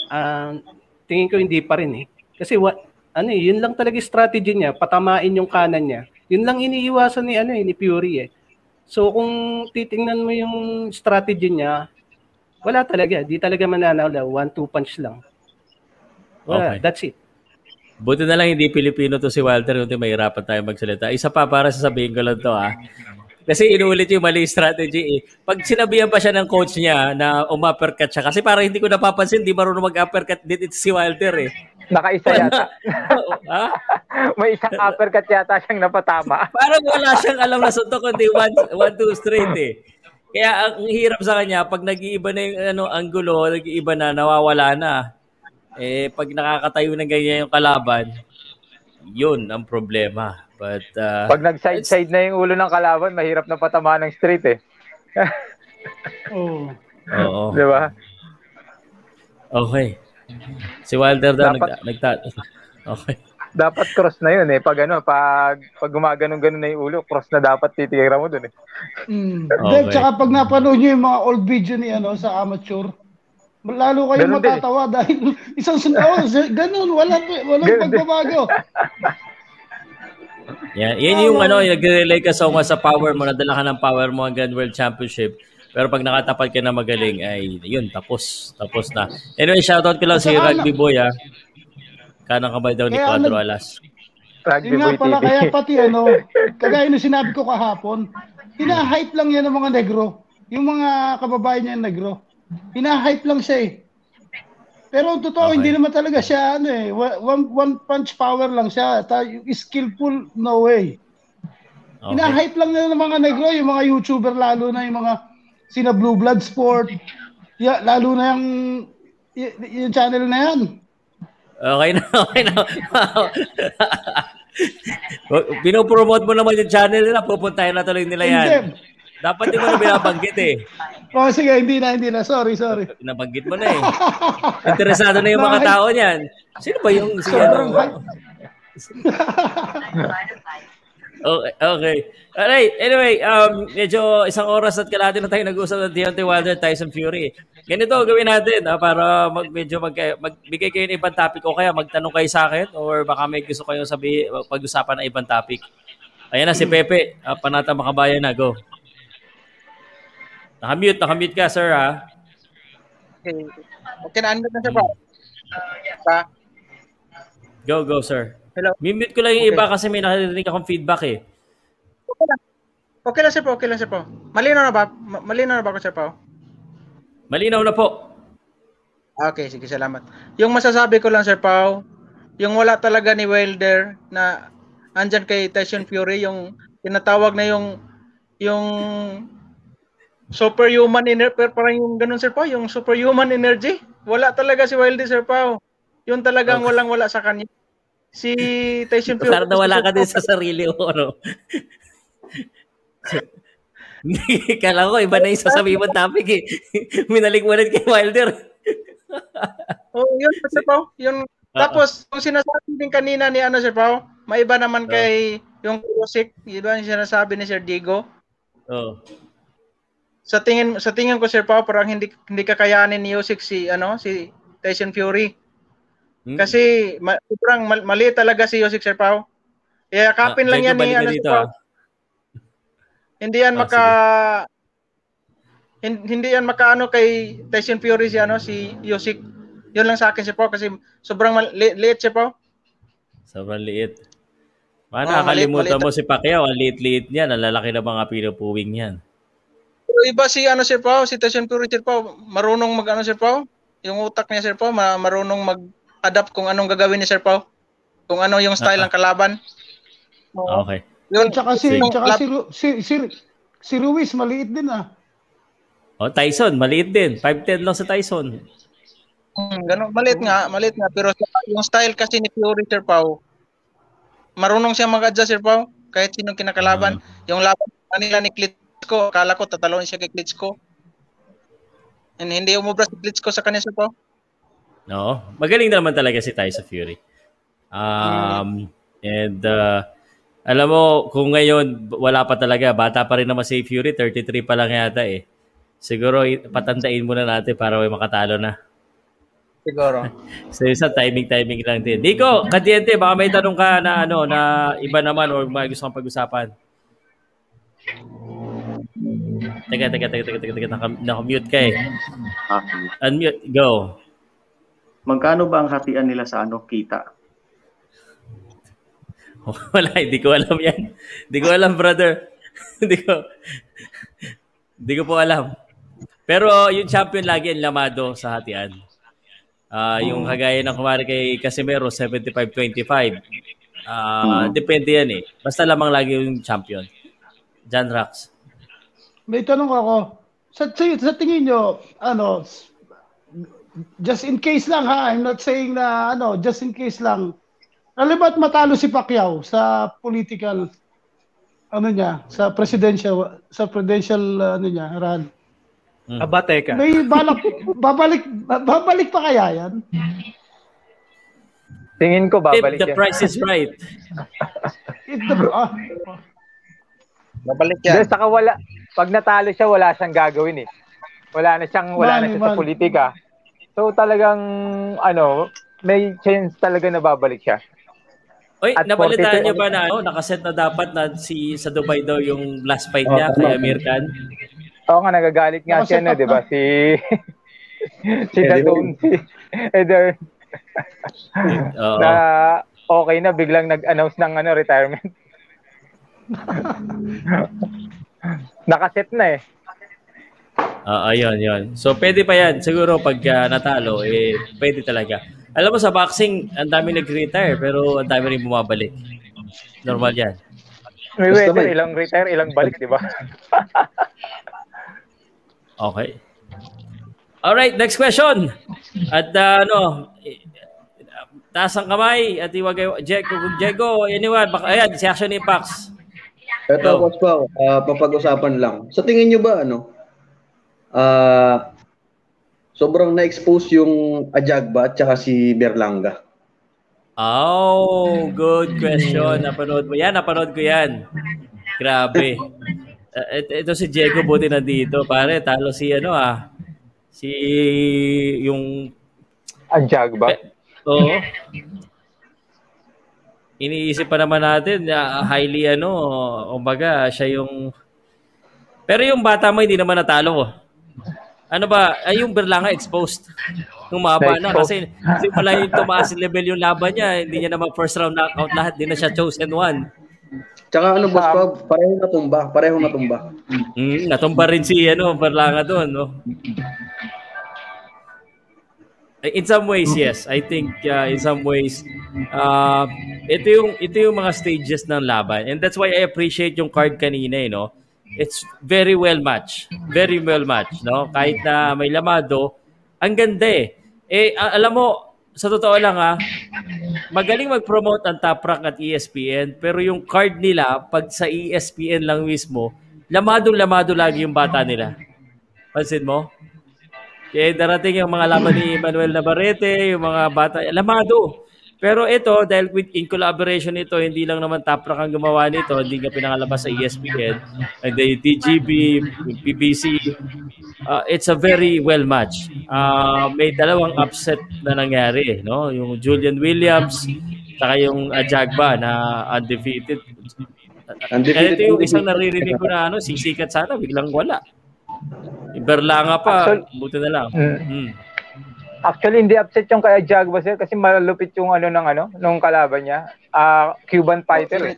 ah, tingin ko hindi pa rin eh. Kasi what ano eh, yun lang talaga strategy niya, patamain yung kanan niya. Yun lang iniiwasan ni ano eh, ni Fury eh. So kung titingnan mo yung strategy niya, wala talaga, di talaga mananalo, one two punch lang. Wala, Okay. that's it. Buti na lang hindi Pilipino to si Walter, kundi mahirapan tayo magsalita. Isa pa para sasabihin ko lang to ah. Kasi inuulit yung mali strategy eh. Pag sinabihan pa siya ng coach niya na umuppercut siya, kasi parang hindi ko napapansin, di marunong mag-uppercut din ito si Walter eh. Nakaisa yata. ha? May isang uppercut yata siyang napatama. Parang wala siyang alam na suntok, kundi one, one, two straight eh. Kaya ang hirap sa kanya, pag nag-iiba na yung ano, angulo, nag-iiba na, nawawala na. Eh, pag nakakatayo ng ganyan yung kalaban, yun ang problema. But, uh, Pag nag-side-side na yung ulo ng kalaban, mahirap na patamaan ng straight eh. Oh. Oo. Di ba? Okay. Si Wilder daw Dapat- nag, nagta... Okay. Dapat cross na yun eh. Pag ano, pag, pag gumaganon-ganon na yung ulo, cross na dapat titira mo dun eh. Mm. Okay. Then, tsaka pag napanood nyo yung mga old video ni ano sa amateur, lalo kayong Ganun din eh. matatawa dahil isang sun z- ganun, wala walang Ganun din. pagbabago. Yan, yan yung ano, nagre-relay ka so sa power mo, nadala ka ng power mo hanggang World Championship. Pero pag nakatapat ka na magaling, ay yun, tapos. Tapos na. Anyway, shoutout ko lang si Saka Rugby Boy, ah. Kanang kamay daw ni Kaya Quadro nag- Alas. Yun nga pala, kaya pati ano, kagaya nung sinabi ko kahapon, hina-hype lang yan ng mga negro. Yung mga kababayan niya negro. Hina-hype lang siya eh. Pero totoo, hindi naman talaga siya ano eh. One, one punch power lang siya. Ta- skillful, no way. Hina-hype lang nila ng mga negro, yung mga YouTuber lalo na yung mga sina Blue Blood Sport. Ya, lalo na yung, y- yung channel na yan. Okay na, okay na. Pinopromote mo naman yung channel nila, pupuntahin na tuloy nila yan. Hindi. Dapat di mo na binabanggit eh. Oh, sige, hindi na, hindi na. Sorry, sorry. Nabanggit mo na eh. Interesado na yung mga tao niyan. Sino ba yung si ano? Okay, okay. Alright, anyway, um, medyo isang oras at kalahati na tayo nag-usap ng Deontay Wilder, Tyson Fury. Ganito gawin natin ah, para mag, medyo mag, magbigay kayo ng ibang topic o kaya magtanong kayo sa akin or baka may gusto kayong sabi, pag-usapan ng ibang topic. Ayan na si Pepe, uh, Panata Makabayan na, go. Nakamute, nakamute ka, sir, ha? Okay. Okay na, unmute na siya ba? Ba? Go, go, sir. Hello. Mimute ko lang yung Okay. iba kasi may nakarinig akong feedback eh. Okay lang, sir po. Okay lang, sir po. Malinaw na ba? Ma- Malinaw na ba ako, sir po? Malinaw na po. Okay, sige, salamat. Yung masasabi ko lang, Sir Pau, yung wala talaga ni Wilder na andyan kay Tyson Fury, yung tinatawag na yung yung superhuman energy, parang yung ganun, Sir Pau, yung superhuman energy. Wala talaga si Wilder, Sir Pau. Yun talagang walang-wala sa kanya. Si Tyson Fury. Parang nawala ka din sa sarili mo, ano? Kala ko, iba na yung sasabihin mo topic eh. Minalik mo rin kay Wilder. oh, yun, Sir Pao. Yung, tapos, yung sinasabi din kanina ni ano, Sir Pao, maiba naman kay yung Usyk, yun ba yung sinasabi ni Sir Diego? Oh. Sa tingin sa tingin ko Sir Pao, parang hindi hindi kakayanin ni Usyk si ano, si Tyson Fury. Hmm? Kasi ma, sobrang mal, mali talaga si Usyk Sir Pao. Kaya kapin Ah, lang yan ni ano, Sir dito, Pao. ah. Hindi yan Ah, maka hin- hindi yan makaano kay Tyson Fury si ano si Usyk. Yun lang sa akin Sir Pao kasi sobrang mal- li- liit Sir Pao. Sobrang liit. Paano Oh, maliit, nakalimutan maliit. mo si Pacquiao? Ang liit-liit niya. Ang lalaki na mga pinupuwing niyan. Pero iba si ano Sir Pao, si Tyson Fury Sir Pao, marunong mag ano Sir Pao, yung utak niya Sir Pao, ma- marunong mag-adapt kung anong gagawin ni Sir Pao. Kung ano yung style Ah, ng kalaban. Oo. Okay. Yun, Tsaka si, yung tsaka lap- si, Ru- si, si, si Ruiz, maliit din ah. Oh, Tyson, maliit din. 5'10 lang sa Tyson. Hmm, ganun, maliit nga, maliit nga. Pero yung style kasi ni Fury, Sir Pao, marunong siya mag-adjust, Sir Pao, kahit sinong kinakalaban. Yung laban kanila ni Klitschko, akala ko tatalon siya kay Klitschko. And hindi umubra si Klitschko sa kanya, Sir Pao. No, magaling naman talaga si Tyson Fury. Um, and uh, alam mo, kung ngayon wala pa talaga, bata pa rin naman si Fury, 33 pa lang yata eh. Siguro patandain muna natin para may makatalo na. Siguro. So isa timing-timing lang din. Nico, kadiente, baka may tanong ka na ano na iba naman or may gusto kang pag-usapan. Teka, teka, teka, teka, teka, teka, naka- naka-mute ka eh. Unmute, go. Magkano ba ang hatian nila sa ano kita? Wala, hindi ko alam yan. Hindi ko alam, brother. Hindi ko, hindi ko po alam. Pero yung champion lagi ang lamado sa hatian. Ah, yung kagaya ng kumari kay Casimero, 75-25. Ah, Depende yan eh. Basta lamang lagi yung champion. John Rax. May tanong ako. Sa, sa, sa tingin nyo, ano, just in case lang ha, I'm not saying na, ano, just in case lang, alam ba't matalo si Pacquiao sa political, ano niya, sa presidential, sa presidential, ano niya, run? Aba, teka. May balak, babalik, babalik pa kaya yan? Tingin ko If babalik the yan. price is right. If the, ah, Babalik Dahil saka wala, pag natalo siya, wala siyang gagawin eh. Wala na siyang, wala na Money, siya sa money. politika. So talagang, ano, may chance talaga na babalik siya. Oy, At nabalitaan 42 niyo ba na ano, nakaset na dapat na si sa Dubai daw yung last fight Oh, niya tama. kay Amir Khan? Oo nga, nagagalit nga siya na, di ba? Si, si Dadon, si Eder, na okay na, biglang nag-announce ng ano, retirement. Nakaset na eh. Ah, ayun, yun. So, pwede pa yan. Siguro pag ah, natalo, eh, pwede talaga. Alam mo, sa boxing, ang dami nag-retire, pero ang dami rin bumabalik. Normal yan. May Basta weather, may- ilang retire, ilang balik, di ba? Okay. Alright, next question. At ah, ano, taas ang kamay at iwagay, Diego, Diego, anyone, baka, ayan, si Action Impacts. Ito. Coach Pao, ah, papag-usapan lang. Sa tingin nyo ba, ano, ah, sobrang na-expose yung Ajagba at saka si Berlanga? Oh, good question. Napanood mo. Yan, napanood ko yan. Grabe. Uh, et- ito si Diego buti nandito. Pare, talo si ano ah. Si yung Ang Jagba. Oo. Iniisip pa naman natin na highly ano, kumbaga siya yung Pero yung bata mo hindi naman natalo. Ano ba? Ay yung Berlanga exposed. Humaba na kasi kasi pala yung tumaas yung level yung laban niya, hindi niya naman first round knockout lahat, hindi na siya chosen one. Tsaka ano, Boss Pao, pareho natumba, pareho natumba. Mm, natumba rin si ano, Berlanga doon, no. In some ways, yes. I think uh, in some ways uh, ito yung ito yung mga stages ng laban. And that's why I appreciate yung card kanina, eh, no. It's very well matched. Very well matched, no. Kahit na may lamado, ang ganda eh. Eh alam mo, sa totoo lang ha, magaling mag-promote ang Top Rank at ESPN, pero yung card nila, pag sa ESPN lang mismo, lamado-lamado lagi yung bata nila. Pansin mo? Kaya darating yung mga laban ni Manuel Navarrete, yung mga bata, lamado. Pero ito, dahil with, in collaboration ito, hindi lang naman Top Rank ang gumawa nito, hindi nga pinakalabas sa ESPN, and the TGB, PBC, uh, it's a very well match. Uh, may dalawang upset na nangyari, no? Yung Julian Williams, saka yung Ajagba na undefeated. Undefeated, Ito yung isang naririnig ko na ano, sisikat sana, biglang wala. Iberlanga pa, Actual- buti na lang. Mm. Mm. Actually, hindi upset yung kay Jagba sir kasi malupit yung ano ng ano, nung kalaban niya. Ah, Cuban fighter eh.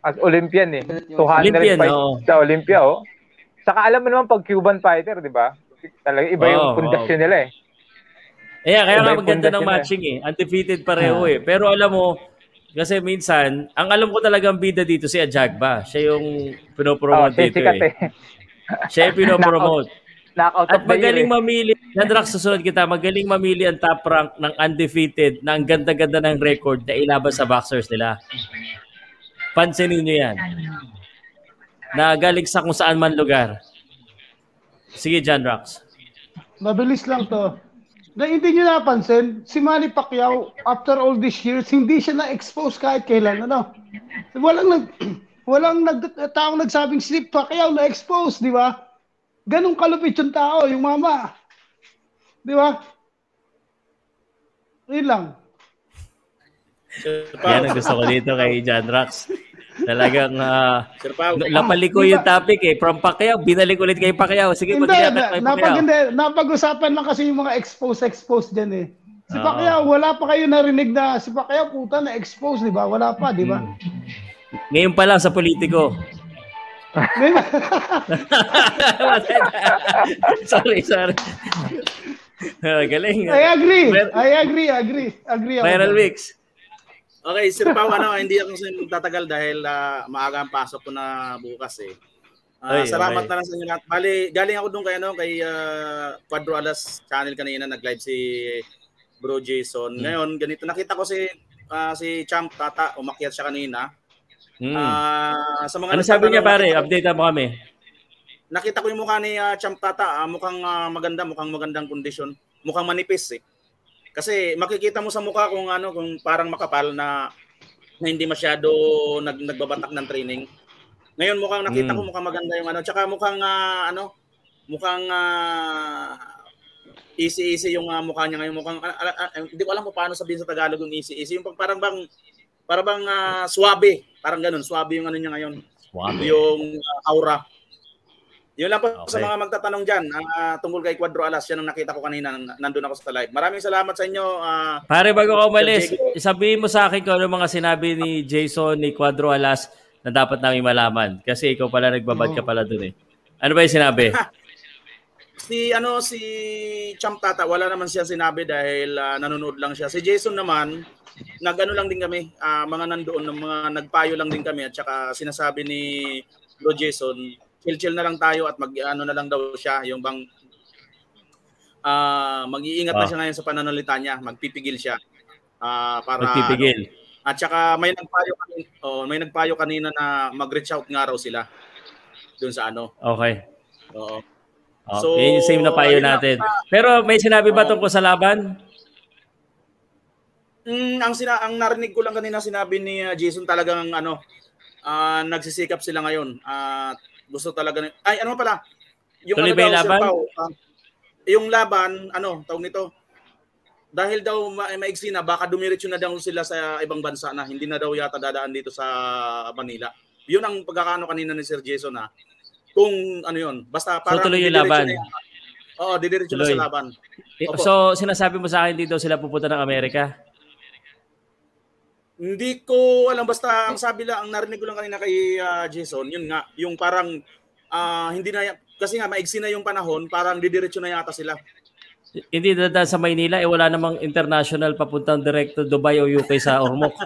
As Olympian eh. 200 Olympian, fight oo. sa Olympia oh. Saka alam mo naman pag Cuban fighter, di ba? Talaga iba yung Oo, pundasyon oo. nila eh. Eh, kaya nga yung maganda ng nila. matching eh. Undefeated pareho Ah. eh. Pero alam mo, kasi minsan, ang alam ko talagang bida dito si Ajagba. Siya yung Oh, pinopromote siya dito eh. eh. Siya yung pinopromote. Knockout At of the year magaling eh. mamili, Nandrax, susunod kita, magaling mamili ang top rank ng undefeated na ang ganda-ganda ng record na ilaban sa boxers nila. Pansinin nyo yan. Na galing sa kung saan man lugar. Sige, John Rox. Mabilis lang to. Na hindi nyo napansin, si Manny Pacquiao, after all these years, hindi siya na-expose kahit kailan. Ano? Walang nag walang nag taong nagsabing si Pacquiao na-expose, di ba? Ganong kalupit yung tao, yung mama. Di ba? Yun lang. Yan ang gusto ko dito kay John Rox. Talagang uh, Sir Pao. napalikoy yung topic eh. From Pacquiao, binalik ulit kay Pacquiao. Sige, Hindi, na, kay napag, Pacquiao. hindi, napag-usapan lang kasi yung mga expose-expose dyan eh. Si Oo. Pacquiao, wala pa kayo narinig na si Pacquiao, puta, na-expose, di ba? Wala pa, di ba? Ngayon pa lang sa politiko. sorry, sorry. Ah, Galing. I agree. Mer- I agree, agree. Agree ako. Viral. Weeks. Okay, Sir Pao, ano, hindi ako sa tatagal dahil ah, maaga ang pasok ko na bukas eh. Ah, Ay, salamat okay. na lang sa inyo lahat. Bali, galing ako doon kay ano, kay uh, Quadro Alas channel kanina nag-live si Bro Jason. Hmm. Ngayon, ganito nakita ko si ah, si Champ Tata umakyat siya kanina. Hmm. Ah, sa mga ano sabi niya pare? Update mo kami. Nakita ko yung mukha ni ah, Champ Tata, ah, mukhang ah, maganda, mukhang magandang kondisyon. Mukhang manipis eh. Kasi makikita mo sa mukha kung ano, kung parang makapal na, na hindi masyado nag, nagbabatak ng training. Ngayon mukhang nakita Mm. ko mukhang maganda yung ano, tsaka mukhang ah, ano, mukhang ah, easy-easy yung ah, mukha niya ngayon. Mukhang ah, ah, ah, hindi ko alam kung paano sabihin sa Tagalog yung easy-easy. Yung parang bang parang bang ah, suabe, parang ganun, suabe yung ano niya ngayon. Suabe. Yung ah, aura. Yun lang po sa Okay. mga magtatanong dyan ah, tungkol kay Quadro Alas. Yan ang nakita ko kanina. Nandun ako sa live. Maraming salamat sa inyo. ah, Pare, bago ka umalis, sabihin mo sa akin kung ano mga sinabi ni Jason, ni Quadro Alas na dapat namin malaman. Kasi ikaw pala nagbabad ka pala dun eh. Ano ba yung sinabi? si ano si Champ Tata, wala naman siya sinabi dahil ah, nanonood lang siya. Si Jason naman, nagano lang din kami, ah, mga nandoon, ng mga nagpayo lang din kami at saka sinasabi ni Bro Jason, chill-chill na lang tayo at mag ano na lang daw siya, yung bang ah mag-iingat na Ah. siya ngayon sa pananalita niya, magpipigil siya. Ah, para Magpipigil. ano, at saka may nagpayo kanina, oh, may nagpayo kanina na mag-reach out nga raw sila doon sa ano. Okay. Oo. Oh, So, yun yung same na payo ayun na. natin. Pero may sinabi ba Oo. tungkol sa laban? Mm, ang sina ang narinig ko lang kanina sinabi ni uh, Jason talagang ano ah, nagsisikap sila ngayon. At gusto talaga ni- ay ano pala yung Tuloy ano ba yung laban? Pao, ah, yung laban ano tawag nito dahil daw ma- maigsi na baka dumiretso na daw sila sa ibang bansa na hindi na daw yata dadaan dito sa Manila. Yun ang pagkakaano kanina ni Sir Jason ha. Kung ano yun, basta So parang tuloy yung laban. na. Oo, didiretso na sa laban. Eh, Opo. So sinasabi mo sa akin dito sila pupunta ng Amerika? Hindi ko alam basta ang sabi lang ang narinig ko lang kanina kay ah, Jason, yun nga, yung parang ah, hindi na kasi nga maigsi na yung panahon, parang didiretso na yata sila. Hindi dadaan sa Maynila, eh wala namang international papuntang direct to Dubai o UK sa Ormoc.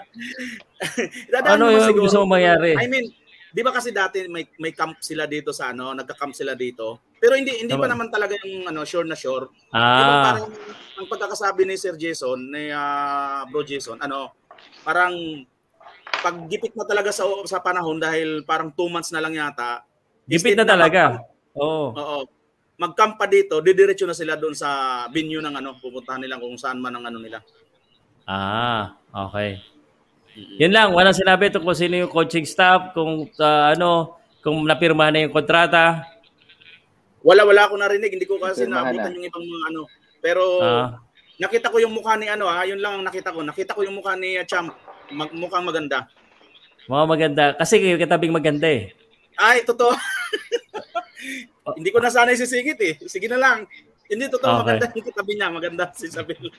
Ano yung siguro. gusto mong mangyari? I mean, Di ba kasi dati may may camp sila dito sa ano, nagka-camp sila dito. Pero hindi hindi pa Naman. naman talaga yung ano, sure na sure. Ah, parang ang pagkakasabi ni Sir Jason, ni ah, Bro Jason, ano, parang paggipit na talaga sa sa panahon dahil parang two months na lang yata. gipit na na talaga. Oo. Oo. Mag-camp pa dito, didiretso na sila doon sa venue ng ano, pupuntahan nila kung saan man ang ano nila. Ah, okay. Yun lang, walang sinabi tungkol sino yung coaching staff, kung ah, ano, kung napirma na yung kontrata. Wala wala ako narinig, hindi ko kasi naabutan na. yung ibang mga ano. Pero Ah, nakita ko yung mukha ni ano ah, yun lang ang nakita ko. Nakita ko yung mukha ni uh, Champ, mag, mukhang maganda. mga maganda. Kasi kayo katabing maganda eh. Ay, totoo. hindi ko na sana isisigit eh. Sige na lang. Hindi totoo Okay. maganda yung katabi niya, maganda si Isabel.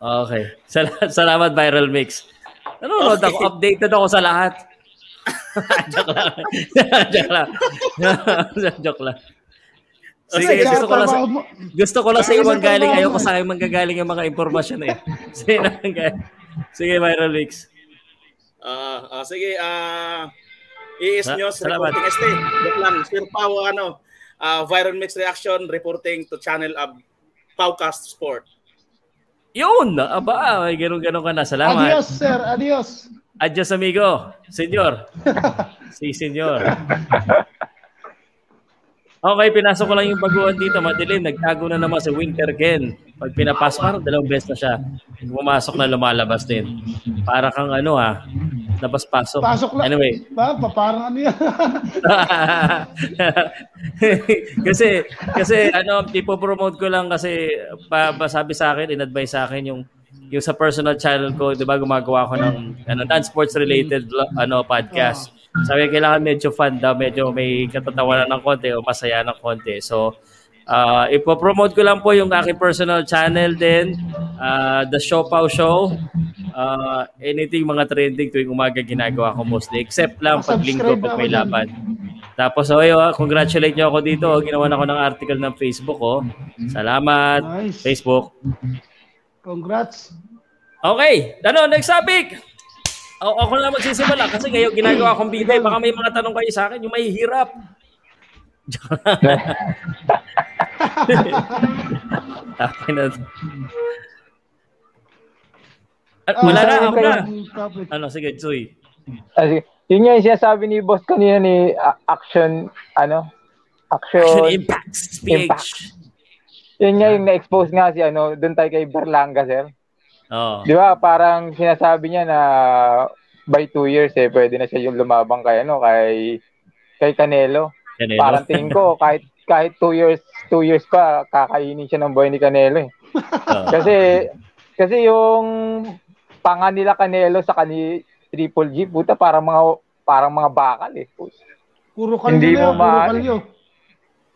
Oh, okay. Sal- salamat, Viral Mix. Nanonood ako, Okay. updated ako sa lahat. Joke lang. Joke lang. Joke lang. Sige, gusto ko lang sa, gusto ko lang sa ibang galing. Ayoko sa akin manggagaling yung mga impormasyon eh. Sige, na, sige Viral Mix. Ah, ah, sige, ah ES Sa- News salamat. reporting este. Joke lang, Sir Pau ano, ah, viral mix reaction reporting to channel of Paucast Sport. Yun! Aba, may ganun-ganun ka na. Salamat. Adios, sir. Adios. Adios, amigo. Senyor. si Senyor. Okay, pinasok ko lang yung baguhan dito. Madilim, nagtago na naman si Winter Ken. Pag pinapasok, parang dalawang beses na siya. Pumasok na lumalabas din. Para kang ano ha, labas-pasok. Pasok lang. Anyway, Ba, pa- parang ano yan. kasi kasi ano ipo-promote ko lang kasi pa, pa sabi sa akin in-advise sa akin yung yung sa personal channel ko 'di ba gumagawa ko ng ano non-sports related ano podcast. Sabi kailangan medyo fun daw, medyo may katatawanan ng konti o masaya ng konti. So uh, ipo-promote ko lang po yung aking personal channel din, uh, The Show Pau Show. Uh, anything mga trending tuwing umaga ginagawa ko mostly except lang pag linggo pag may laban. Tapos oh, uh, congratulate nyo ako dito. Oh. Ginawa na ako ng article ng Facebook. Oh. Salamat, Nice. Facebook. Congrats. Okay, ano, next topic. O, ako na magsisimula kasi ngayon ginagawa kong video. Baka may mga tanong kayo sa akin, yung may hirap. Akin na. Ah, wala na, ako na. Ano, sige, Tsuy. Ah, sige. Yun nga yung sinasabi ni boss kanina ni ah, Action, ano? Action, Action Impact PH. Impact. Yun nga yung na-expose nga si ano, doon tayo kay Berlanga, sir. Oh. Di ba, parang sinasabi niya na by two years eh, pwede na siya yung lumabang kay ano, kay kay Canelo. Canelo. Parang tingin ko, kahit kahit two years, two years pa, kakainin siya ng boy ni Canelo eh. Oh. Kasi, kasi yung panga nila Canelo sa kani Triple G, puta, parang mga, parang mga bakal eh. Puro kalyo Hindi mo puro ma- kalyo.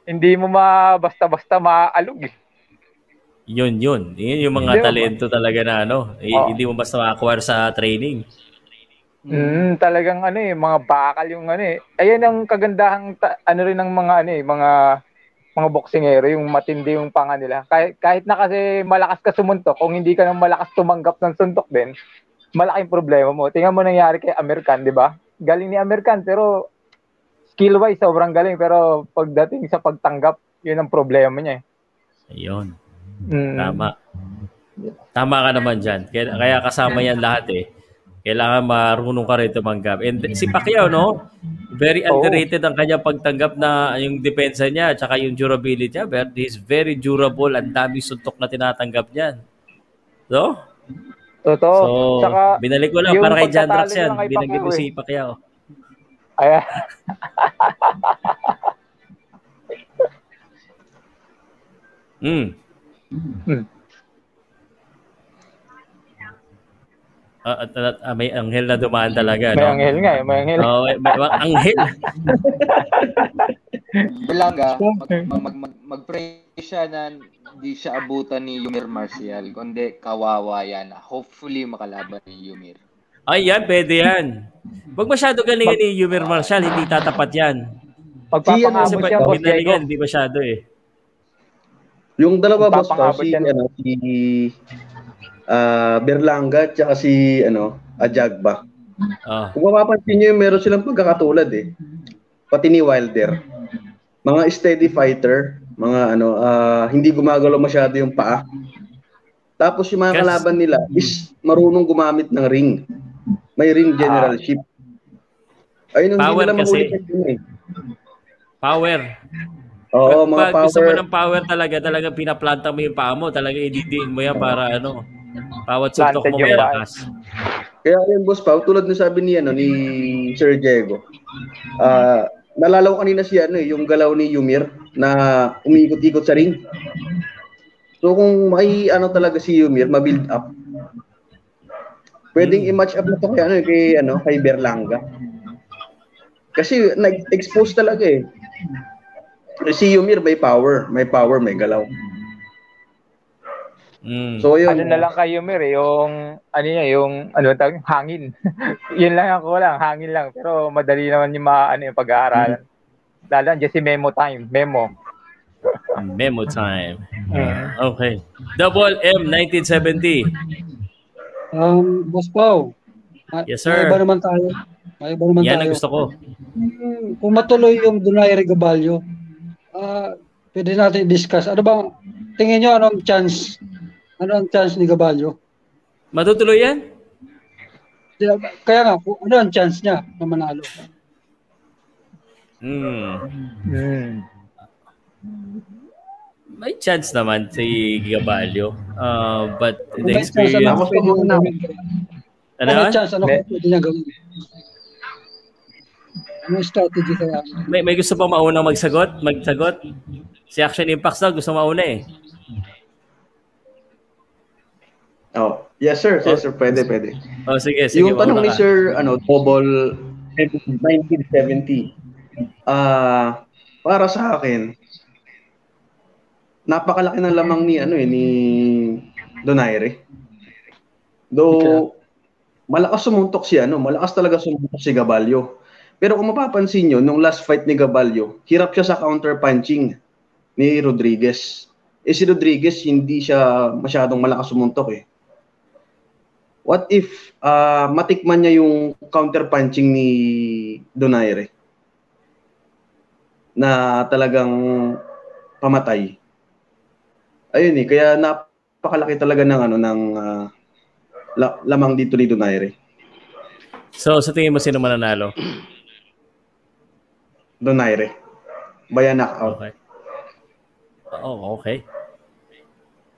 Hindi mo ma, basta-basta maalog eh. Yun, yun. Yun yung mga Hindi mo talento talaga na ano. Eh, Oo. Hindi mo basta ma-acquire sa training. Mm, talagang ano eh, mga bakal yung ano eh. Ayan ang kagandahang ta- ano rin ng mga ano eh, mga mga boksingero, yung matindi yung panga nila. Kahit, kahit na kasi malakas ka sumuntok, kung hindi ka nang malakas tumanggap ng suntok din, malaking problema mo. Tingnan mo nangyari kay American, di ba? Galing ni American, pero skill-wise, sobrang galing. Pero pagdating sa pagtanggap, yun ang problema niya eh. Ayun. Mm. Tama. Tama ka naman dyan. Kaya, kaya kasama yan lahat eh. Kailangan marunong ka rin tumanggap. And si Pacquiao, no? Very underrated ang kanyang pagtanggap na yung depensa niya at saka yung durability niya. But he's very durable. Ang daming suntok na tinatanggap niyan. So, Totoo. so Saka, binalik ko lang para kay John Drax yan. Binagay ko si eh. Pacquiao. Ayan. Mm. Hmm. Ah, at, at, ah, may anghel na dumaan talaga, May no? anghel nga eh, may anghel. Oh, may, may, may anghel. Berlanga, mag, mag, mag, mag, mag-pray siya na hindi siya abutan ni Yumir Marcial, kundi kawawa yan. Hopefully makalaban ni Yumir. Ay, yan, pwede yan. Huwag masyado galingan ni Yumir Marshall, hindi tatapat yan. Magpapangabot Kasi siya, Boss Diego. hindi masyado eh. Yung dalawa boss ko, si ano si ah Berlanga at saka si ano Ajagba. Oh. Kung mapapansin nyo, meron silang pagkakatulad eh. Pati ni Wilder. Mga steady fighter, mga ano, ah, hindi gumagalaw masyado yung paa. Tapos yung mga kalaban nila is marunong gumamit ng ring. May ring generalship. Ayun hindi Power nila kasi. eh. Power. Oo, mga Pag gusto mo power. ng power talaga, talaga pinaplanta mo yung paa mo, talaga ididiin mo yan para ano, bawat suntok mo may lakas. Kaya yun, Boss Pao, tulad ng sabi ni, ano, ni Sir Diego, ah nalala ko kanina si ano, eh, yung galaw ni Yumir na umiikot-ikot sa ring. So kung may ano talaga si Yumir, ma-build up. Pwedeng i-match up na to kay ano, kay ano, kay Berlanga. Kasi nag-expose talaga eh. Si Yumir may power, may power, may galaw. Mm. So yun. Ano na lang kayo, Mir, eh, yung, ano niya, yung, ano tawag, hangin. Yun lang ako lang, hangin lang. Pero madali naman yung mga, ano yung pag-aaralan. Lalo nandiyan si Memo Time, Memo. Memo time. Okay. Double M 1970. Um, Boss Pao. Yes, sir. Iba naman tayo. May iba naman Yan tayo. ang gusto ko. Hmm, Kung matuloy yung Donaire Gabalyo, ah pwede natin discuss. Ano bang, tingin nyo anong chance? Ano ang chance ni Gabalyo? Matutuloy yan? Kaya nga, ano ang chance niya na manalo? Hmm. Hmm. May chance naman si Gabalio. Uh, but Kung the may chance, ano experience... pwede niya gawin? Ano? Kung may chance, ano pwede niya gawin? Ano strategy kaya? May, may gusto pa maunang magsagot? Magsagot? Si Action Impacts daw gusto mauna eh. Oh, yes sir, yes sir, pwede, pwede. Oh, sige, sige. yung tanong ni. Sir ano, Double 1970. Ah, para sa akin napakalaki ng lamang ni ano eh ni Donaire. Though malakas sumuntok si ano, malakas talaga sumuntok si Gabalyo. Pero kung mapapansin nyo, nung last fight ni Gabalyo, hirap siya sa counter punching ni Rodriguez. Eh si Rodriguez hindi siya masyadong malakas sumuntok eh. What if ah matikman niya yung counter punching ni Donaire? Na talagang pamatay. Ayun eh, kaya napakalaki talaga ng ano ng ah, la- lamang dito ni Donaire. So, sa tingin mo sino mananalo? Donaire. By a knockout. Okay. Oh, okay.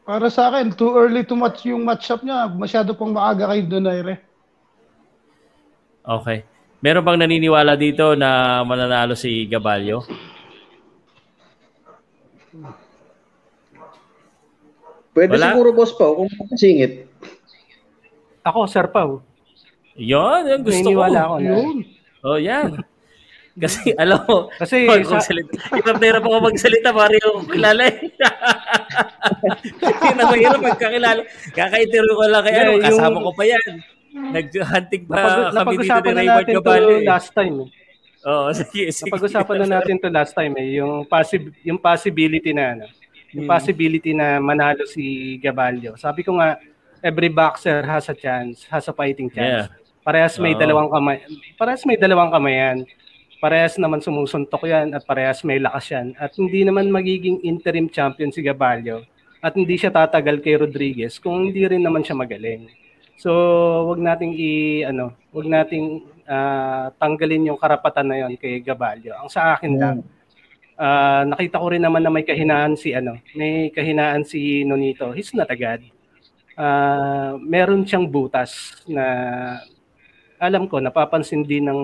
Para sa akin, too early to match yung matchup niya. Masyado pang maaga kay Donaire. Okay. Meron bang naniniwala dito na mananalo si Gabalio? Pwede Wala? siguro boss pa kung makasingit. Ako, Sir Pau. Yon, yung gusto Naniniwala ko. ako na. Yun. Oh, yan. Kasi alam mo, Kasi pag sa- magsalita, hirap na hirap ako magsalita, pare yung kilala eh. Hindi na mahirap magkakilala. Kaka-interview ko lang kay Yeah, ano, yung- kasama ko pa yan. Nag-hunting pa Napag- kami dito ni Raymond Gabalio. eh. last time. Eh. Oo, sige, sige. Napag-usapan na natin to last time eh, yung possi- yung possibility na ano, yung Hmm. possibility na manalo si Gabalio. Sabi ko nga every boxer has a chance, has a fighting chance. Yeah. Parehas may Oo. dalawang kamay. Parehas may dalawang kamayan. Parehas naman sumusuntok yan at parehas may lakas yan. At hindi naman magiging interim champion si Gabalio at hindi siya tatagal kay Rodriguez kung hindi rin naman siya magaling. So, wag nating i ano, wag nating ah, tanggalin yung karapatan na yon kay Gabalio. Ang sa akin lang, ah, nakita ko rin naman na may kahinaan si ano, may kahinaan si Nonito. He's not a god. Ah, meron siyang butas na alam ko napapansin din ng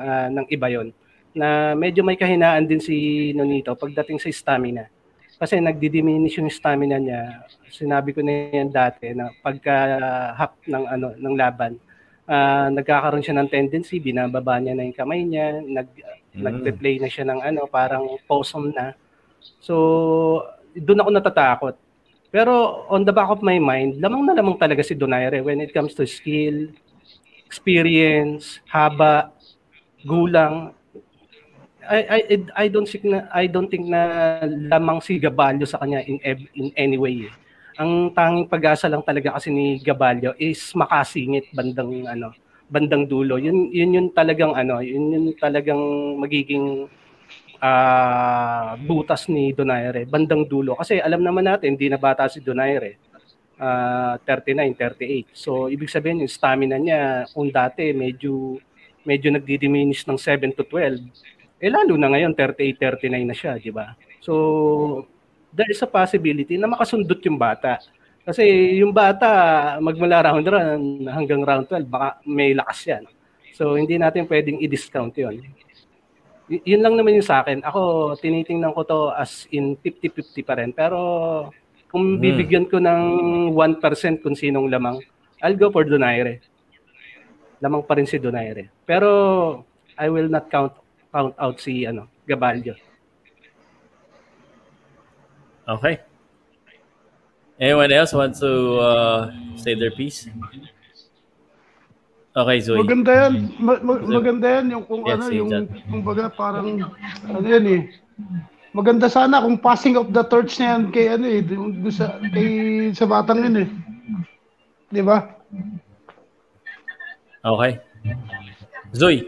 ah, ng iba yon na medyo may kahinaan din si Nonito pagdating sa stamina. Kasi nagdi-diminish yung stamina niya. Sinabi ko na yan dati na pagka hap ng ano ng laban, ah, nagkakaroon siya ng tendency, binababa niya na yung kamay niya, nag Mm. nagpe-play na siya ng ano, parang possum na. So, doon ako natatakot. Pero on the back of my mind, lamang na lamang talaga si Donaire when it comes to skill, experience, haba, gulang. I I I don't think na I don't think na lamang si Gabalio sa kanya in in any way. eh. Ang tanging pag-asa lang talaga kasi ni Gabalio is makasingit bandang ano, bandang dulo. Yun yun yung talagang ano, yun yung talagang magiging ah, butas ni Donaire, bandang dulo. Kasi alam naman natin, hindi na bata si Donaire. Ah, 39, 38. So, ibig sabihin yung stamina niya, kung dati medyo medyo nagdi-diminish ng 7 to 12, eh lalo na ngayon 38, 39 na siya, di ba? So, there is a possibility na makasundot yung bata. Kasi yung bata, magmula round 1 hanggang round 12, baka may lakas yan. So, hindi natin pwedeng i-discount yun. Y- yun lang naman yung sa akin. Ako, tinitingnan ko to as in 50-50 pa rin. Pero kung Hmm. bibigyan ko ng 1% kung sinong lamang, I'll go for Donaire. Lamang pa rin si Donaire. Pero I will not count count out si ano, Gabalio. Okay. Anyone else want to uh, say their piece? Okay, Zoe. Maganda yan. Ma- ma- maganda yan yung kung Yes, ano, yung that. kumbaga parang ano yan eh. Maganda sana kung passing of the torch na yan kay ano eh, sa kay sa batang yun eh. 'Di ba? Okay. Zoe.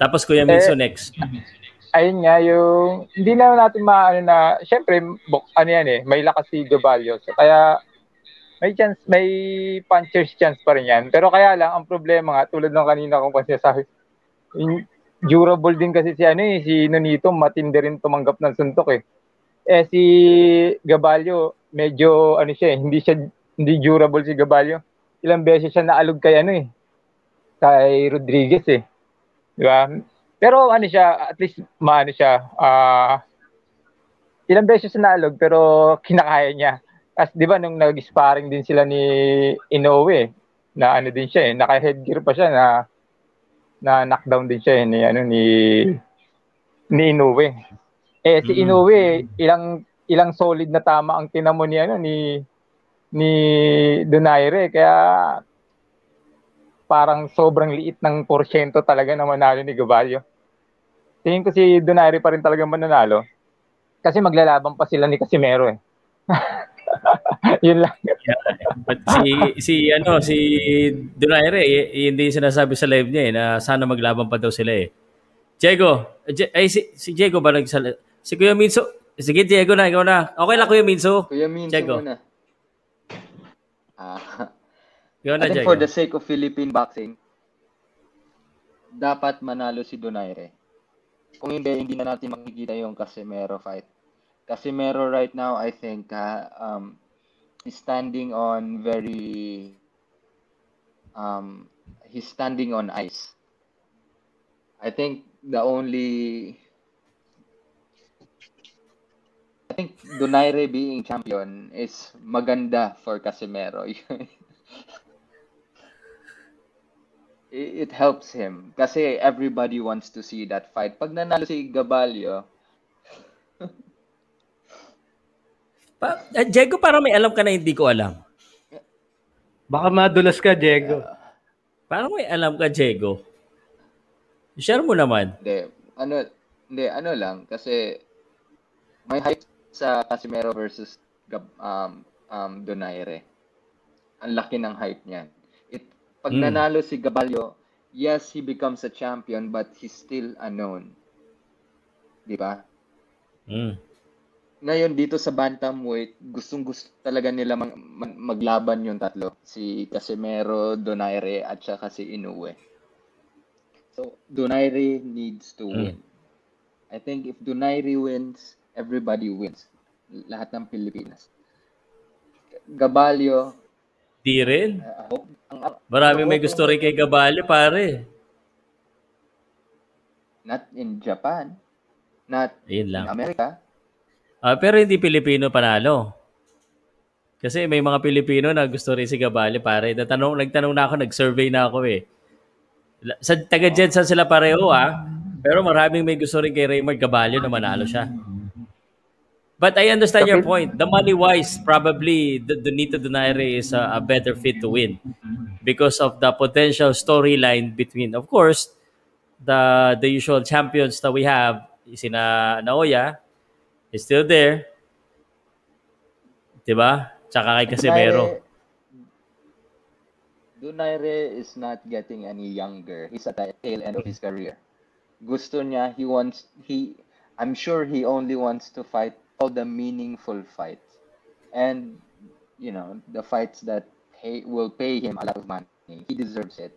Tapos Kuya Minso Eh, next. ayun nga, yung, hindi na natin maano na, syempre, bok, ano yan eh, may lakas si Gabalio. So, kaya, may chance, may puncher's chance pa rin yan. Pero kaya lang, ang problema nga, tulad ng kanina kong yung durable din kasi si ano eh, si Nonito, matindi rin tumanggap ng suntok eh. Eh, si Gabalio, medyo, ano siya eh, hindi siya, hindi durable si Gabalio. Ilang beses siya naalog kay ano eh, kay Rodriguez eh. Di ba? Pero ano siya, at least maano siya, ah ilang beses siya naalog pero kinakaya niya. As 'di ba nung nag-sparring din sila ni Inoue, na ano din siya eh, naka-headgear pa siya na na knockdown din siya eh, ni ano ni ni Inoue. Eh si. Inoue, ilang ilang solid na tama ang tinamo ni ano ni ni Donaire kaya parang sobrang liit ng porsyento talaga na manalo ni Gabalio. Tingin ko si Donaire pa rin talaga mananalo. Kasi maglalaban pa sila ni Casimero eh. Yun lang. But si si ano si Donaire eh, hindi sinasabi sa live niya eh na sana maglaban pa daw sila eh. Diego, ay si, si Diego ba nagsal Si Kuya Minso. Sige Diego na, ikaw na. Okay lang Kuya Minso. Kuya Minso Diego. muna. Ah, Ikaw I na think Diego. for the sake of Philippine boxing, dapat manalo si Donaire. Kung hindi, hindi na natin makikita yung Casimero fight. Casimero right now, I think, ah, um, is standing on very, um, he's standing on ice. I think the only, I think Donaire being champion is maganda for Casimero. it helps him kasi everybody wants to see that fight. Pag nanalo si Gabalio, Pa, eh, Diego, parang may alam ka na hindi ko alam. Baka madulas ka, Diego. Parang may alam ka, Diego. Share mo naman. hindi, ano, hindi, ano lang, kasi may hype sa Casimero versus Gab, um, um, Donaire. Ang laki ng hype niyan. It, pag Mm. nanalo si Gabalio, yes, he becomes a champion, but he's still unknown. Di ba? Mm. Ngayon dito sa bantamweight, gustong gusto talaga nila mag- mag- maglaban yung tatlo. Si Casimero, Donaire, at saka si Inoue. So, Donaire needs to Mm. win. I think if Donaire wins, everybody wins. Lahat ng Pilipinas. Gabalio, Di rin. I hope, ang, ang- Marami may gusto rin kay Gabalio, pare. Not in Japan. Not Ayun in. America. Ah, pero hindi Pilipino panalo. Kasi may mga Pilipino na gusto rin si Gabalio, pare. Natanong, nagtanong na ako, nag-survey na ako eh. Sa taga Jensen sila pareho ah. Pero maraming may gusto rin kay Raymond Gabalio na manalo siya. But I understand your point. The money wise, probably the, the Nito Donaire is a, a better fit to win because of the potential storyline between, of course, the the usual champions that we have. Sina Naoya is still there. Diba? Tsaka kay Casimero. Donaire is not getting any younger. He's at the tail end of his career. Gusto niya, he wants, he, I'm sure he only wants to fight all the meaningful fights. And, you know, the fights that pay, will pay him a lot of money. He deserves it.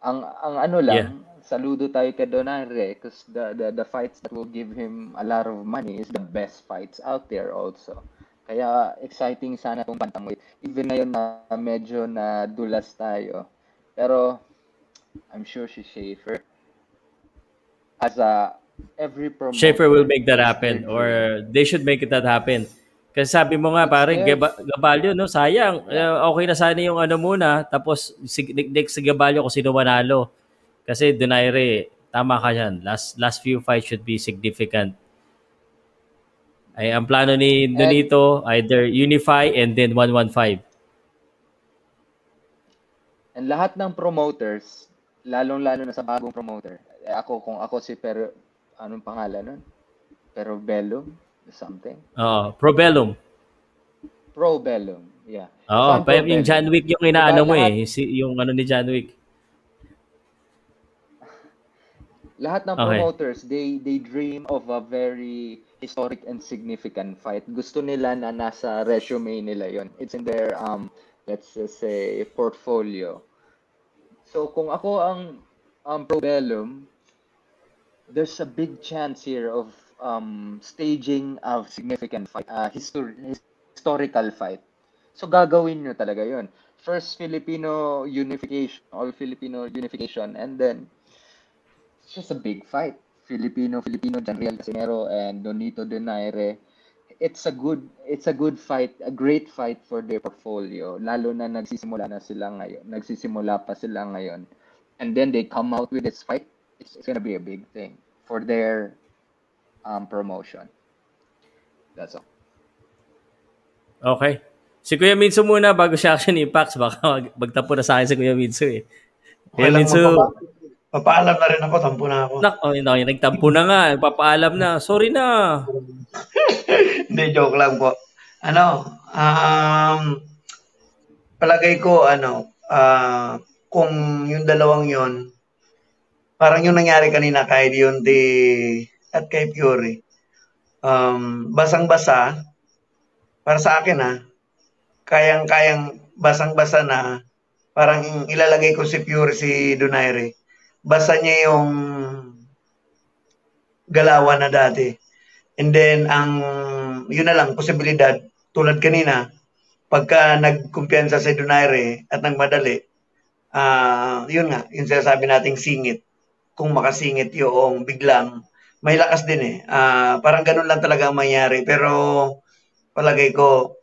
Ang, ang ano lang, saludo tayo kay Donaire because the, the, the fights that will give him a lot of money is the best fights out there also. Kaya exciting sana itong bantamweight. Even ngayon na medyo na dulas tayo. Pero I'm sure si Schaefer as a every promoter Schaefer will make that happen or they should make that happen. Kasi sabi mo nga, Gaba- Gabalyo, no? Sayang. Eh, okay na sana yung ano muna. Tapos, si, next si Gabalyo kung sino manalo. Kasi Donaire, tama ka yan. Last, last few fights should be significant. Ay, ang plano ni And Donito, either unify and then 115. And lahat ng promoters, lalong-lalo na sa bagong promoter. Eh, ako, kung ako si Per, anong pangalan nun? Pero Bellum? Something? Oo, Probellum. Pro Bellum. Yeah. Oo, Pro yung John Wick yung diba inaano mo lahat, eh. Si, yung ano ni John Wick. Lahat ng Okay. promoters, they they dream of a very historic and significant fight. Gusto nila na nasa resume nila yon. It's in their um let's just say portfolio. So kung ako ang um, pro bellum, there's a big chance here of um staging of significant fight, uh, histor- historical fight. So gagawin nyo talaga yon. First Filipino unification, all Filipino unification, and then it's just a big fight. Filipino, Filipino, Janriel Casimero and Donito Donaire. It's a good it's a good fight, a great fight for their portfolio. Lalo na nagsisimula na sila ngayon. Nagsisimula pa sila ngayon. And then they come out with this fight. It's, it's gonna be a big thing for their um, promotion. That's all. Okay. Si Kuya Minso muna bago siya action impacts. Baka mag- magtapo na sa akin si Kuya Minso eh. Okay Kuya lang, Minso, papaalam na rin ako, tampo na ako. nak, oh, no, nagtampo na nga. Papaalam na. Sorry na. Hindi, joke lang po. Ano, um, palagay ko, ano, ah, kung yung dalawang yon parang yung nangyari kanina kay Dionte at kay Fury, um, basang-basa, para sa akin ha, kayang-kayang basang-basa na parang ilalagay ko si Fury si Donaire. Basa niya yung galawan na dati. And then, ang, yun na lang, posibilidad, tulad kanina, pagka nagkumpiyansa si Donaire at nagmadali, ah yun nga, yung sinasabi nating singit. Kung makasingit yung biglang, may lakas din eh. Ah, parang ganun lang talaga ang mangyari. Pero, palagay ko,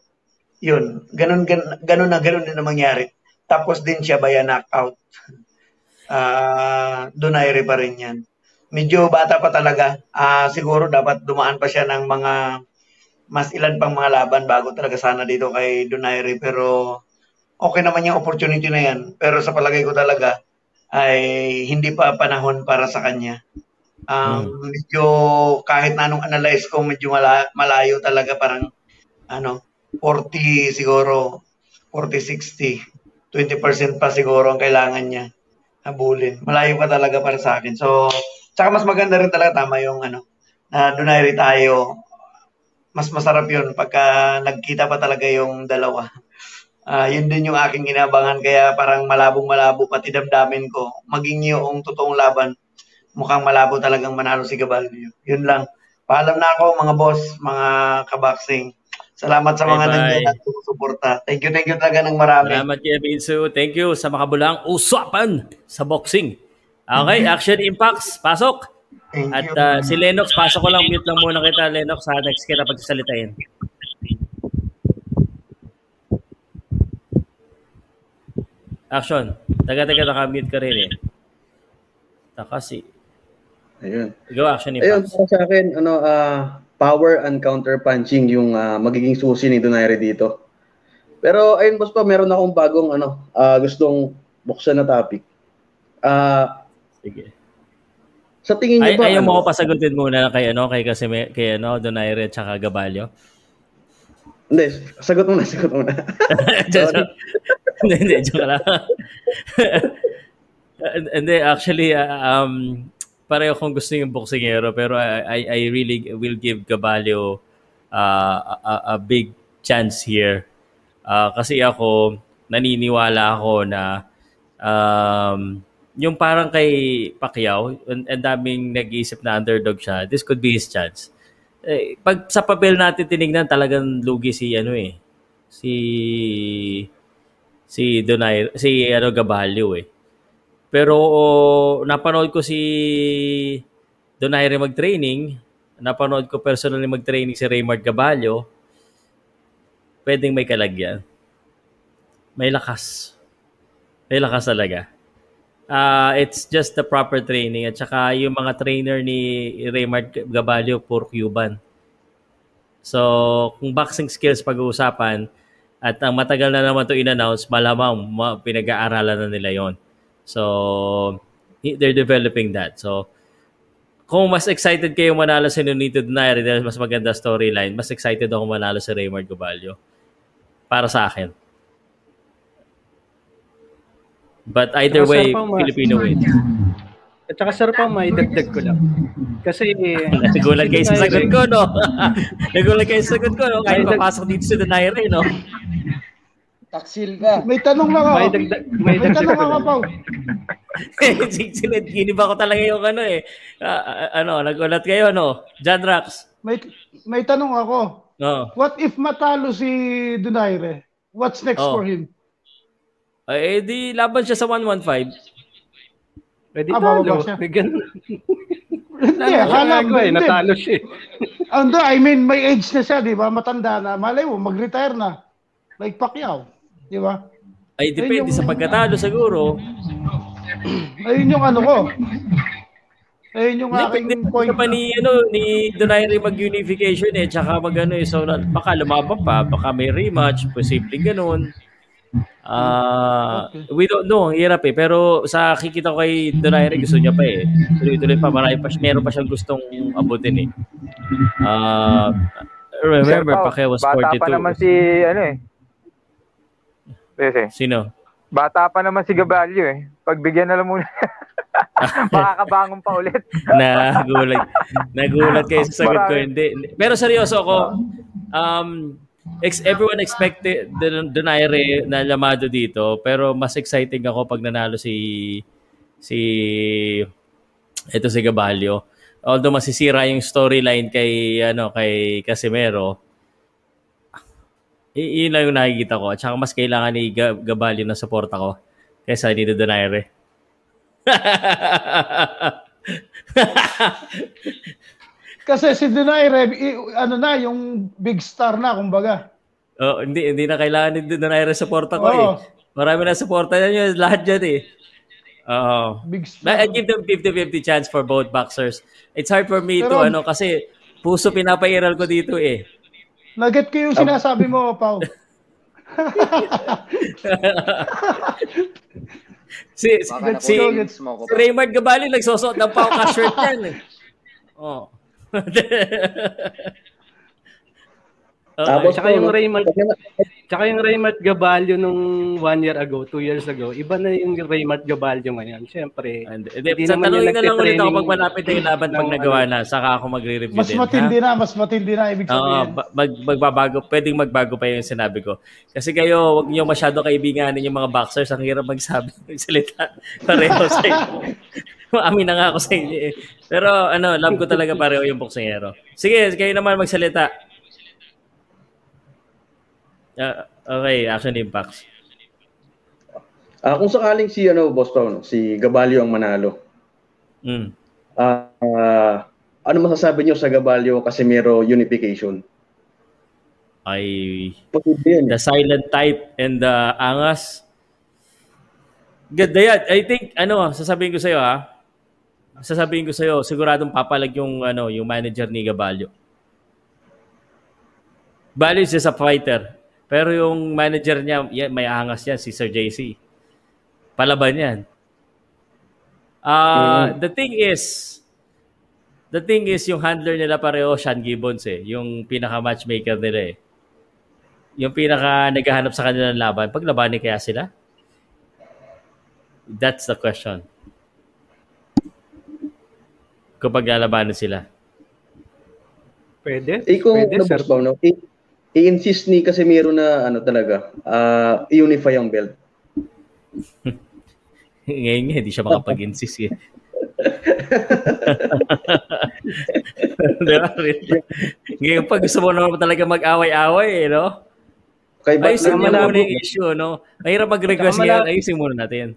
yun, ganun, ganun, ganun na ganun din ang mangyari. Tapos din siya via knockout. Ah, Donaire pa rin yan. Medyo bata pa talaga. Ah, siguro dapat dumaan pa siya ng mga mas ilan pang mga laban bago talaga sana dito kay Donaire. Pero okay naman yung opportunity na yan. Pero sa palagay ko talaga ay hindi pa panahon para sa kanya. Um, medyo kahit na anong analyze ko, medyo mala- malayo talaga parang ano, 40 siguro, 40-60. 20% pa siguro ang kailangan niya habulin. Malayo pa talaga para sa akin. So, tsaka mas maganda rin talaga tama yung ano, na Donaire tayo. Mas masarap yun pagka nagkita pa talaga yung dalawa. Ah, yun din yung aking inabangan kaya parang malabong malabo pati damdamin ko. Maging yung totoong laban, mukhang malabo talagang manalo si Gabalio. Yun lang. Paalam na ako mga boss, mga kaboxing. Salamat sa mga Bye-bye. nandiyan at sumusuporta. Thank you, thank you talaga ng marami. Salamat Kuya Minso. Thank you sa makabulang usapan sa boxing. Okay, Action Impacts, pasok. At uh, si Lennox, pasok ko lang, mute lang muna kita, Lennox, sa next kita pagsasalitain. Action. Taga-taga naka-mute ka rin eh. Takasi. Ayun. Go Action Ayun, Impacts. para sa akin, ano, ah, power and counter punching yung ah, magiging susi ni Donaire dito. Pero ayun boss pa, meron akong bagong ano, ah, gustong buksan na topic. Ah, Sige. Sa tingin Ay, niyo ba ayaw mo ano, ko pasagutin muna kay ano, kay kasi kay ano, Donaire at saka Gabalio. Hindi, sagot muna, sagot muna. Hindi, hindi, joke lang. Hindi, actually, uh, um, pareho kong gusto yung boksingero, pero I, I, I really will give Gabalio uh, a, a big chance here. Uh, kasi ako, naniniwala ako na um, yung parang kay Pacquiao, ang daming nag-iisip na underdog siya, this could be his chance. Eh, pag sa papel natin tinignan, talagang lugi si ano eh, si si Donay, si ano Gabalio eh. Pero oh, napanood ko si Donaire mag-training, napanood ko personally mag-training si Raymond Gabalio, pwedeng may kalagyan. May lakas. May lakas talaga. Uh, it's just the proper training at saka yung mga trainer ni Raymond Gabalio puro Cuban. So, kung boxing skills pag-uusapan at ang matagal na naman to in-announce, malamang ma- pinag-aaralan na nila yon. So, they're developing that. So, kung mas excited kayo manalo si Nonito Donaire dahil mas maganda storyline, mas excited ako manalo si Raymond Gabalio. Para sa akin. But either Saka, way, ma- Filipino wins. At saka sir pa, may dagdag ko lang. Kasi... Nagulat kayo sa sagot ko, no? Nagulat kayo sa sagot ko, no? Kahit papasok dito si Donaire, no? Taksil ka. May tanong lang ako. May dagdag, may May dagdag tanong ko ako, lang. Pao. Giniba ko talaga yung ano eh. Ah, ano, nagulat kayo, no? John Rax. May, may tanong ako. No. What if matalo si Donaire? What's next Oh. for him? Eh, di laban siya sa 115. Pwede Ah, talo. siya. Hindi, akala nga, eh, natalo siya. eh. Ando, I mean, may age na siya, di ba? Matanda na. Malay mo, mag-retire na. Like Pacquiao. Di ba? Ay, depende sa pagkatalo siguro. Ayun yung ano ko. Ayun yung Hindi, aking pwede point. pa ni, ano, ni Donaire mag-unification eh, tsaka mag ano eh, so na- baka lumaban pa, baka may rematch, posibleng ganun. Ah, we don't know, ang hirap eh. Pero sa kikita ko kay Donaire, gusto niya pa eh. Tuloy-tuloy pa, marami pa, siya- meron pa siyang gustong abutin eh. Ah, remember, Sir Pacquiao was Bata pa 42. naman si, ano eh. Pese. Sino? Bata pa naman si Gabalio eh. Pagbigyan na lang muna. Makakabangon pa ulit. nagulat nagulat kayo sa sagot ko hindi pero seryoso ako um ex everyone expected Don- Donaire na lamado dito pero mas exciting ako pag nanalo si si ito si Gabalio although masisira yung storyline kay ano kay Casimero i- yun lang yung nakikita ko at saka mas kailangan ni Ga- Gabalio ng suporta ko kaysa ni Donaire Kasi si Donaire, ano na, yung big star na, kumbaga. Oh, hindi hindi na kailangan ni Donaire suporta ko Oo. eh. Marami na suporta yun, lahat dyan eh. Oo. Big I give them 50-50 chance for both boxers. It's hard for me to Pero- ano kasi puso pinapairal ko dito eh. Naget ko yung sinasabi mo, Pao. si si, Baka si, si pa. Raymond Gabali nagsusot ng pauka shirt yan eh. Oh. Tapos tsaka yung Raymond tsaka yung Raymond Gabalio nung one year ago, two years ago, iba na yung Raymond Gabalio ngayon. Siyempre, Hindi, hindi sa naman na lang ulit ako pag malapit na yung laban pag ng nagawa ano. na, saka ako magre-review Mas din. matindi ha? na, mas matindi na, ibig Oo, sabihin. ba- mag, magbabago, pwedeng magbago pa yung sinabi ko. Kasi kayo, wag niyo masyado kaibiganin yung mga boxers. Ang hirap magsabi, magsalita pareho sa inyo. Maamin na nga ako sa inyo eh. Pero ano, love ko talaga pareho yung boksingero. Sige, kayo naman magsalita. Ah, okay, action impacts. Ah, kung sakaling si ano Boss Pao, si Gabalio ang manalo. Mm. Ah, ah, ano masasabi niyo sa Gabalio Casimero unification? Ay, the silent type and the angas. Ganda yan. I think, ano, sasabihin ko sa'yo ha. Sasabihin ko sa'yo, siguradong papalag yung, ano, yung manager ni Gabalio. Bali is just a fighter. Pero yung manager niya, yan, may angas yan, si Sir JC. Palaban yan. Ah, The thing is, the thing is, yung handler nila pareho, Sean Gibbons eh. Yung pinaka-matchmaker nila eh. yung pinaka naghahanap sa kanila ng laban, paglabanin kaya sila? That's the question. Kapag lalabanan sila. Pwede? Eh kung Pwede, sir. ba, no? I- i-insist ni Casemiro na ano talaga, ah unify ang belt. Ngayon nga, hindi siya makapag-insist eh. Di ba? Ngayon pa, gusto mo naman talaga mag-away-away eh, no? Kay Ayusin mo muna yung issue, no? Mahirap mag-request ngayon, ayusin muna natin.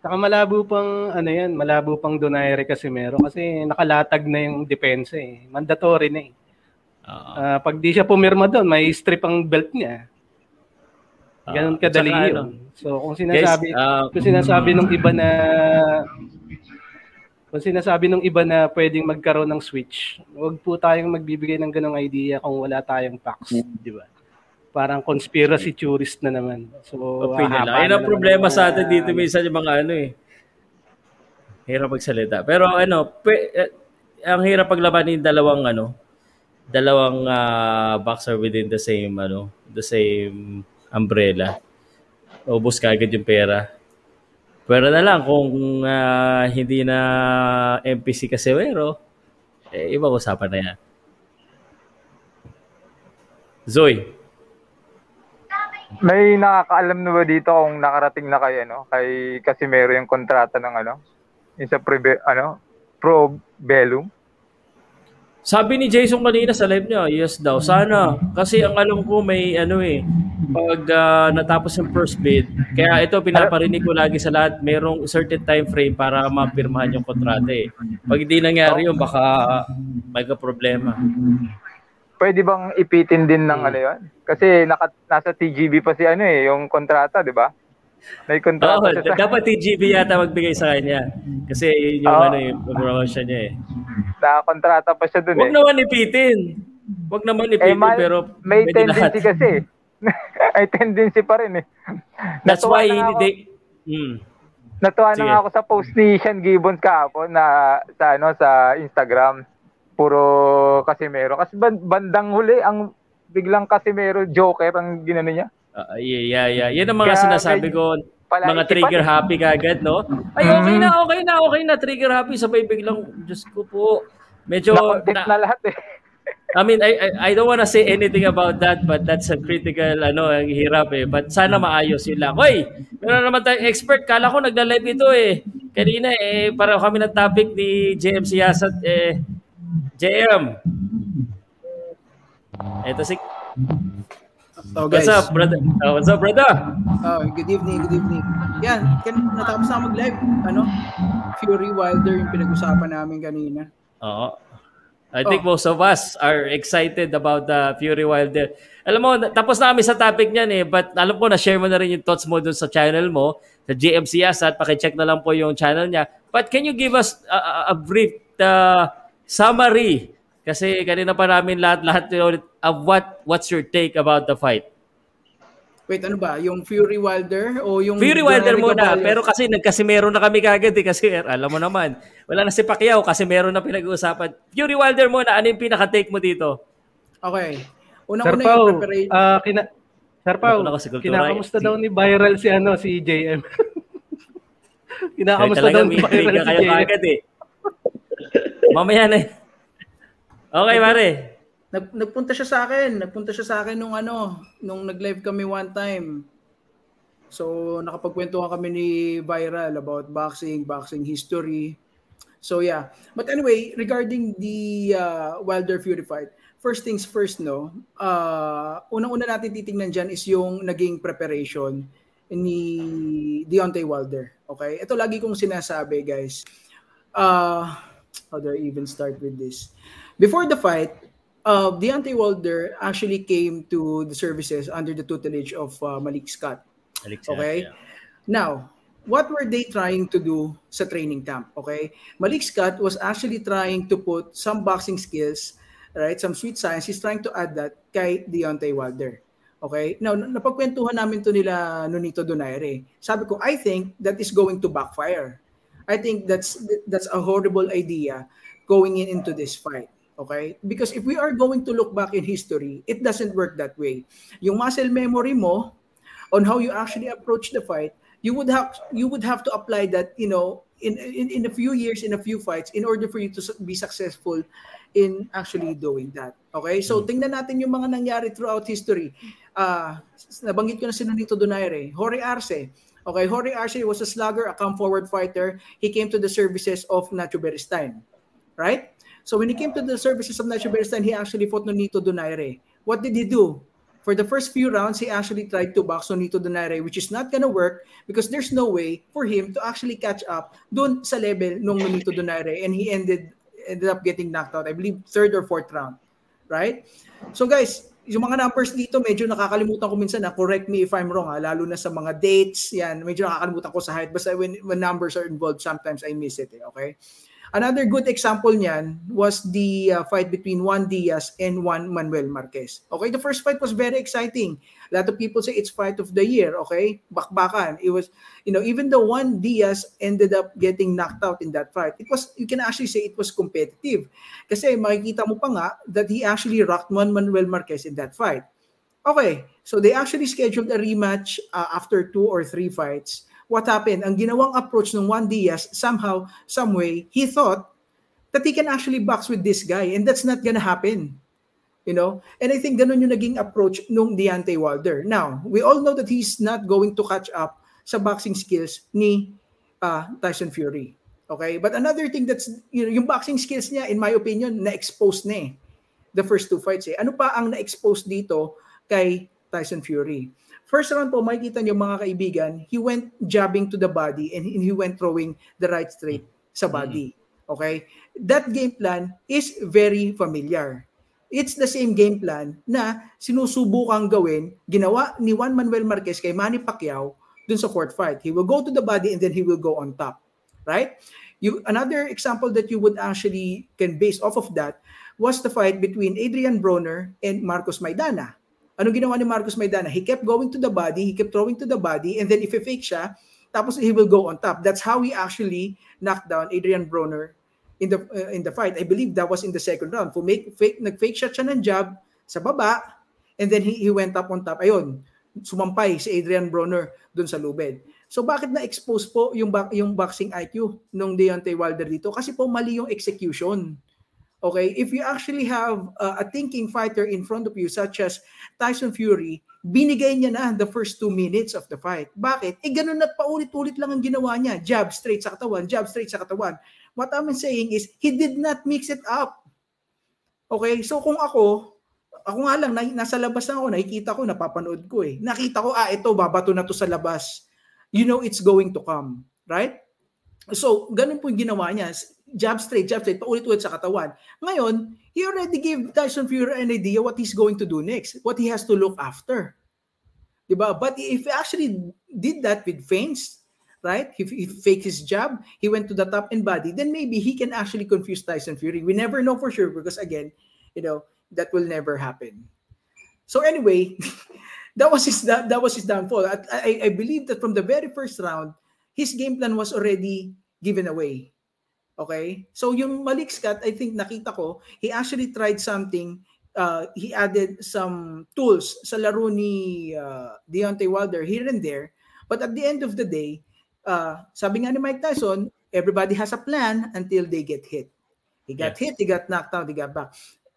Saka malabo pang ano yan, malabo pang Donaire Casimiro kasi nakalatag na yung depensa eh. Mandatory na eh. Ah, pag di siya pumirma doon, may strip ang belt niya. Ganun Ah, kadali tsaka yun. ano, So kung sinasabi, Guys, ah, kung sinasabi nung iba na kung sinasabi nung iba na pwedeng magkaroon ng switch, huwag po tayong magbibigay ng ganong idea kung wala tayong packs, di ba? Parang conspiracy theorist na naman. So, Opinion lang. Ayun ang problema sa atin dito minsan yung mga ano eh. Hirap magsalita. Pero ano, pe, eh, ang hirap paglaban yung dalawang ano, dalawang ah, boxer within the same ano, the same umbrella. Ubus ka agad yung pera. Pero na lang kung ah, hindi na MPC Casemiro, eh, ibang usapan na yan. Zoe, May nakakaalam na ba dito kung nakarating na kay ano, kay Casimero yung kontrata ng ano, yung sa prebe, ano, Pro Bellum? Sabi ni Jason kanina sa live niya, yes daw. Sana. Kasi ang alam ko may ano eh, pag ah, natapos yung first bid, kaya ito pinaparinig ko lagi sa lahat, merong certain time frame para mapirmahan yung kontrata eh. Pag hindi nangyari yun, baka may problema. Pwede bang ipitin din ng ano yun? Kasi naka, nasa TGB pa si ano eh, yung kontrata, di ba? May kontrata Oo, siya dapat TGB yata magbigay sa kanya. Kasi yun yung Oo. ano yung promotion niya eh. Nakakontrata pa siya dun eh. Huwag naman ipitin. Huwag naman ipitin, ma- pero may tendency lahat. kasi. may tendency pa rin eh. That's Natuwa why na they... Hmm. Natuwa Sige. na ako sa post ni Sean Gibbons kahapon na sa ano sa Instagram. Puro Casimero. Kasi ban- bandang huli ang biglang Casimero Joker ang ginano niya. Ah, yeah, yeah, yeah. Yan ang mga Kaya sinasabi ko, palaisipan mga trigger happy kagad, no? Ay, Mm. okay na, okay na, okay na, trigger happy, sabay biglang, Diyos ko po, medyo, Na-content na lahat eh. I mean, I, I, I don't wanna say anything about that, but that's a critical, ano, ang hirap eh. But sana maayos yun lang. Hoy, meron naman tayong expert, kala ko nagla-live ito eh. Kanina eh, para kami ng topic ni JM Siyasat, eh, JM. Ito si, Oh, what's guys. up, brother? Oh, what's up, brother? Oh, good evening, good evening. Yan, kan natapos na mag-live. Ano? Fury Wilder yung pinag-usapan namin kanina. Oo. I think most of us are excited about the Fury Wilder. Alam mo, tapos na kami sa topic niyan eh, but alam ko na-share mo na rin yung thoughts mo dun sa channel mo, sa GMC Asat, pakicheck na lang po yung channel niya. But can you give us a, a- a brief uh, summary? Kasi kanina pa namin lahat-lahat ulit of what what's your take about the fight? Wait, ano ba? Yung Fury Wilder o yung Fury Wilder muna, Caballos? pero kasi nagkasimero na kami kagad eh, kasi alam mo naman, wala na si Pacquiao kasi meron na pinag-uusapan. Fury Wilder muna, ano yung pinaka-take mo dito? Okay. Sir Unang-una Pao, yung preparation. ah, kina, Sir Pao, kinakamusta daw ni viral si ano si JM. kinakamusta daw ni viral si JM. kagad eh. Mamaya na eh. Okay, Mare. Nag, nagpunta siya sa akin. Nagpunta siya sa akin nung ano, nung nag-live kami one time. So, nakapagkwentuhan kami ni Viral about boxing, boxing history. So, yeah. But anyway, regarding the uh, Wilder Fury fight, first things first, no? Uh, unang-una natin titingnan dyan is yung naging preparation ni Deontay Wilder. Okay? Ito lagi kong sinasabi, guys. Uh, how do I even start with this? Before the fight, uh, Deontay Wilder actually came to the services under the tutelage of uh, Malik Scott. Okay? Now, what were they trying to do sa training camp? Okay? Malik Scott was actually trying to put some boxing skills, right? Some sweet science. He's trying to add that kay Deontay Wilder. Okay? Now, napagkwentuhan namin to nila Nonito Donaire. Sabi ko, I think that is going to backfire. I think that's that's a horrible idea going in into this fight. Okay? Because if we are going to look back in history, it doesn't work that way. Yung muscle memory mo on how you actually approach the fight, you would have you would have to apply that, you know, in in, in a few years in a few fights in order for you to be successful in actually doing that. Okay? So tingnan natin yung mga nangyari throughout history. Ah, nabanggit ko na si Nonito Donaire, Jorge Arce. Okay, Jorge Arce was a slugger, a come forward fighter. He came to the services of Nacho Beristain. Right? So when he came to the services of Nacho Beristain, he actually fought Nonito Donaire. What did he do? For the first few rounds, he actually tried to box Nonito Donaire, which is not gonna work because there's no way for him to actually catch up dun sa level nung Nonito Donaire and he ended ended up getting knocked out. I believe third or fourth round. Right? So guys, yung mga numbers dito, medyo nakakalimutan ko minsan na correct me if I'm wrong ha, lalo na sa mga dates, yan, medyo nakakalimutan ko sa height. Basta when, when numbers are involved, sometimes I miss it, eh, okay? Another good example niyan was the uh, fight between Juan Diaz and Juan Manuel Marquez. Okay, the first fight was very exciting. A lot of people say it's fight of the year, okay? Bakbakan. It was, you know, even though Juan Diaz ended up getting knocked out in that fight, it was, you can actually say it was competitive. Kasi makikita mo pa nga that he actually rocked Juan Manuel Marquez in that fight. Okay, so they actually scheduled a rematch uh, after two or three fights. What happened? Ang ginawang approach ng Juan Diaz, somehow, some way, he thought that he can actually box with this guy and that's not gonna happen. You know? And I think ganun yung naging approach nung Deontay Wilder. Now, we all know that he's not going to catch up sa boxing skills ni uh, Tyson Fury. Okay? But another thing that's, you know, yung boxing skills niya, in my opinion, na-expose na eh. The first two fights eh. Ano pa ang na-expose dito kay Tyson Fury? First round po, makikita niyo mga kaibigan, he went jabbing to the body and he went throwing the right straight sa body. Okay? That game plan is very familiar. It's the same game plan na sinusubukang gawin, ginawa ni Juan Manuel Marquez kay Manny Pacquiao dun sa fourth fight. He will go to the body and then he will go on top. Right? You, another example that you would actually can base off of that was the fight between Adrian Broner and Marcos Maidana. Ano ginawa ni Marcos Maidana? He kept going to the body, he kept throwing to the body, and then if he fake siya, tapos he will go on top. That's how he actually knocked down Adrian Broner in the uh, in the fight. I believe that was in the second round. For make fake nag-fake shot siya ng jab sa baba and then he, he went up on top. Ayun, sumampay si Adrian Broner doon sa lubed. So bakit na-expose po yung yung boxing IQ nung Deontay Wilder dito? Kasi po mali yung execution. Okay, if you actually have uh, a thinking fighter in front of you such as Tyson Fury, binigay niya na the first two minutes of the fight. Bakit? Eh ganun at paulit-ulit lang ang ginawa niya. Jab straight sa katawan, jab straight sa katawan. What I'm saying is, he did not mix it up. Okay, so kung ako, ako nga lang, na, nasa labas na ako, nakikita ko, napapanood ko eh. Nakita ko, ah, ito, babato na to sa labas. You know it's going to come. Right? So, ganun po yung ginawa niya. Jab straight, jab straight, paulit-ulit sa katawan. Ngayon, he already gave Tyson Fury an idea what he's going to do next, what he has to look after. Diba? But if he actually did that with feints, right? If he faked his jab, he went to the top and body, then maybe he can actually confuse Tyson Fury. We never know for sure because again, you know, that will never happen. So anyway, that was his that, that was his downfall. I, I, I believe that from the very first round, his game plan was already given away. Okay? So yung Malik Scott, I think nakita ko, he actually tried something. Uh, he added some tools sa laro ni uh, Deontay Wilder here and there. But at the end of the day, uh, sabi nga ni Mike Tyson, everybody has a plan until they get hit. He got hit, he got knocked out, he got back.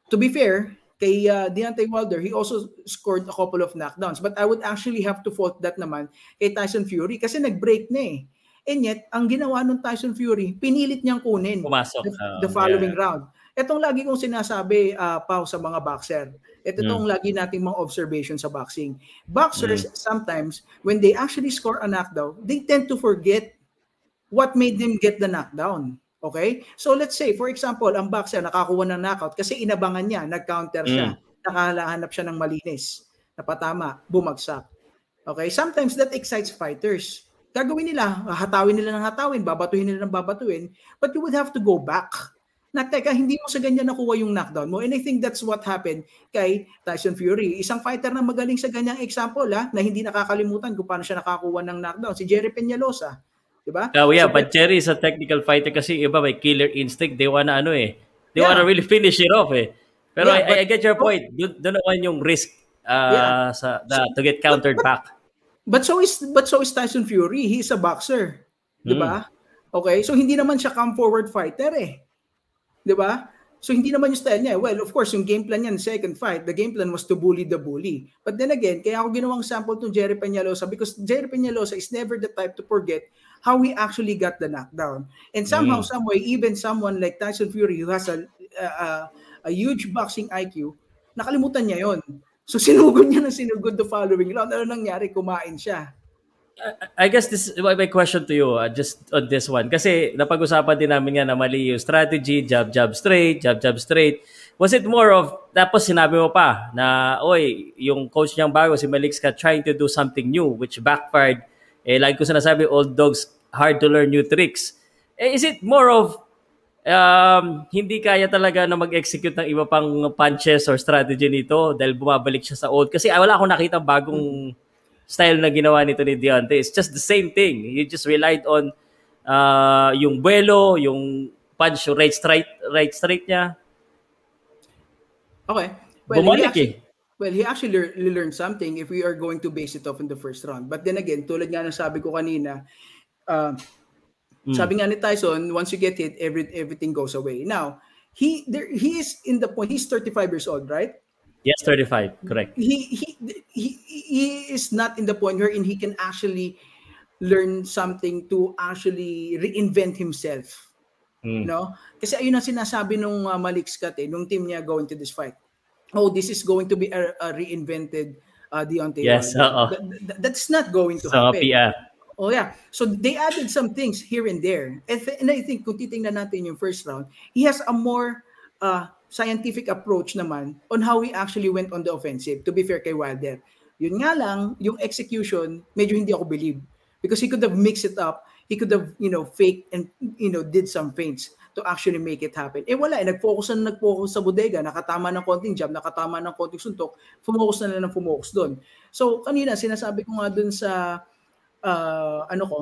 To be fair, kay uh, Deontay Wilder, he also scored a couple of knockdowns. But I would actually have to fault that naman kay Tyson Fury kasi nag-break na eh. And yet, ang ginawa ng Tyson Fury, pinilit niyang kunin Pumasok. the, Oo, the following yeah. round. Itong lagi kong sinasabi, uh, Pau, sa mga boxer. Ito Mm. itong lagi nating mga observation sa boxing. Boxers, Mm. sometimes, when they actually score a knockdown, they tend to forget what made them get the knockdown. Okay? So let's say, for example, ang boxer nakakuha ng knockout kasi inabangan niya, nag-counter siya, Mm. nakahanap siya ng malinis, napatama, bumagsak. Okay? Sometimes that excites fighters. Gagawin nila, hatawin nila ng hatawin, babatuhin nila ng babatuhin, but you would have to go back. Na teka, hindi mo sa ganyan nakuha yung knockdown mo. And I think that's what happened kay Tyson Fury. Isang fighter na magaling sa ganyang example ha, na hindi nakakalimutan kung paano siya nakakuha ng knockdown. Si Jerry Peñalosa. Diba? Oh yeah, So, but Cherry is a technical fighter kasi iba may killer instinct. They wanna ano eh, They Yeah. wanna really finish it off eh. Pero Yeah, I, I, I but- get your point. Doon naman yung risk uh, Yeah. sa na, to get countered back. But so is but so is Tyson Fury. He's a boxer. 'Di ba? Okay? So hindi naman siya come forward fighter eh. 'Di ba? So hindi naman yung style niya. Well, of course, yung game plan niya second fight, the game plan was to bully the bully. But then again, kaya ako ginawang sample to Jerry Peñalosa because Jerry Peñalosa is never the type to forget how he actually got the knockdown. And somehow, Mm. some way, even someone like Tyson Fury who has a, a, a- a huge boxing IQ, nakalimutan niya yon. So sinugod niya ng sinugod the following round. Ano nangyari? Kumain siya. I guess this is my question to you uh, just on this one. Kasi napag-usapan din namin nga na mali yung strategy, jab, jab straight, jab, jab straight. Was it more of, tapos sinabi mo pa na, oy, yung coach niyang bago, si Scott, trying to do something new, which backfired. Eh, like ko sinasabi, old dogs, hard to learn new tricks. Eh, is it more of, um, hindi kaya talaga na mag-execute ng iba pang punches or strategy nito dahil bumabalik siya sa old? Kasi ah, wala akong nakita bagong style na ginawa nito ni Deontay. It's just the same thing. You just relied on uh, yung buwelo, yung punch, yung right straight, right straight niya. Okay. he Bumalik actually, eh. Well, he actually lear- learned something if we are going to base it off in the first round. But then again, tulad nga ng sabi ko kanina, uh, Mm. sabi nga ni Tyson, once you get hit, every, everything goes away. Now, he there he is in the point, he's 35 years old, right? Yes, 35. Correct. he he he he is not in the point wherein he can actually learn something to actually reinvent himself. Mm. No? Kasi ayun ang sinasabi nung uh, Malik Scott eh, nung team niya going to this fight. Oh, this is going to be a, a reinvented uh, Deontay Yes, Wilder. oo. Th- th- that's not going to Sa happen. PIA. Oh yeah. So they added some things here and there. And, and I think kung titingnan natin yung first round, he has a more uh, scientific approach naman on how he actually went on the offensive. To be fair kay Wilder. Yun nga lang, yung execution, medyo hindi ako believe. Because he could have mixed it up. He could have, you know, faked and, you know, did some feints to actually make it happen. Eh wala, eh, nag-focus na nag-focus sa bodega, nakatama ng konting jab, nakatama ng konting suntok, fumocus na lang ng fumocus doon. So, kanina, sinasabi ko nga doon sa uh, ano ko,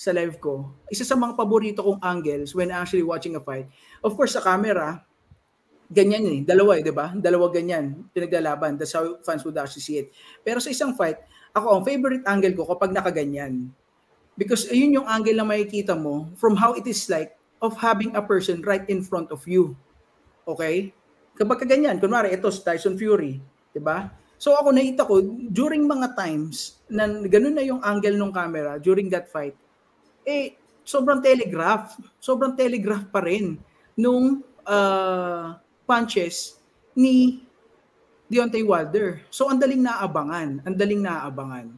sa live ko, isa sa mga paborito kong angles when actually watching a fight. Of course, sa camera, ganyan eh. Dalawa eh, di ba? Dalawa ganyan, pinaglalaban. That's how fans would actually see it. Pero sa isang fight, ako, ang favorite angle ko kapag nakaganyan. Because ayun yung angle na makikita mo from how it is like of having a person right in front of you. Okay? Kapag kaganyan, kunwari, ito si Tyson Fury, di ba? So ako nakita ko, during mga times na ganun na yung angle ng camera during that fight, eh, sobrang telegraph. Sobrang telegraph pa rin nung uh, punches ni Deontay Wilder. So, ang daling naabangan. Ang daling naabangan.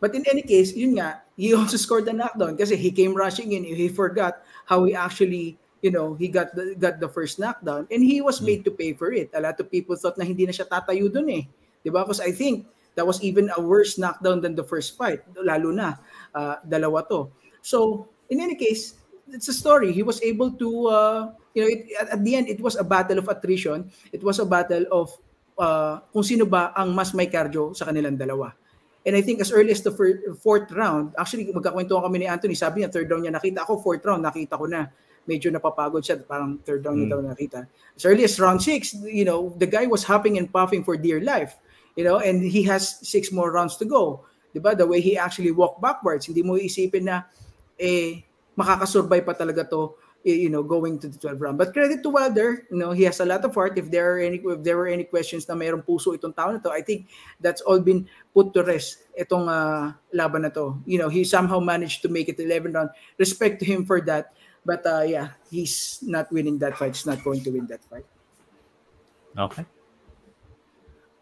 But in any case, yun nga, he also scored the knockdown kasi he came rushing in. He forgot how he actually, you know, he got the, got the first knockdown and he was made to pay for it. A lot of people thought na hindi na siya tatayo dun eh. Di ba? Because I think that was even a worse knockdown than the first fight. Lalo na, uh, dalawa to. So, in any case, it's a story. He was able to, uh, you know, it, at, at the end, it was a battle of attrition. It was a battle of uh, kung sino ba ang mas may cardio sa kanilang dalawa. And I think as early as the fir- fourth round, actually magkakwentuhan kami ni Anthony, sabi niya third round niya nakita ako, fourth round nakita ko na medyo napapagod siya, parang third round niya Mm. daw nakita. As early as round six, you know, the guy was hopping and puffing for dear life, you know, and he has six more rounds to go. 'Di ba? The way he actually walked backwards, hindi mo isipin na eh makakasurvive pa talaga to you know going to the 12 round. But credit to Wilder, you know, he has a lot of heart. If there are any if there were any questions na mayroong puso itong tao na to, I think that's all been put to rest itong uh, laban na to. You know, he somehow managed to make it 11 round. Respect to him for that. But uh, yeah, he's not winning that fight. He's not going to win that fight. Okay.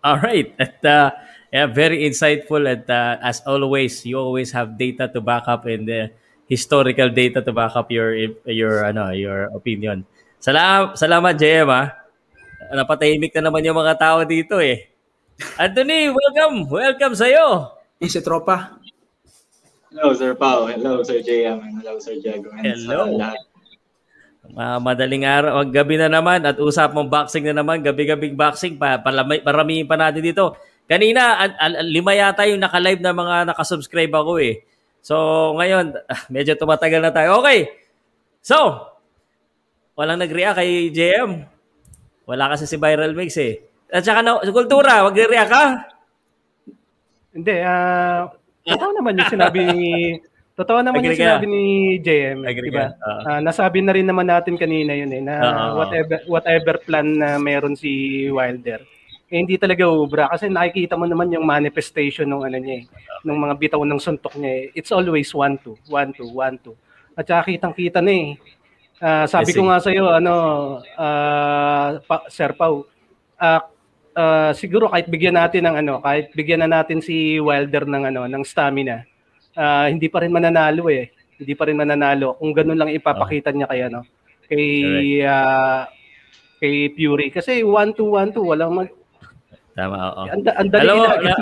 All right. At, uh, yeah, very insightful. And uh, as always, you always have data to back up and uh, historical data to back up your your ano your opinion. Salam, salamat JM ah. Napatahimik na naman yung mga tao dito eh. Anthony, welcome. Welcome sa'yo. Isa tropa. Hello, Sir Pao. Hello, Sir JM. And hello, Sir Jago. And Hello. sa lahat. Ah, madaling araw, gabi na naman at usap mong boxing na naman, gabi-gabing boxing pa, palamay, paramihin pa natin dito. Kanina, al- al- lima yata yung naka-live na mga nakasubscribe ako eh. So, ngayon, ah, medyo tumatagal na tayo. Okay. So, walang nag-react kay JM. Wala kasi si Viral Mix eh. At saka na, sa kultura, wag react ka. Hindi, ah totoo naman yung sinabi ni Totoo naman Agree yung ka? sinabi ni JM, Agree di ba? ka? Oo. Ah, nasabi na rin naman natin kanina yun eh na Oo. whatever whatever plan na meron si Wilder eh, hindi talaga ubra kasi nakikita mo naman yung manifestation ng ano niya eh, ng mga bitaw ng suntok niya eh. It's always 1-2, 1-2, 1-2. At saka kitang-kita na eh. Ah, sabi ko eh. nga sa iyo ano ah, pa, Sir Pau, ah, ah, siguro kahit bigyan natin ng ano, kahit bigyan na natin si Wilder ng ano, ng stamina, ah, hindi pa rin mananalo eh. Hindi pa rin mananalo kung ganun lang ipapakita niya kay ano, kay ah, kay Fury kasi 1-2 1-2 walang mag, Tama, oo. ang, ang dali Alam mo, na,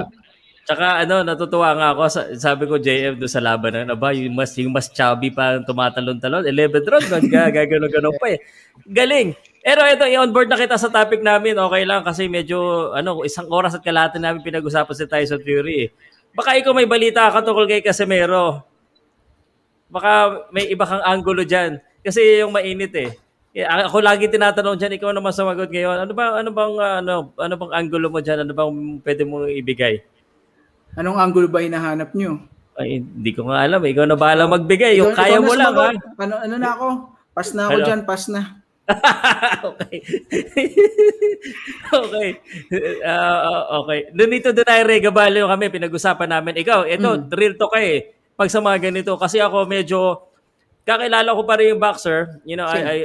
tsaka ano, natutuwa nga ako. Sa, sabi ko, JF, doon sa laban na, aba, yung mas, yung mas chubby pa tumatalon-talon. 11 round, ga, gagano-gano pa eh. Galing. Pero ito, i-onboard na kita sa topic namin. Okay lang kasi medyo, ano, isang oras at kalahati namin pinag-usapan si Tyson Fury eh. Baka ikaw may balita ka tungkol kay Casemiro. Baka may iba kang angulo dyan. Kasi yung mainit eh. Eh, Ako lagi tinatanong diyan, ikaw naman sumagot ngayon. Ano ba ano bang ano ano bang angulo mo diyan? Ano bang pwede mo ibigay? Anong angulo ba hinahanap nyo? Ay, hindi ko nga alam. Ikaw na bahala magbigay. Yung Ikaw- kaya ikaw mo lang, ha? Ano, ano na ako? Pass na ako Ano? dyan, pass na. okay. okay. Ah, okay. Nunito Donaire Gabalio kami, pinag-usapan namin. Ikaw, ito, Mm. real talk ka eh. Pag sa mga ganito. Kasi ako medyo, kakilala ko pa rin yung boxer. You know, I, I,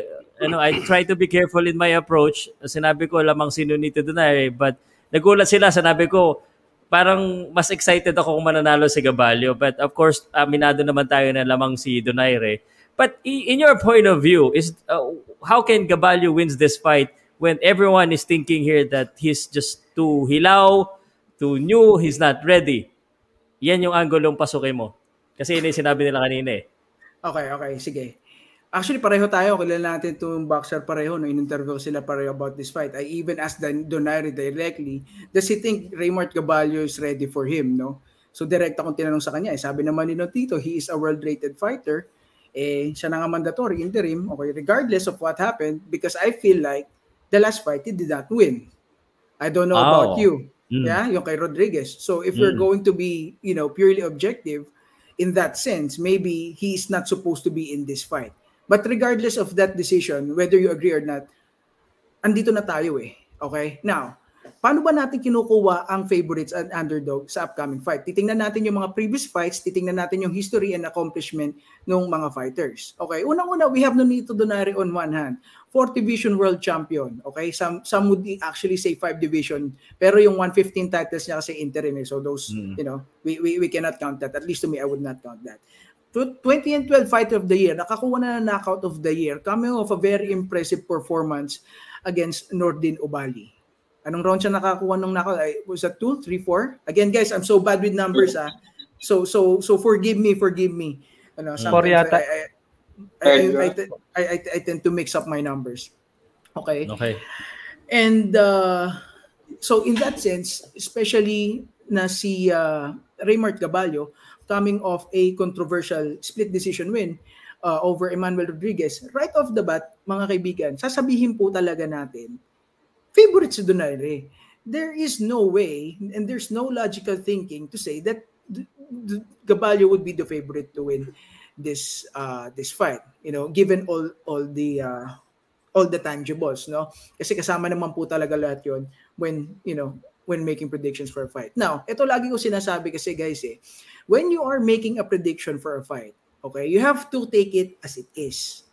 ano, I try to be careful in my approach. Sinabi ko lamang si Nunito Donaire. But nagulat sila, sinabi ko, parang mas excited ako kung mananalo si Gabalio. But of course, aminado naman tayo na lamang si Donaire. But in your point of view, is uh, how can Gabalio wins this fight when everyone is thinking here that he's just too hilaw, too new, he's not ready? Yan yung anggulong pasukin mo. Kasi yun yung sinabi nila kanina eh. Okay, okay, sige. Actually, pareho tayo. Kilala natin itong boxer pareho. No, in-interview sila pareho about this fight. I even asked Dan- Donaire directly, does he think Raymart Gabalio is ready for him? No? So, direct akong tinanong sa kanya. Eh, sabi naman ni Tito, he is a world-rated fighter. Eh, siya na nga mandatory, interim. Okay, regardless of what happened, because I feel like the last fight, he did not win. I don't know about Oh. you. Mm. Yeah, yung kay Rodriguez. So, if we're Mm. going to be, you know, purely objective, in that sense, maybe he's not supposed to be in this fight. But regardless of that decision, whether you agree or not, andito na tayo eh. Okay? Now, paano ba natin kinukuha ang favorites and underdog sa upcoming fight? Titingnan natin yung mga previous fights, titingnan natin yung history and accomplishment ng mga fighters. Okay? Unang-una, we have Nonito Donaire on one hand. Fourth division world champion. Okay? Some some would actually say five division, pero yung 115 titles niya kasi interim eh. So those, Mm. you know, we, we we cannot count that. At least to me, I would not count that. Tw- 20 and 12 fighter of the year, nakakuha na ng knockout of the year, coming off a very impressive performance against Nordin Obali. Anong round siya nakakuha ng knockout? Ay, was that 2, 3, 4? Again, guys, I'm so bad with numbers, ah. So, so, so forgive me, forgive me. Ano, Four sometimes yata. I, I, I, I, I, I, I, I tend to mix up my numbers. Okay? Okay. And uh, so in that sense, especially na si uh, Raymart Gabalio coming off a controversial split decision win uh, over Emmanuel Rodriguez, right off the bat, mga kaibigan, sasabihin po talaga natin, favorite si Donaire. There is no way and there's no logical thinking to say that Gabalio would be the favorite to win this uh, this fight. You know, given all all the uh, all the tangibles, no? Kasi kasama naman po talaga lahat 'yon when, you know, when making predictions for a fight. Now, ito lagi ko sinasabi kasi guys eh, when you are making a prediction for a fight, okay, you have to take it as it is.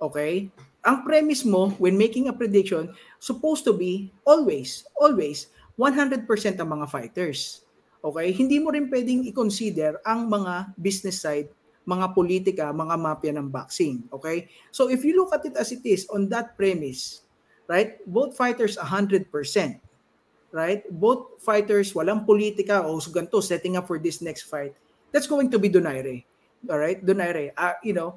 Okay? Ang premise mo when making a prediction supposed to be always, always 100% ang mga fighters. Okay? Hindi mo rin pwedeng i-consider ang mga business side, mga politika, mga mafia ng boxing. Okay? So if you look at it as it is on that premise, right? Both fighters 100%. Right? Both fighters walang politika o so ganito setting up for this next fight. That's going to be Donaire. All right? Donaire, uh, you know,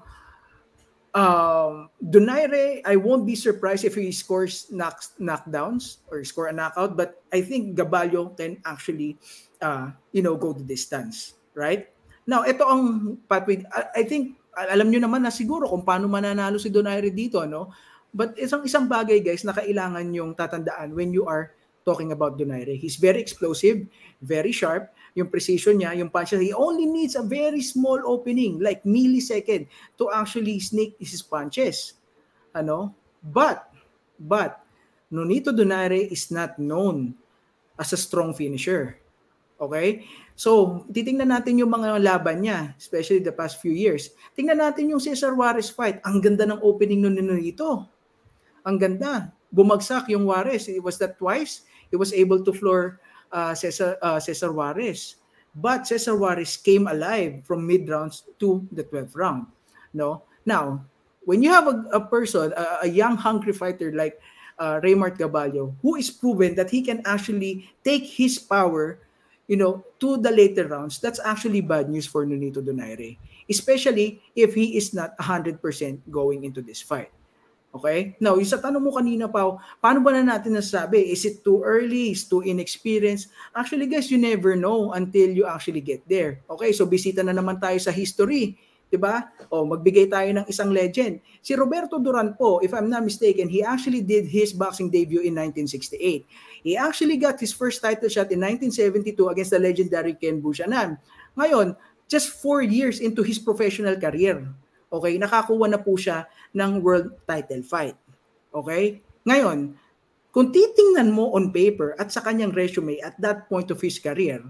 um, Donaire, I won't be surprised if he scores knock, knockdowns or score a knockout, but I think Gabalio can actually, uh, you know, go the distance, right? Now, ito ang pathway. I, I think, al- alam nyo naman na siguro kung paano mananalo si Donaire dito, no? But isang isang bagay guys na kailangan yung tatandaan when you are talking about Donaire. He's very explosive, very sharp. Yung precision niya, yung punch, he only needs a very small opening, like millisecond, to actually sneak his punches. Ano? But, but, Nonito Donaire is not known as a strong finisher. Okay? So, titingnan natin yung mga laban niya, especially the past few years. Tingnan natin yung Cesar Juarez fight. Ang ganda ng opening nun nito. Ang ganda. Bumagsak yung Juarez. It was that twice. He was able to floor uh, Cesar, uh, Cesar Juarez. But Cesar Juarez came alive from mid rounds to the 12th round. No? Now, when you have a, a person, a, a young hungry fighter like uh, Raymart Gaballo, who is proven that he can actually take his power, you know, to the later rounds, that's actually bad news for Nonito Donaire, especially if he is not 100% going into this fight. Okay? Now, yung sa tanong mo kanina pa, paano ba na natin nasabi? Is it too early? Is too inexperienced? Actually, guys, you never know until you actually get there. Okay? So, bisita na naman tayo sa history. 'di ba? O magbigay tayo ng isang legend. Si Roberto Duran po, if I'm not mistaken, he actually did his boxing debut in 1968. He actually got his first title shot in 1972 against the legendary Ken Buchanan. Ngayon, just four years into his professional career, okay, nakakuha na po siya ng world title fight. Okay? Ngayon, kung titingnan mo on paper at sa kanyang resume at that point of his career,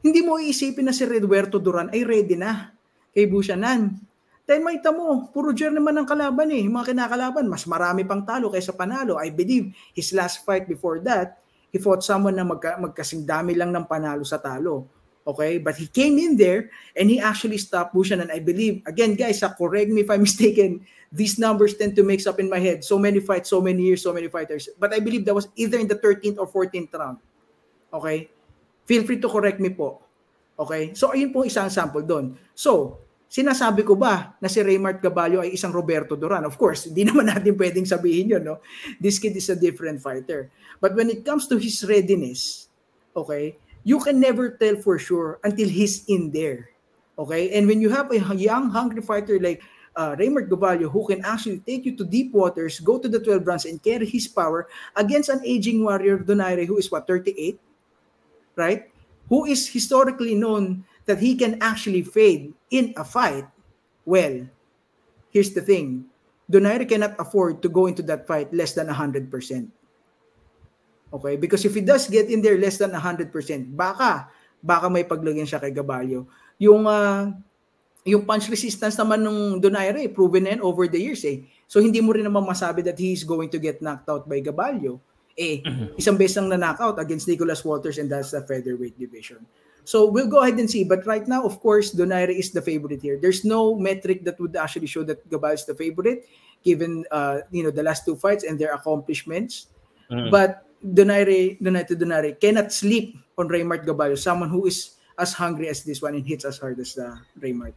hindi mo iisipin na si Roberto Duran ay ready na kay Buchanan. Dahil makita mo, puro journeyman ang kalaban eh. Mga kinakalaban, mas marami pang talo kaysa panalo. I believe his last fight before that, he fought someone na magka, magkasing dami lang ng panalo sa talo. Okay? But he came in there and he actually stopped Buchanan. I believe, again guys, uh, correct me if I'm mistaken, these numbers tend to mix up in my head. So many fights, so many years, so many fighters. But I believe that was either in the 13th or 14th round. Okay? Feel free to correct me po. Okay? So, ayun po isang sample doon. So, sinasabi ko ba na si Raymart Gaballo ay isang Roberto Duran? Of course, hindi naman natin pwedeng sabihin yun, no? This kid is a different fighter. But when it comes to his readiness, okay, you can never tell for sure until he's in there. Okay? And when you have a young, hungry fighter like uh, Raymart Gaballo who can actually take you to deep waters, go to the 12 rounds, and carry his power against an aging warrior, Donaire, who is what, 38? Right? Who is historically known that he can actually fade in a fight, well, here's the thing. Donaire cannot afford to go into that fight less than 100%. Okay? Because if he does get in there less than 100%, baka, baka may paglagyan siya kay Gaballo. Yung, uh, yung punch resistance naman nung Donaire, proven na over the years eh. So hindi mo rin naman masabi that he is going to get knocked out by Gaballo. Eh, isang beses lang na knockout against Nicholas Walters and that's the featherweight division. So we'll go ahead and see. But right now, of course, Donaire is the favorite here. There's no metric that would actually show that Gabal is the favorite, given uh, you know the last two fights and their accomplishments. Mm. But Donaire, Donaire Donaire cannot sleep on Raymart Gaballo, someone who is as hungry as this one and hits as hard as the Raymart.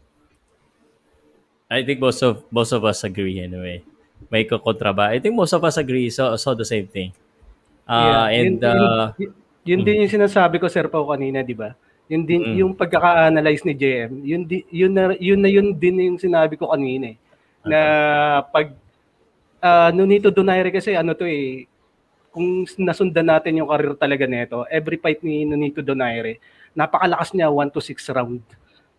I think most of most of us agree anyway. May kontra ba? I think most of us agree so so the same thing. Uh, and yun, uh, yun, yun din yung sinasabi ko Sir Pao kanina, 'di ba? Yun din Mm. yung pagkaka-analyze ni JM. Yun di, yun na yun na yun din yung sinabi ko kanina eh. Na pag uh, Nonito Donaire kasi ano to eh kung nasundan natin yung career talaga nito, every fight ni Nonito Donaire, napakalakas niya 1 to 6 round.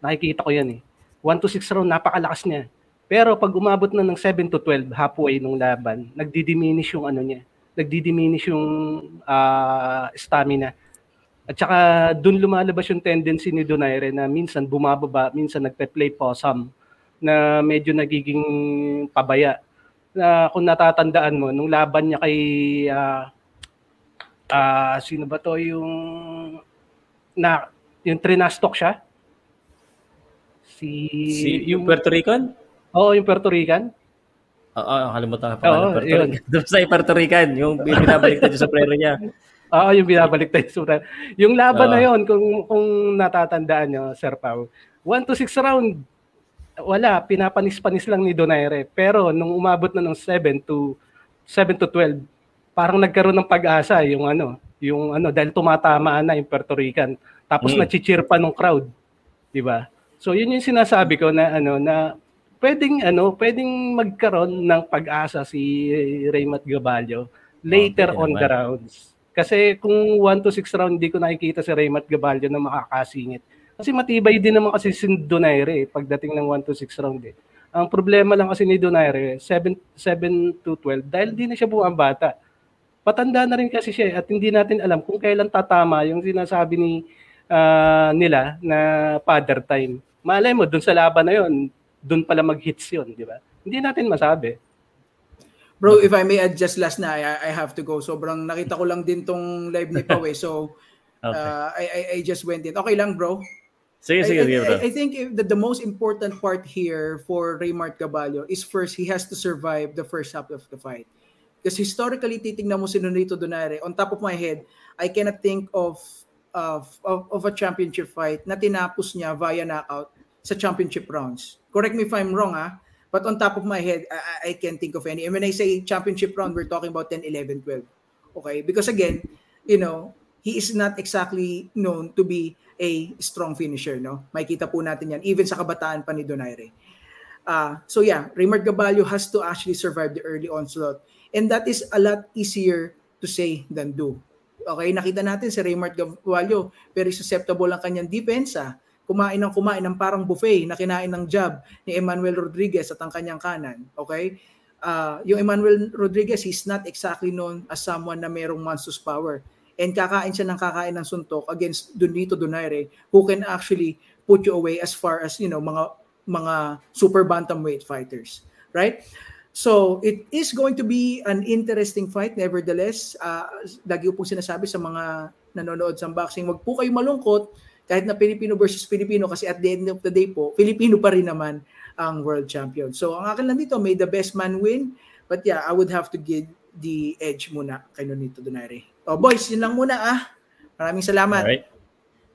Nakikita ko 'yan eh. 1 to 6 round napakalakas niya. Pero pag umabot na ng 7 to 12 halfway nung laban, nagdi-diminish yung ano niya. Nagdi-diminish yung ah, stamina. At saka doon lumalabas yung tendency ni Donaire na minsan bumababa, minsan nagpe-play possum na medyo nagiging pabaya. Na kung natatandaan mo, nung laban niya kay ah, ah, sino ba to yung na yung trinastok siya? Si, si yung Puerto Rican? Oo, yung Puerto Rican. Oo, nakalimutan ko Oo, pa. Puerto yun. Rican. Sa Puerto Rican, yung binabaliktad yung sombrero niya. Oo, yung binabalik tayo sa Yung laban Oo. na yon kung kung natatandaan nyo, Sir Pao, 1 to 6 round, wala, pinapanis-panis lang ni Donaire. Pero nung umabot na ng 7 to 7 to 12, parang nagkaroon ng pag-asa yung ano, yung ano dahil tumatama na yung Puerto Rican. Tapos Mm. nachicheer pa ng crowd, 'di ba? So yun yung sinasabi ko na ano na pwedeng ano, pwedeng magkaroon ng pag-asa si Raymond Gabalio later Oh, on naman. the rounds. Kasi kung 1 to 6 round hindi ko nakikita si Raymond Gabalio na makakasingit. Kasi matibay din naman kasi si Donaire eh, pagdating ng 1 to 6 round eh. Ang problema lang kasi ni Donaire, 7, 7 to 12, dahil di na siya buwang bata. Patanda na rin kasi siya eh, at hindi natin alam kung kailan tatama yung sinasabi ni ah, nila na father time. Malay mo, dun sa laban na yon, dun pala mag-hits yun, di ba? Hindi natin masabi. Bro, if I may add just last na, I, I have to go. Sobrang nakita ko lang din tong live ni Pau eh. So, Okay. uh, I, I, I just went in. Okay lang, bro? Sige, I- sige, I, sige. I, I think if the, most important part here for Raymart Caballo is first, he has to survive the first half of the fight. Because historically, titingnan mo si Nonito Donaire, on top of my head, I cannot think of, of, of, of a championship fight na tinapos niya via knockout sa championship rounds. Correct me if I'm wrong, ah. But on top of my head, I- I can't think of any. And when I say championship round, we're talking about 10, 11, 12. Okay? Because again, you know, he is not exactly known to be a strong finisher, no? Makikita po natin yan, even sa kabataan pa ni Donaire. Uh, so yeah, Raymond Gabalio has to actually survive the early onslaught. And that is a lot easier to say than do. Okay, nakita natin si Raymond Gabalio, very susceptible ang kanyang depensa. Kumain ng kumain ng parang buffet na kinain ng jab ni Emmanuel Rodriguez at ang kanyang kanan. Okay? Uh, yung Emmanuel Rodriguez, he's not exactly known as someone na merong monstrous power. And kakain siya ng kakain ng suntok against Donito Donaire who can actually put you away as far as, you know, mga mga super bantamweight fighters. Right? So, it is going to be an interesting fight nevertheless. Uh, lagi pong sinasabi sa mga nanonood sa boxing, wag po kayo malungkot kahit na Pilipino versus Pilipino kasi at the end of the day po, Filipino pa rin naman ang world champion. So, ang akin lang dito, may the best man win. But yeah, I would have to give the edge muna kay Nonito Donaire. Oh, boys, yun lang muna ah. Maraming salamat. Alright.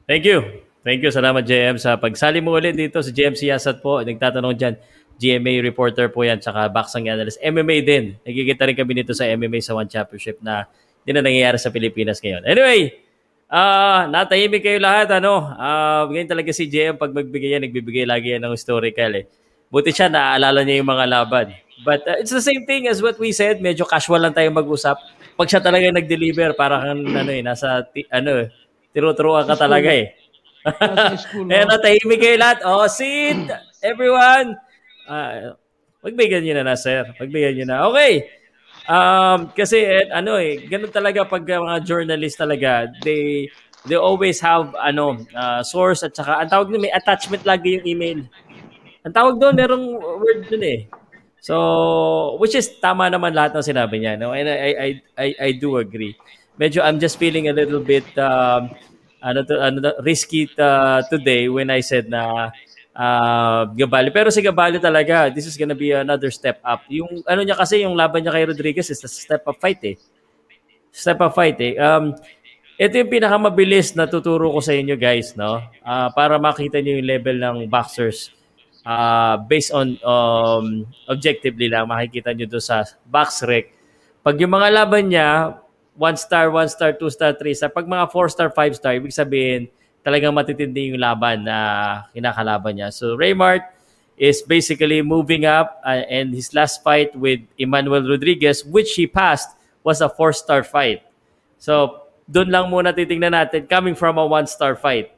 Thank you. Thank you. Salamat, JM, sa pagsali mo ulit dito. Si JM Siyasat po, nagtatanong dyan. GMA reporter po yan, tsaka boxing analyst. MMA din. Nagkikita rin kami nito sa MMA sa One Championship na hindi na nangyayari sa Pilipinas ngayon. Anyway, ah natahimik kayo lahat. Ano? Ah ganyan talaga si JM pag magbigay yan, nagbibigay lagi yan ng historical eh. Buti siya, naaalala niya yung mga laban. But uh, it's the same thing as what we said. Medyo casual lang tayo mag-usap. Pag siya talaga nag-deliver, parang ano eh, nasa, ti- ano eh, tinuturuan ka talaga eh. Eh, natahimik kayo lahat. Oh, sit! Everyone! Ah, pagbigyan nyo na na, sir. Pagbigyan nyo na. Okay. Um, kasi, eh, ano eh, ganun talaga pag uh, mga journalist talaga, they they always have ano uh, source at saka ang tawag doon may attachment lagi yung email. Ang tawag doon merong word doon eh. So, which is tama naman lahat ng sinabi niya, no? And I I I I, do agree. Medyo I'm just feeling a little bit um ano to, ano to- risky uh, today when I said na uh, Gabali. Pero si Gabali talaga, this is gonna be another step up. Yung ano niya kasi, yung laban niya kay Rodriguez is a step up fight eh. Step up fight eh. Um, ito yung pinakamabilis na tuturo ko sa inyo guys, no? Ah, para makita niyo yung level ng boxers uh, based on um, objectively lang, makikita nyo doon sa box rec. Pag yung mga laban niya, one star, one star, two star, three star, pag mga four star, five star, ibig sabihin, talagang matitindi yung laban na kinakalaban niya. So Raymart is basically moving up uh, and his last fight with Emmanuel Rodriguez, which he passed, was a four star fight. So doon lang muna titingnan natin coming from a one star fight.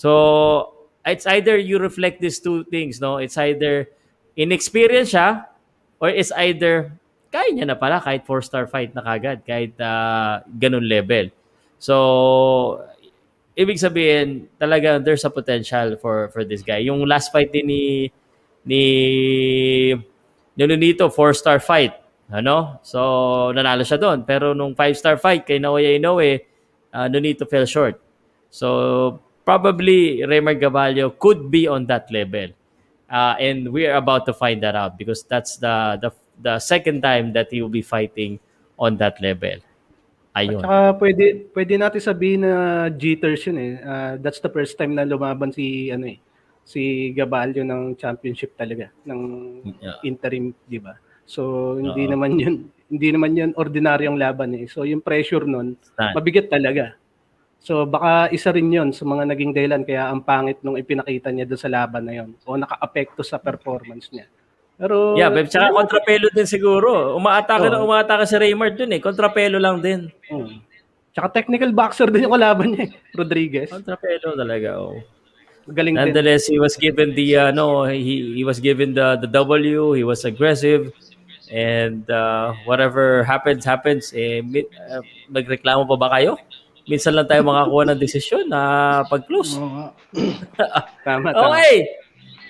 So, it's either you reflect these two things, no? It's either inexperienced siya or it's either kaya niya na pala kahit four-star fight na kagad, kahit uh, ganun level. So, ibig sabihin, talaga there's a potential for for this guy. Yung last fight din ni ni Nonito, four-star fight. Ano? So, nanalo siya doon. Pero nung five-star fight kay Naoya Inoue, uh, Nonito fell short. So, probably Raymar Gabalio could be on that level. Uh, and we're about to find that out because that's the, the the second time that he will be fighting on that level. Ayun. Tsaka pwede, pwede natin sabihin na jitters yun eh. Ah, that's the first time na lumaban si, ano eh, si Gabalio ng championship talaga, ng Yeah. interim, di ba? So, hindi Oo. naman yun, hindi naman yun ordinaryong laban eh. So, yung pressure nun, Stand. mabigat talaga. So baka isa rin 'yon sa mga naging dahilan kaya ang pangit nung ipinakita niya doon sa laban na 'yon o naka-apekto sa performance niya. Pero Yeah, babe, tsaka kontrapelo din siguro. Umaatake na Oo. umaatake si Raymond dun eh. Kontrapelo lang din. Hmm. Tsaka technical boxer din yung kalaban niya, eh, Rodriguez. Kontrapelo talaga, oh. Galing din. Nonetheless, he was given the uh, no, he he was given the the W. He was aggressive, and uh, whatever happens happens. Eh, uh, magreklamo pa ba kayo? Minsan lang tayo makakuha ng desisyon na pag-close. Tama, tama. Okay.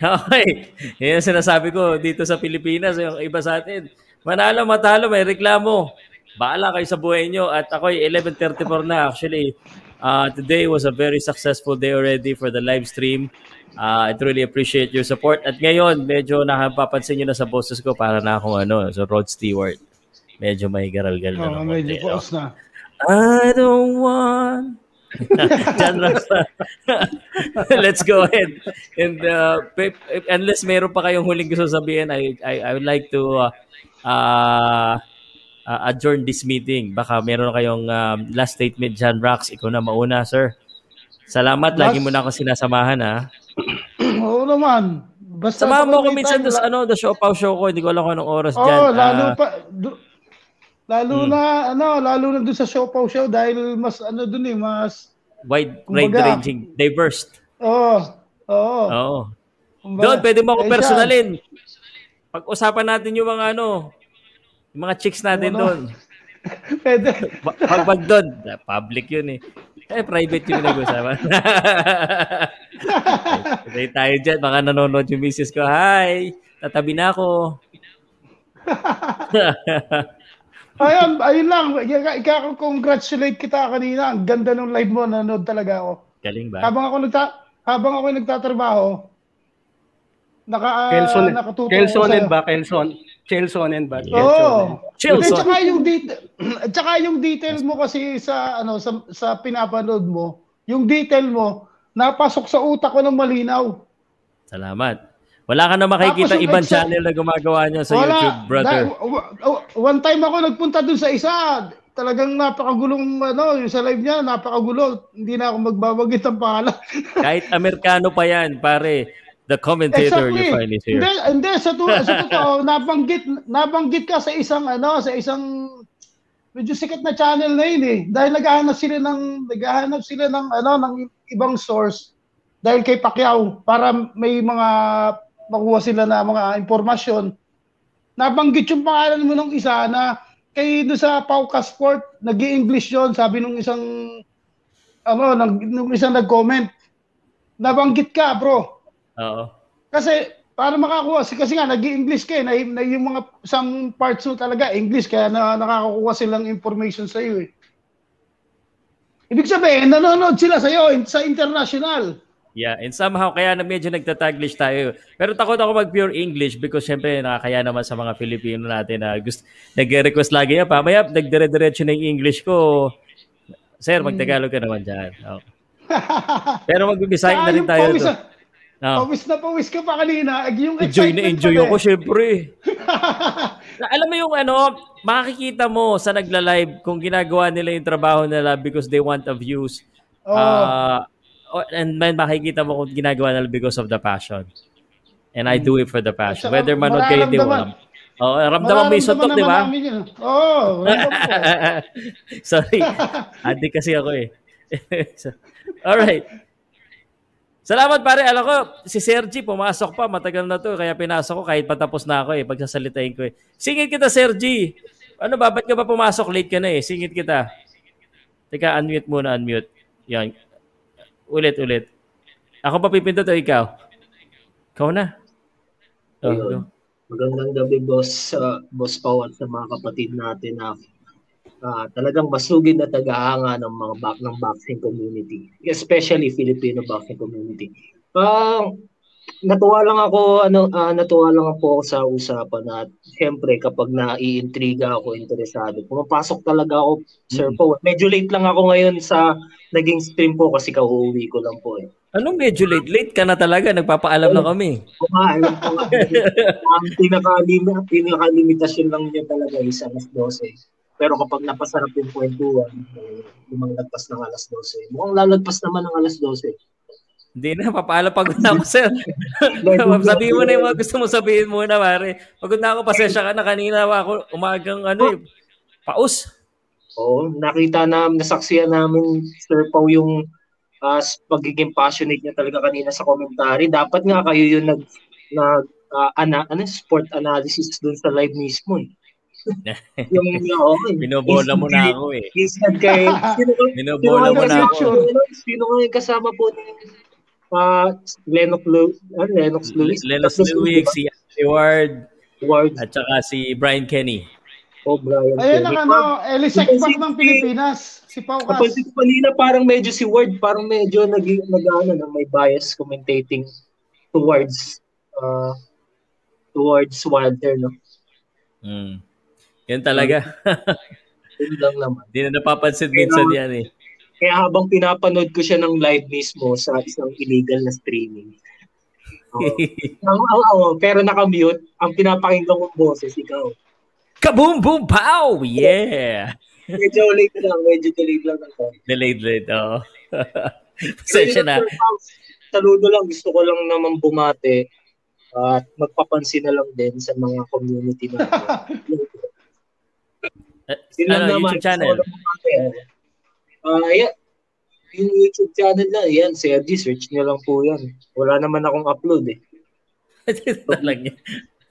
Okay. Yan ang sinasabi ko dito sa Pilipinas, yung iba sa atin. Manalo, matalo, may reklamo. Baala kayo sa buhay nyo. At ako 11.34 na. Actually, uh, today was a very successful day already for the live stream. Uh, I truly appreciate your support. At ngayon, medyo nakapapansin nyo na sa boses ko para na akong ano, so Rod Stewart. Medyo may garal-gal na. Oh, ng medyo na. I don't want. John Rafa. Let's go ahead. And uh, unless meron pa kayong huling gusto sabihin, I, I, I would like to uh, uh, uh, adjourn this meeting. Baka meron kayong um, last statement, John Rax. Ikaw na mauna, sir. Salamat. Lagi mo na ako sinasamahan, ha? Oo naman. Basta Samahan mo ako minsan sa ano, the show pau show ko. Hindi ko alam kung anong oras Oo, dyan. lalo Ah, pa du- lalo Hmm. na ano, lalo na doon sa Siopaw Show dahil mas ano doon eh, mas wide, Kumbaga- wide ranging, diverse. Oo. Oo. Oo. Kumbaga, Doon, pwede mo ako eh, personalin. Pag-usapan natin yung mga ano, yung mga chicks natin Ano? doon. Pwede. Pag pag doon, public yun eh. Eh, private yung nag-usapan. Pwede tayo dyan. Baka nanonood yung misis ko. Hi! Tatabi na ako. Ayun, ayun lang. Ika-congratulate kita kanina. Ang ganda ng live mo. Nanood talaga ako. Galing ba? Habang ako nagta habang ako nagtatrabaho, naka Kelson, nakatuto Kelsonen ba? Kelson. Chelsonen ba? Oo. Chelsonen. Hindi, tsaka yung detail, tsaka yung detail mo kasi sa ano sa sa pinapanood mo, yung detail mo napasok sa utak ko ng malinaw. Salamat. Wala ka na makikita Tapos ibang exa- channel na gumagawa niya sa YouTube, brother. Da- one time ako nagpunta dun sa isa, talagang napakagulong ano, yung sa live niya, napakagulo. Hindi na ako magbabanggit ng pangalan. Kahit Amerikano pa yan, pare. The commentator you find is here. Hindi, hindi sa, tu- sa totoo, nabanggit, nabanggit ka sa isang ano, sa isang medyo sikat na channel na yun eh. Dahil naghahanap sila ng naghahanap sila ng ano ng ibang source dahil kay Pacquiao para may mga makuha sila na mga impormasyon. Nabanggit yung pangalan mo nung isa na kay do sa Pauka Sport, nag english yon sabi nung isang ano, nung, nung isang nag-comment. Nabanggit ka, bro. Oo. Kasi para makakuha kasi, kasi nga nag-English ka eh, na, na yung mga isang parts mo talaga English kaya na, nakakakuha silang information sa iyo eh. Ibig sabihin, nanonood sila sa iyo sa international. Yeah, and somehow kaya na medyo nagtataglish tayo. Pero takot ako mag pure English because syempre nakakaya naman sa mga Filipino natin na gusto nagre-request lagi yan. Pamaya nagdire-diretso na yung English ko. Sir, mag-Tagalog ka naman dyan. Okay. Pero mag-Bisaya na rin tayo. pawis to. na- Ah. Pawis na pawis ka pa kanina. eh, Yung Enjoy na enjoy pa ako, eh. syempre. Alam mo yung ano, makikita mo sa nagla-live kung ginagawa nila yung trabaho nila because they want the views. Oh, and man, makikita mo kung ginagawa nila because of the passion. And I do it for the passion. Whether manood kayo, hindi mo alam. Oh, ramdaman mo yung suntok, di ba? Oo, ko. Sorry. Adik kasi ako eh. So, Alright. Salamat pare. Alam ko, si Sergi pumasok pa. Matagal na to. Kaya pinasok ko kahit patapos na ako eh. Pagsasalitain ko eh. Singit kita, Sergi. Ano ba? Ba't ka ba pumasok? Late ka na eh. Singit kita. Teka, unmute muna, unmute. Yan. Ulit, ulit. Ako pa pipindot o ikaw? Ikaw na. Oh, go. Magandang gabi, boss, uh, boss Pau at sa mga kapatid natin na ah, talagang masugid na tagahanga ng mga back ng boxing community, especially Filipino boxing community. Ah, natuwa lang ako ano ah, natuwa lang ako sa usapan at syempre kapag naiintriga ako, interesado, pumapasok talaga ako, Sir Pau. Medyo late lang ako ngayon sa naging stream po kasi kauuwi ko lang po eh. Anong medyo late? Late ka na talaga. Nagpapaalam na kami. Nga. Ang pinaka-limit, pinaka-limitasyon lang niya talaga is alas 12. Pero kapag napasarap yung kwentuhan, eh, limang lagpas ng alas 12. Mukhang lalagpas naman ng alas 12. Hindi na, papalo pagod na ako, sir. sabihin mo na yung mga gusto mo sabihin muna, pare. Pagod na ako, pasensya ka na kanina ako, umagang ano eh, paus. Oo, nakita na, nasaksiyan namin, Sir Pau, yung uh, pagiging passionate niya talaga kanina sa commentary. Dapat nga kayo yung nag, nag uh, ana, ano, sport analysis dun sa live mismo eh. yung yung okay. Binobola mo na ako eh. Instead kay Binobola mo na ako. Sino nga yung kasama po ni uh, Lennox Lewis, uh, Lennox Lewis. Lennox Lewis, si Ward, Ward, at saka si Brian Kenny. Oh, Brian Ayan Kenny. ang ano, Elisek Back ng Pilipinas. Si Pau Cas. Ko kanina parang medyo si Ward, parang medyo nag, nag ano, na may bias commentating towards uh, towards Wilder, no? Mm. Yan talaga. Yun lang naman. Hindi na napapansin minsan yan eh. Kaya habang pinapanood ko siya ng live mismo sa isang illegal na streaming. Oo. ang, ang, ang, pero nakamute, ang pinapakinggan kong boses, ikaw. Kaboom boom pow! Yeah! medyo late lang, medyo delayed lang ng konti. Delayed late, oo. Pasensya na. Saludo lang, gusto ko lang naman bumate at magpapansin na lang din sa mga community natin. Yun lang ano, naman, YouTube channel? gusto ko lang bumate, eh. Ah, yeah. Yung YouTube channel na, yan, Sergi, search nyo lang po yan. Wala naman akong upload eh. Upload,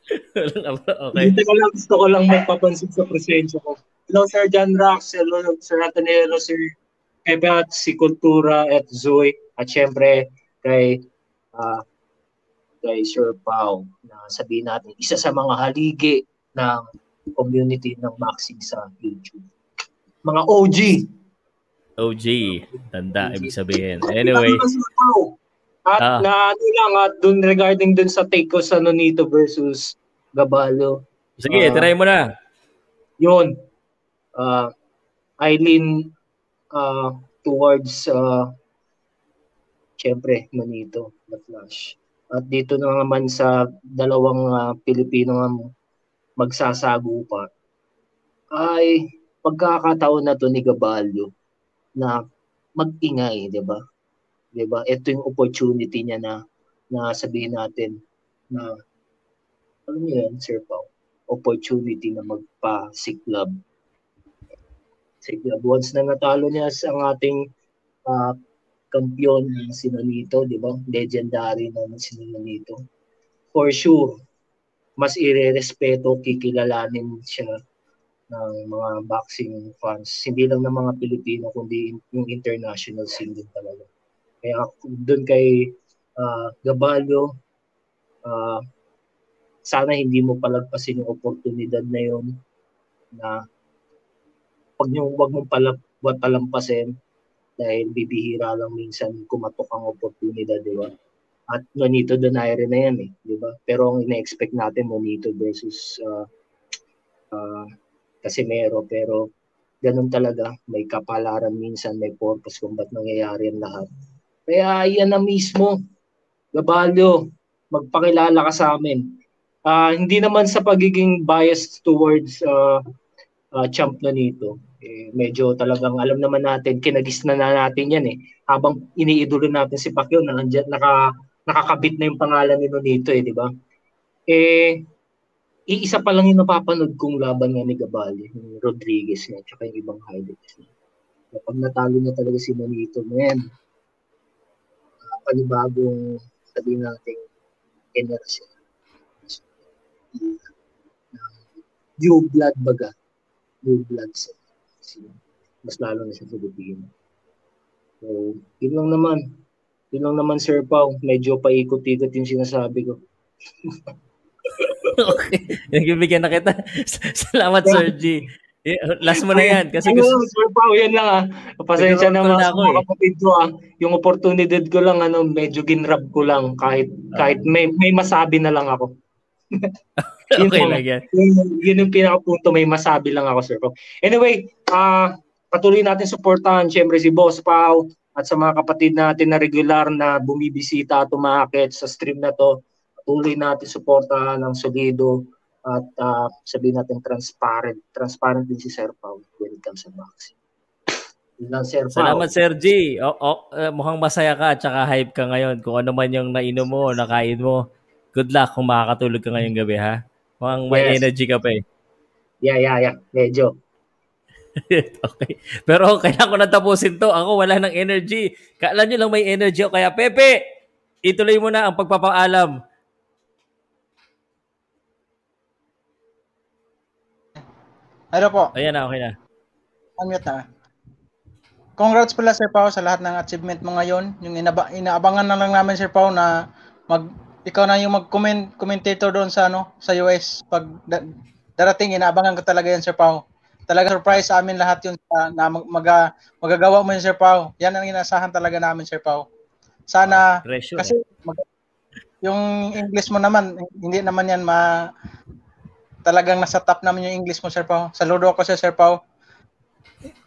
okay. Dito ko lang, gusto ko lang magpapansin sa presensya ko. Hello, Sir John Rax. Hello, Sir Ateneo. Hello, Sir Pepe si Kultura at Zoe. At syempre, kay uh, kay Sir Pau na sabihin natin, isa sa mga haligi ng community ng Maxing sa YouTube. Mga OG. OG. Tanda, ibig sabihin. Anyway. At Ah. na ano lang, at dun regarding dun sa take ko sa Nonito versus Gabalo. Sige, Ah, try mo na. Yun. Uh, Eileen uh, towards uh, syempre Manito, The Flash. At dito na naman sa dalawang uh, Pilipino nga magsasagupa ay pagkakataon na to ni Gabalyo na mag-ingay, 'di ba? 'Di ba? Ito yung opportunity niya na na sabihin natin na alam niyo yan, Sir Pao, opportunity na magpa-siklab. Siklab. Once na natalo niya sa ating uh, kampiyon na si Nonito, di ba? Legendary na si Nonito. For sure, mas ire-respeto, kikilalanin siya ng mga boxing fans. Hindi lang ng mga Pilipino, kundi yung international scene din talaga. Kaya doon kay uh, Gabalyo, uh, sana hindi mo palagpasin yung oportunidad na yon na pag yung wag mong palap, palampasin dahil bibihira lang minsan kumatok ang oportunidad, di ba? At Nonito Donaire na yan eh, di ba? Pero ang ina-expect natin Nonito versus uh, uh, Casimero pero ganun talaga, may kapalaran minsan, may purpose kung ba't nangyayari ang lahat. Kaya yan na mismo, Gabalyo, magpakilala ka sa amin. Uh, hindi naman sa pagiging biased towards uh, uh, champ na nito. Eh, medyo talagang alam naman natin, kinagis na, na natin yan eh. Habang iniidolo natin si Pacquiao, na andyan, naka, nakakabit na yung pangalan ni Nonito eh, di ba? Eh, iisa pa lang yung napapanood kong laban nga ni Gabali, yung Rodriguez nga, tsaka yung ibang highlights. Kapag natalo na talaga si Nonito, man, uh, panibagong sabihin natin generation new blood baga. New blood sa mas lalo na sa Filipino. So, yun lang naman. Yun lang naman, Sir Pau. Medyo paikot-ikot yung sinasabi ko. okay. Nagbibigyan na kita. Salamat, Sir G. Last mo na yan. Kasi ano, gusto... Sir Pau, yan lang ah. Pasensya na mga, na ako mga eh. kapatid ko ah. Yung opportunity ko lang, ano, medyo ginrab ko lang kahit kahit may may masabi na lang ako. yun, Okay lang. yan. Yun, yun yung pinakapunto, may masabi lang ako, Sir Pau. Anyway, ah patuloy natin suportahan syempre si Boss Pau at sa mga kapatid natin na regular na bumibisita at umaakit sa stream na to. Patuloy natin suportahan ng solido at uh, sabihin natin transparent. Transparent din si Sir Pao when it comes to boxing. Lang, Sir Pao. Salamat, Sir G. O, o, uh, mukhang masaya ka at saka hype ka ngayon. Kung ano man yung nainom mo, nakain mo, good luck kung makakatulog ka ngayong gabi, ha? Mukhang may Yes. energy ka pa eh. Yeah, yeah, yeah. Medyo. okay. Pero kailangan ko na tapusin to. Ako wala ng energy. Kailan nyo lang may energy ako. Kaya Pepe, ituloy mo na ang pagpapaalam. Ano po? Ayan na, okay na. Unmute na. Congrats pala Sir Pao sa lahat ng achievement mo ngayon. Yung inaba- inaabangan na lang namin Sir Pao na mag ikaw na yung mag-comment commentator doon sa ano sa US pag da- darating inaabangan ko talaga yan Sir Pao. Talaga surprise sa amin lahat yun sa, na mag, maga- magagawa mo yun Sir Pao. Yan ang inaasahan talaga namin Sir Pao. Sana Pressure. kasi mag- yung English mo naman hindi naman yan ma talagang nasa top naman yung English mo Sir Pao. Saludo ako sa Sir Pao.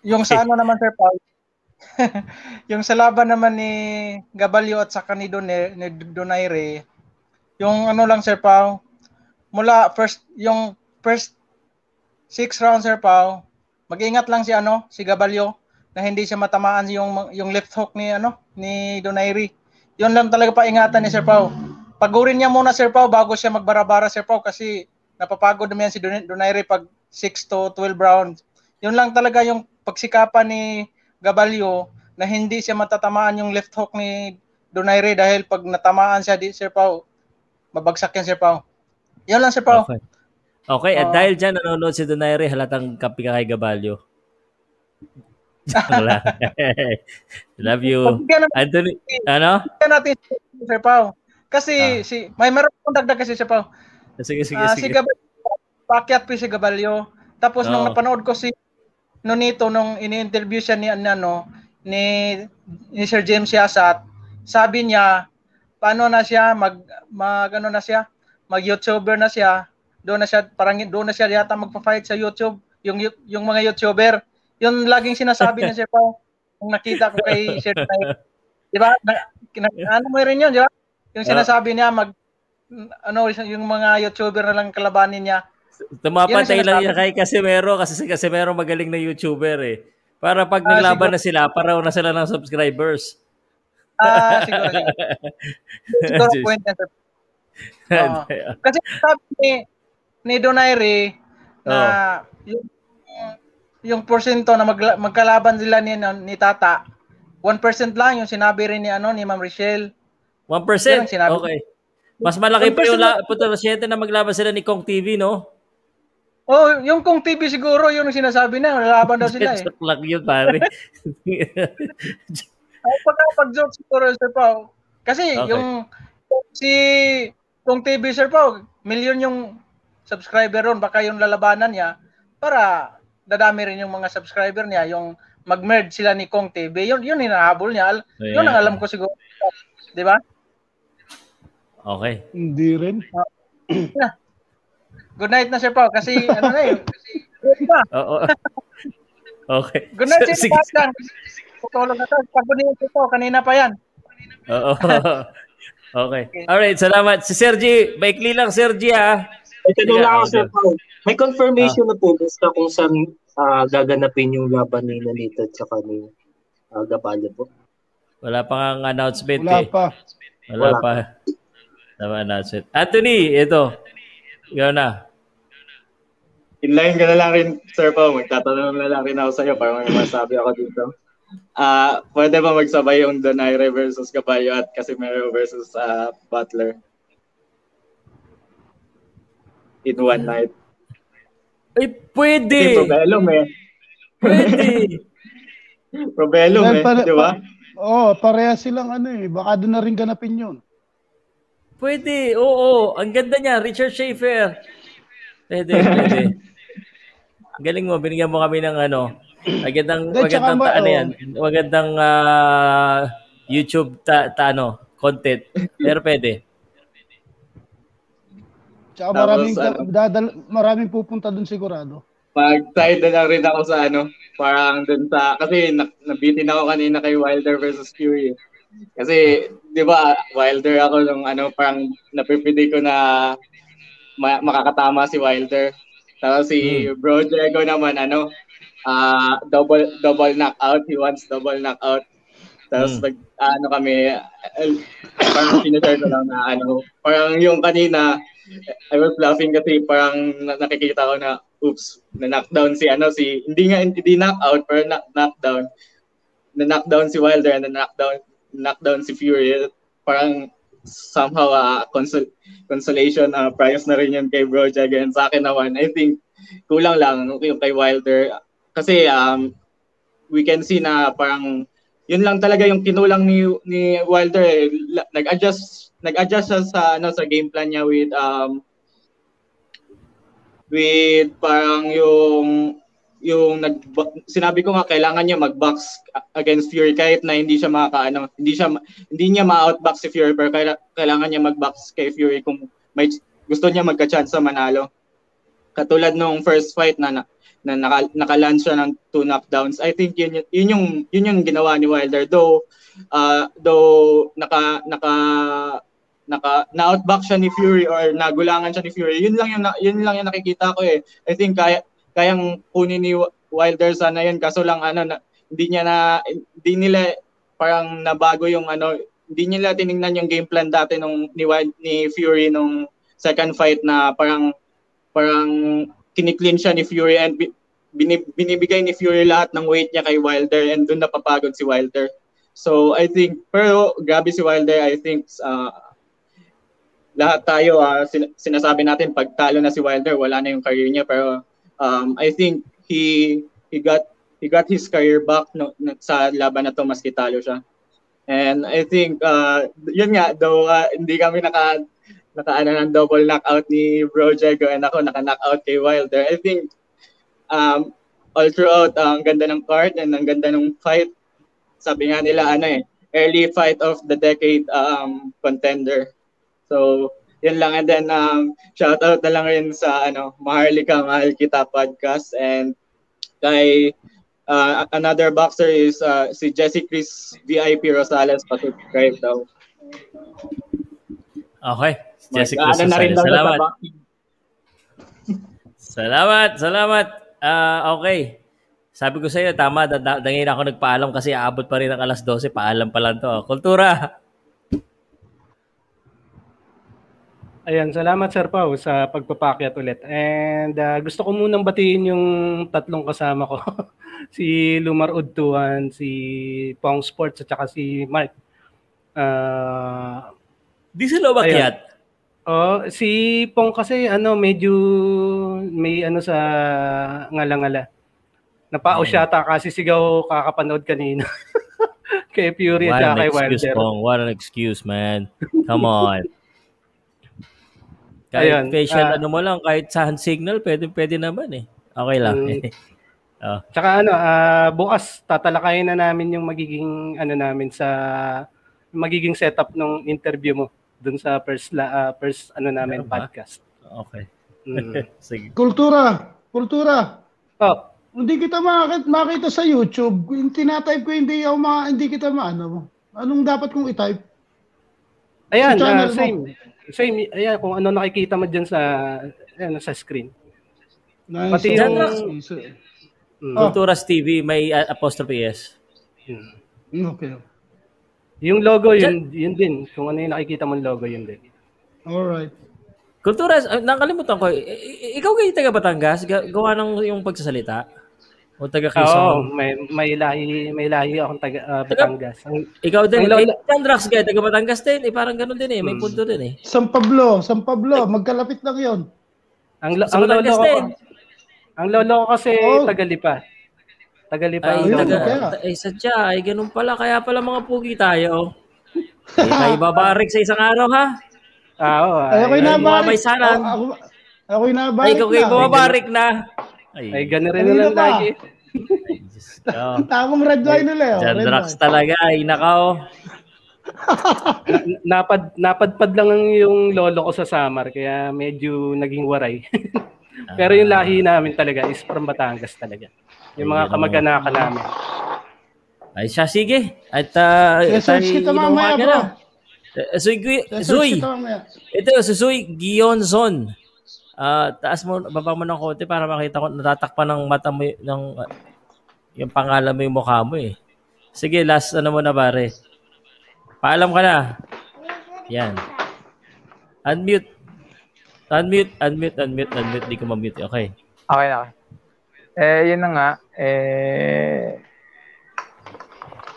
Yung sa ano naman Sir Pao, yung sa laban naman ni Gabalyo at saka ni, Don, ni Donaire, yung ano lang Sir Pao, mula first, yung first six rounds Sir Pao, mag-ingat lang si ano, si Gabalyo, na hindi siya matamaan yung yung left hook ni ano ni Donaire. Yun lang talaga paingatan ni Sir Pao. Pagurin niya muna Sir Pao bago siya magbara-bara Sir Pao kasi napapagod naman yan si Don- Donaire pag 6 to 12 rounds. Yun lang talaga yung pagsikapan ni Gabalyo na hindi siya matatamaan yung left hook ni Donaire dahil pag natamaan siya di Sir Pao, mabagsak yan Sir Pao. Yun lang Sir Pao. Okay. Okay, at Oo. dahil dyan nanonood si Donaire, halatang kapi ka kay lang. Love you. Anthony, ano? Natin si Sir Pao. Kasi si may meron akong dagdag kasi Sir Pao. Sige, sige, si sige. Gabalyo, paakyat po si Gabalyo. Tapos nung Oo. napanood ko si Nonito nung ini-interview siya ni ano ni ni Sir James Yasat, sabi niya paano na siya mag mag ano na siya, mag YouTuber na siya. Doon na siya parang doon na siya yata magpa-fight sa YouTube, yung yu- yung mga YouTuber. Yung laging sinasabi ni Sir Pao, yung nakita ko kay Sir Tay. Di ba? Na, kina- ano mo rin yun, di ba? Yung sinasabi niya mag ano yung mga YouTuber na lang kalabanin niya. Tumapatay lang niya kay Casimero kasi si Casimero magaling na YouTuber eh. Para pag Ah, naglaban siguro- na sila, pareho na sila ng subscribers. Ah, siguro. siguro. point. Oo. Kasi sabi ni, ni Donaire na yung, yung porsyento na mag, magkalaban sila ni, ano, ni Tata, 1% lang yung sinabi rin ni ano ni Ma'am Rochelle. 1%? Yan ang sinabi. Okay. Mas malaki pa 1% yung la- porsyento na maglaban sila ni Kong TV, no? Oh, yung kung TV siguro, yun ang sinasabi na, lalaban daw sila eh. Joke lang yun, pare. Ay, pag pag-joke siguro, Sir Pao. Kasi Okay. yung si kung TV Sir Pao, million yung subscriber ron, baka yung lalabanan niya para dadami rin yung mga subscriber niya, yung mag-merge sila ni Kong TV. Yun yun hinahabol niya. Yun ang alam ko siguro. 'Di ba? Okay. Hindi rin. Good night na Sir Pao kasi ano na eh. Good na. Oo. Okay. Good night Sir Pao. Tutulog na to. Pag Sir Pao, kanina pa yan. Oo. okay. Alright, salamat. Si Sergi, baikli lang Sergi ha. May tanong lang ako. Sir Pao. May confirmation na po basta kung saan ah, gaganapin yung laban ni Nanito at saka ni uh, Gabalyo po. Wala pa nga announcement Wala eh. pa. Wala, Wala pa. Wala pa announcement. Anthony, ito. Ikaw na. Inline ka na lang rin, Sir Pao. Magtatanong na lang rin ako sa'yo para may masabi ako dito. Ah, pwede ba magsabay yung Donaire versus Caballo at Casimero versus ah, Butler? In one night. Ay, pwede! Kasi Probelum eh. Pwede! Probelum Dahil eh, di ba? Oo, oh, pareha silang ano eh. Baka doon na rin ganapin yun. Pwede, oo. Ang ganda niya, Richard Schaefer. Pwede, pwede. Ang Galing mo, binigyan mo kami ng ano, magandang, magandang ma- ta, ano oh. yan, magandang ah, YouTube ta, ta, ano, content. Pero pwede. Tsaka Tapos, maraming, ano? dadal, maraming pupunta doon sigurado. Mag-side na lang rin ako sa ano, parang dun sa, kasi na, nabitin ako kanina kay Wilder versus Fury. Kasi, di ba, Wilder ako nung ano, parang napipredict ko na ma- makakatama si Wilder. Tapos si Hmm. Bro Diego naman, ano, ah double double knockout. He wants double knockout. Tapos Hmm. nag, ano kami, parang sinashare ko lang na ano, parang yung kanina, I was laughing kasi parang na- nakikita ko na, oops, na knockdown si ano, si, hindi nga, hindi knockout, pero knockdown. Na knockdown si Wilder and na knockdown, si Fury. Parang somehow uh, consol- consolation uh, prize na rin yun kay Bro Jag. And sa akin naman, I think kulang lang yung kay Wilder. Kasi um, we can see na parang yun lang talaga yung kinulang ni ni Wilder eh. Nag-adjust nag-adjust siya sa ano sa game plan niya with um with parang yung yung nag sinabi ko nga kailangan niya mag-box against Fury kahit na hindi siya makakaano hindi siya hindi niya ma-outbox si Fury pero kaila- kailangan niya mag-box kay Fury kung may gusto niya magka-chance sa manalo. Katulad nung first fight na na, na naka, nakaland siya ng two knockdowns. I think yun, yun yun yung yun yung ginawa ni Wilder. Though uh, though naka naka naka na-outbox siya ni Fury or nagulangan siya ni Fury yun lang yung yun lang yung nakikita ko eh. I think kaya kayang kunin ni Wilder sana yun kaso lang ano na, hindi niya na hindi nila parang nabago yung ano hindi nila tiningnan yung game plan dati nung ni, Wild- ni Fury nung second fight na parang parang kiniklin siya ni Fury and bi- binib- binibigay ni Fury lahat ng weight niya kay Wilder and doon napapagod si Wilder. So I think pero grabe si Wilder I think uh, lahat tayo sin- sinasabi natin pag talo na si Wilder wala na yung career niya pero um, I think he he got he got his career back no, na- sa laban na to maski talo siya. And I think uh, yun nga though uh, hindi kami naka naka ano ng double knockout ni Bro Jego and ako naka knockout kay Wilder. I think um, all throughout uh, ang ganda ng card and ang ganda ng fight. Sabi nga nila ano eh early fight of the decade um, contender. So, yun lang. And then, um, shout out na lang rin sa ano, Maharlika Mahal Kita podcast. And kay uh, another boxer is uh, si Jesse Chris VIP Rosales. Pa-subscribe daw. Okay. Jessica Mag- ano na rin Salamat. Salamat, salamat. Ah, okay. Sabi ko sa iyo, tama, da- da- dangin ako nagpaalam kasi aabot pa rin ng alas 12, paalam pa lang to. Kultura. Ayan, salamat Sir Pau sa pagpapakyat ulit. And ah, gusto ko munang batiin yung tatlong kasama ko. si Lumar Udtuan, si Pong Sports at saka si Mark. Ah, Di sila umakyat? Oh, si Pong kasi ano medyo may ano sa ngala-ngala. Napao siya kasi sigaw kakapanood kanina. kay Fury at kay Wilder. Pong. What an excuse, man. Come on. Kahit Ayun, facial ah, ano mo lang, kahit sa hand signal, pwede, pwede naman eh. Okay lang. Mm. oh. Tsaka ano, ah, bukas tatalakayin na namin yung magiging ano namin sa magiging setup ng interview mo dun sa first la, ah, first ano namin ba? podcast. Okay. Mm. Sige. Kultura, kultura. Oh. Hindi kita makita, makita sa YouTube. Kung tinatype ko, hindi ako ma, hindi kita maano. Anong dapat kong i-type? Ayan, Sa channel ah, mo. Same. Ayan, kung ano nakikita mo dyan sa, ayan, sa screen. Nice. Pati yung... Mm. Kulturas TV, may uh, apostrophe S. Mm, Okay. Yung logo, yun, yun din. Kung ano yung nakikita mong logo, yun din. Alright. Kulturas, uh, nakalimutan ko, ikaw kayo taga Batangas? Ga- gawa ng yung pagsasalita? O taga Oo, Quezon? may, may lahi, may lahi akong taga ah, Batangas. Ang, Ikaw din, ang lola- eh, Chandrax kayo, taga Batangas din. Eh, parang ganun din eh, may punto din eh. San Pablo, San Pablo, magkalapit lang yon. Ang, lo- ang lolo ko, din. ang lolo ko kasi Oh. Tagalipa. Tagalipa Ay, ang lolo taga, ay, sadya, ay, ganun pala. Kaya pala mga pugi tayo. Eh, tayo babarik sa isang araw, ha? Ah, oo. Ay, ako'y Ay, mga nabarik. Ako, ako, ako'y Ay, nabarik ikaw kayo na. bumabarik na. Ay, Ay, gano'n rin Kanina nalang pa. lagi. oh. Tamang red wine ulit. Oh, red Chandrax wine. talaga, ay, nakaw. Na- napad, napadpad lang yung lolo ko sa Samar, kaya medyo naging waray. Pero yung lahi namin talaga is from Batangas talaga. Yung mga Ayun. kamag-anakan namin. Ay, siya, sige. At, uh, I-search tayo kita mamaya, bro. na. Eh, Zoy, Zoy. Ito, si Zoy Gionzon. Ah, taas mo, baba mo ng konti para makita ko, natatakpan ng mata mo ng ah, yung pangalan mo yung mukha mo eh. Sige, last ano mo na pare. Paalam ka na. Yan. Unmute. Unmute, unmute, unmute, unmute. Di ko ma-mute. Okay. Okay na. Eh, yun na nga. Eh,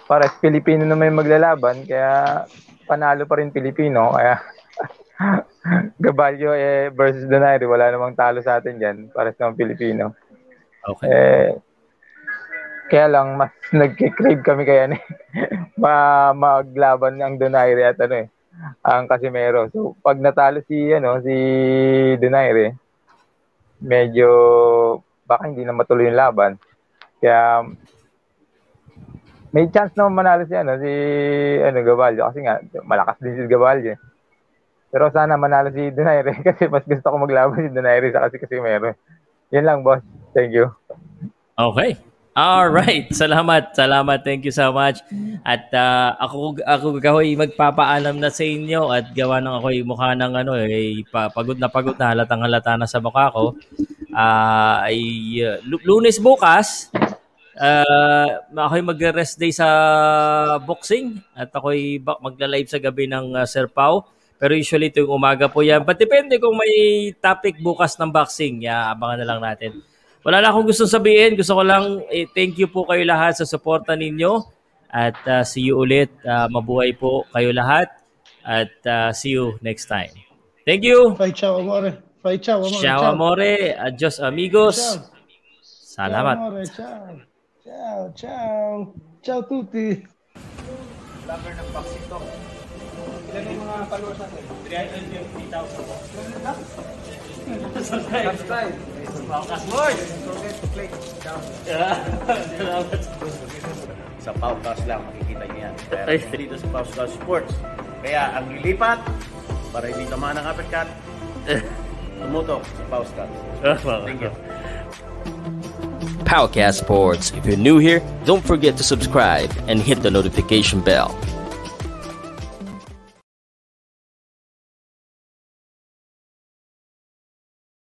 para Pilipino naman yung maglalaban, kaya panalo pa rin Pilipino. Kaya Gabalyo eh, versus Donaire, wala namang talo sa atin dyan. Para sa mga Pilipino. Okay. Eh, kaya lang, mas nagkikrave kami kaya ni ma maglaban ang Donaire at ano eh, ang Casimero. So, pag natalo si, ano, si Donaire, medyo baka hindi na matuloy yung laban. Kaya may chance na manalo si ano si ano Gabalyo kasi nga malakas din si Gabalyo. eh. Pero sana manalo si Donaire kasi mas gusto ko maglaban si Donaire sa kasi kasi meron. Yan lang boss. Thank you. Okay. All right. Salamat. Salamat. Thank you so much. At ah, ako ako gahoy magpapaalam na sa inyo at gawa ng ako mukha ng ano eh pa- pagod na pagod na halatang halata na sa mukha ko. Ah ay uh, lu- Lunes bukas uh, ako'y mag-rest day sa boxing at ako'y magla-live sa gabi ng uh, Sir Pau. Pero usually tuwing umaga po yan. But depende kung may topic bukas ng boxing. Yeah, abangan na lang natin. Wala na akong gustong sabihin. Gusto ko lang eh, thank you po kayo lahat sa suporta ninyo. At uh, see you ulit. Uh, mabuhay po kayo lahat. At uh, see you next time. Thank you. Fight ciao, amore. Fight ciao, amore. Ciao amore. Adios amigos. Ciao. Salamat. Ciao, amore. Ciao. Ciao, ciao. Ciao tutti. Lover ng boxing talk. Ilan yung mga followers natin? 350,000. Subscribe. Subscribe. Paukas Boys. Don't forget to click down. Salamat. Sa Paukas lang makikita niyo yan. Kaya dito sa Paukas Sports. Kaya ang lilipat para hindi tamaan ng uppercut, tumutok sa Paukas. Ah, Thank you. Powercast Sports. If you're new here, don't forget to subscribe and hit the notification bell.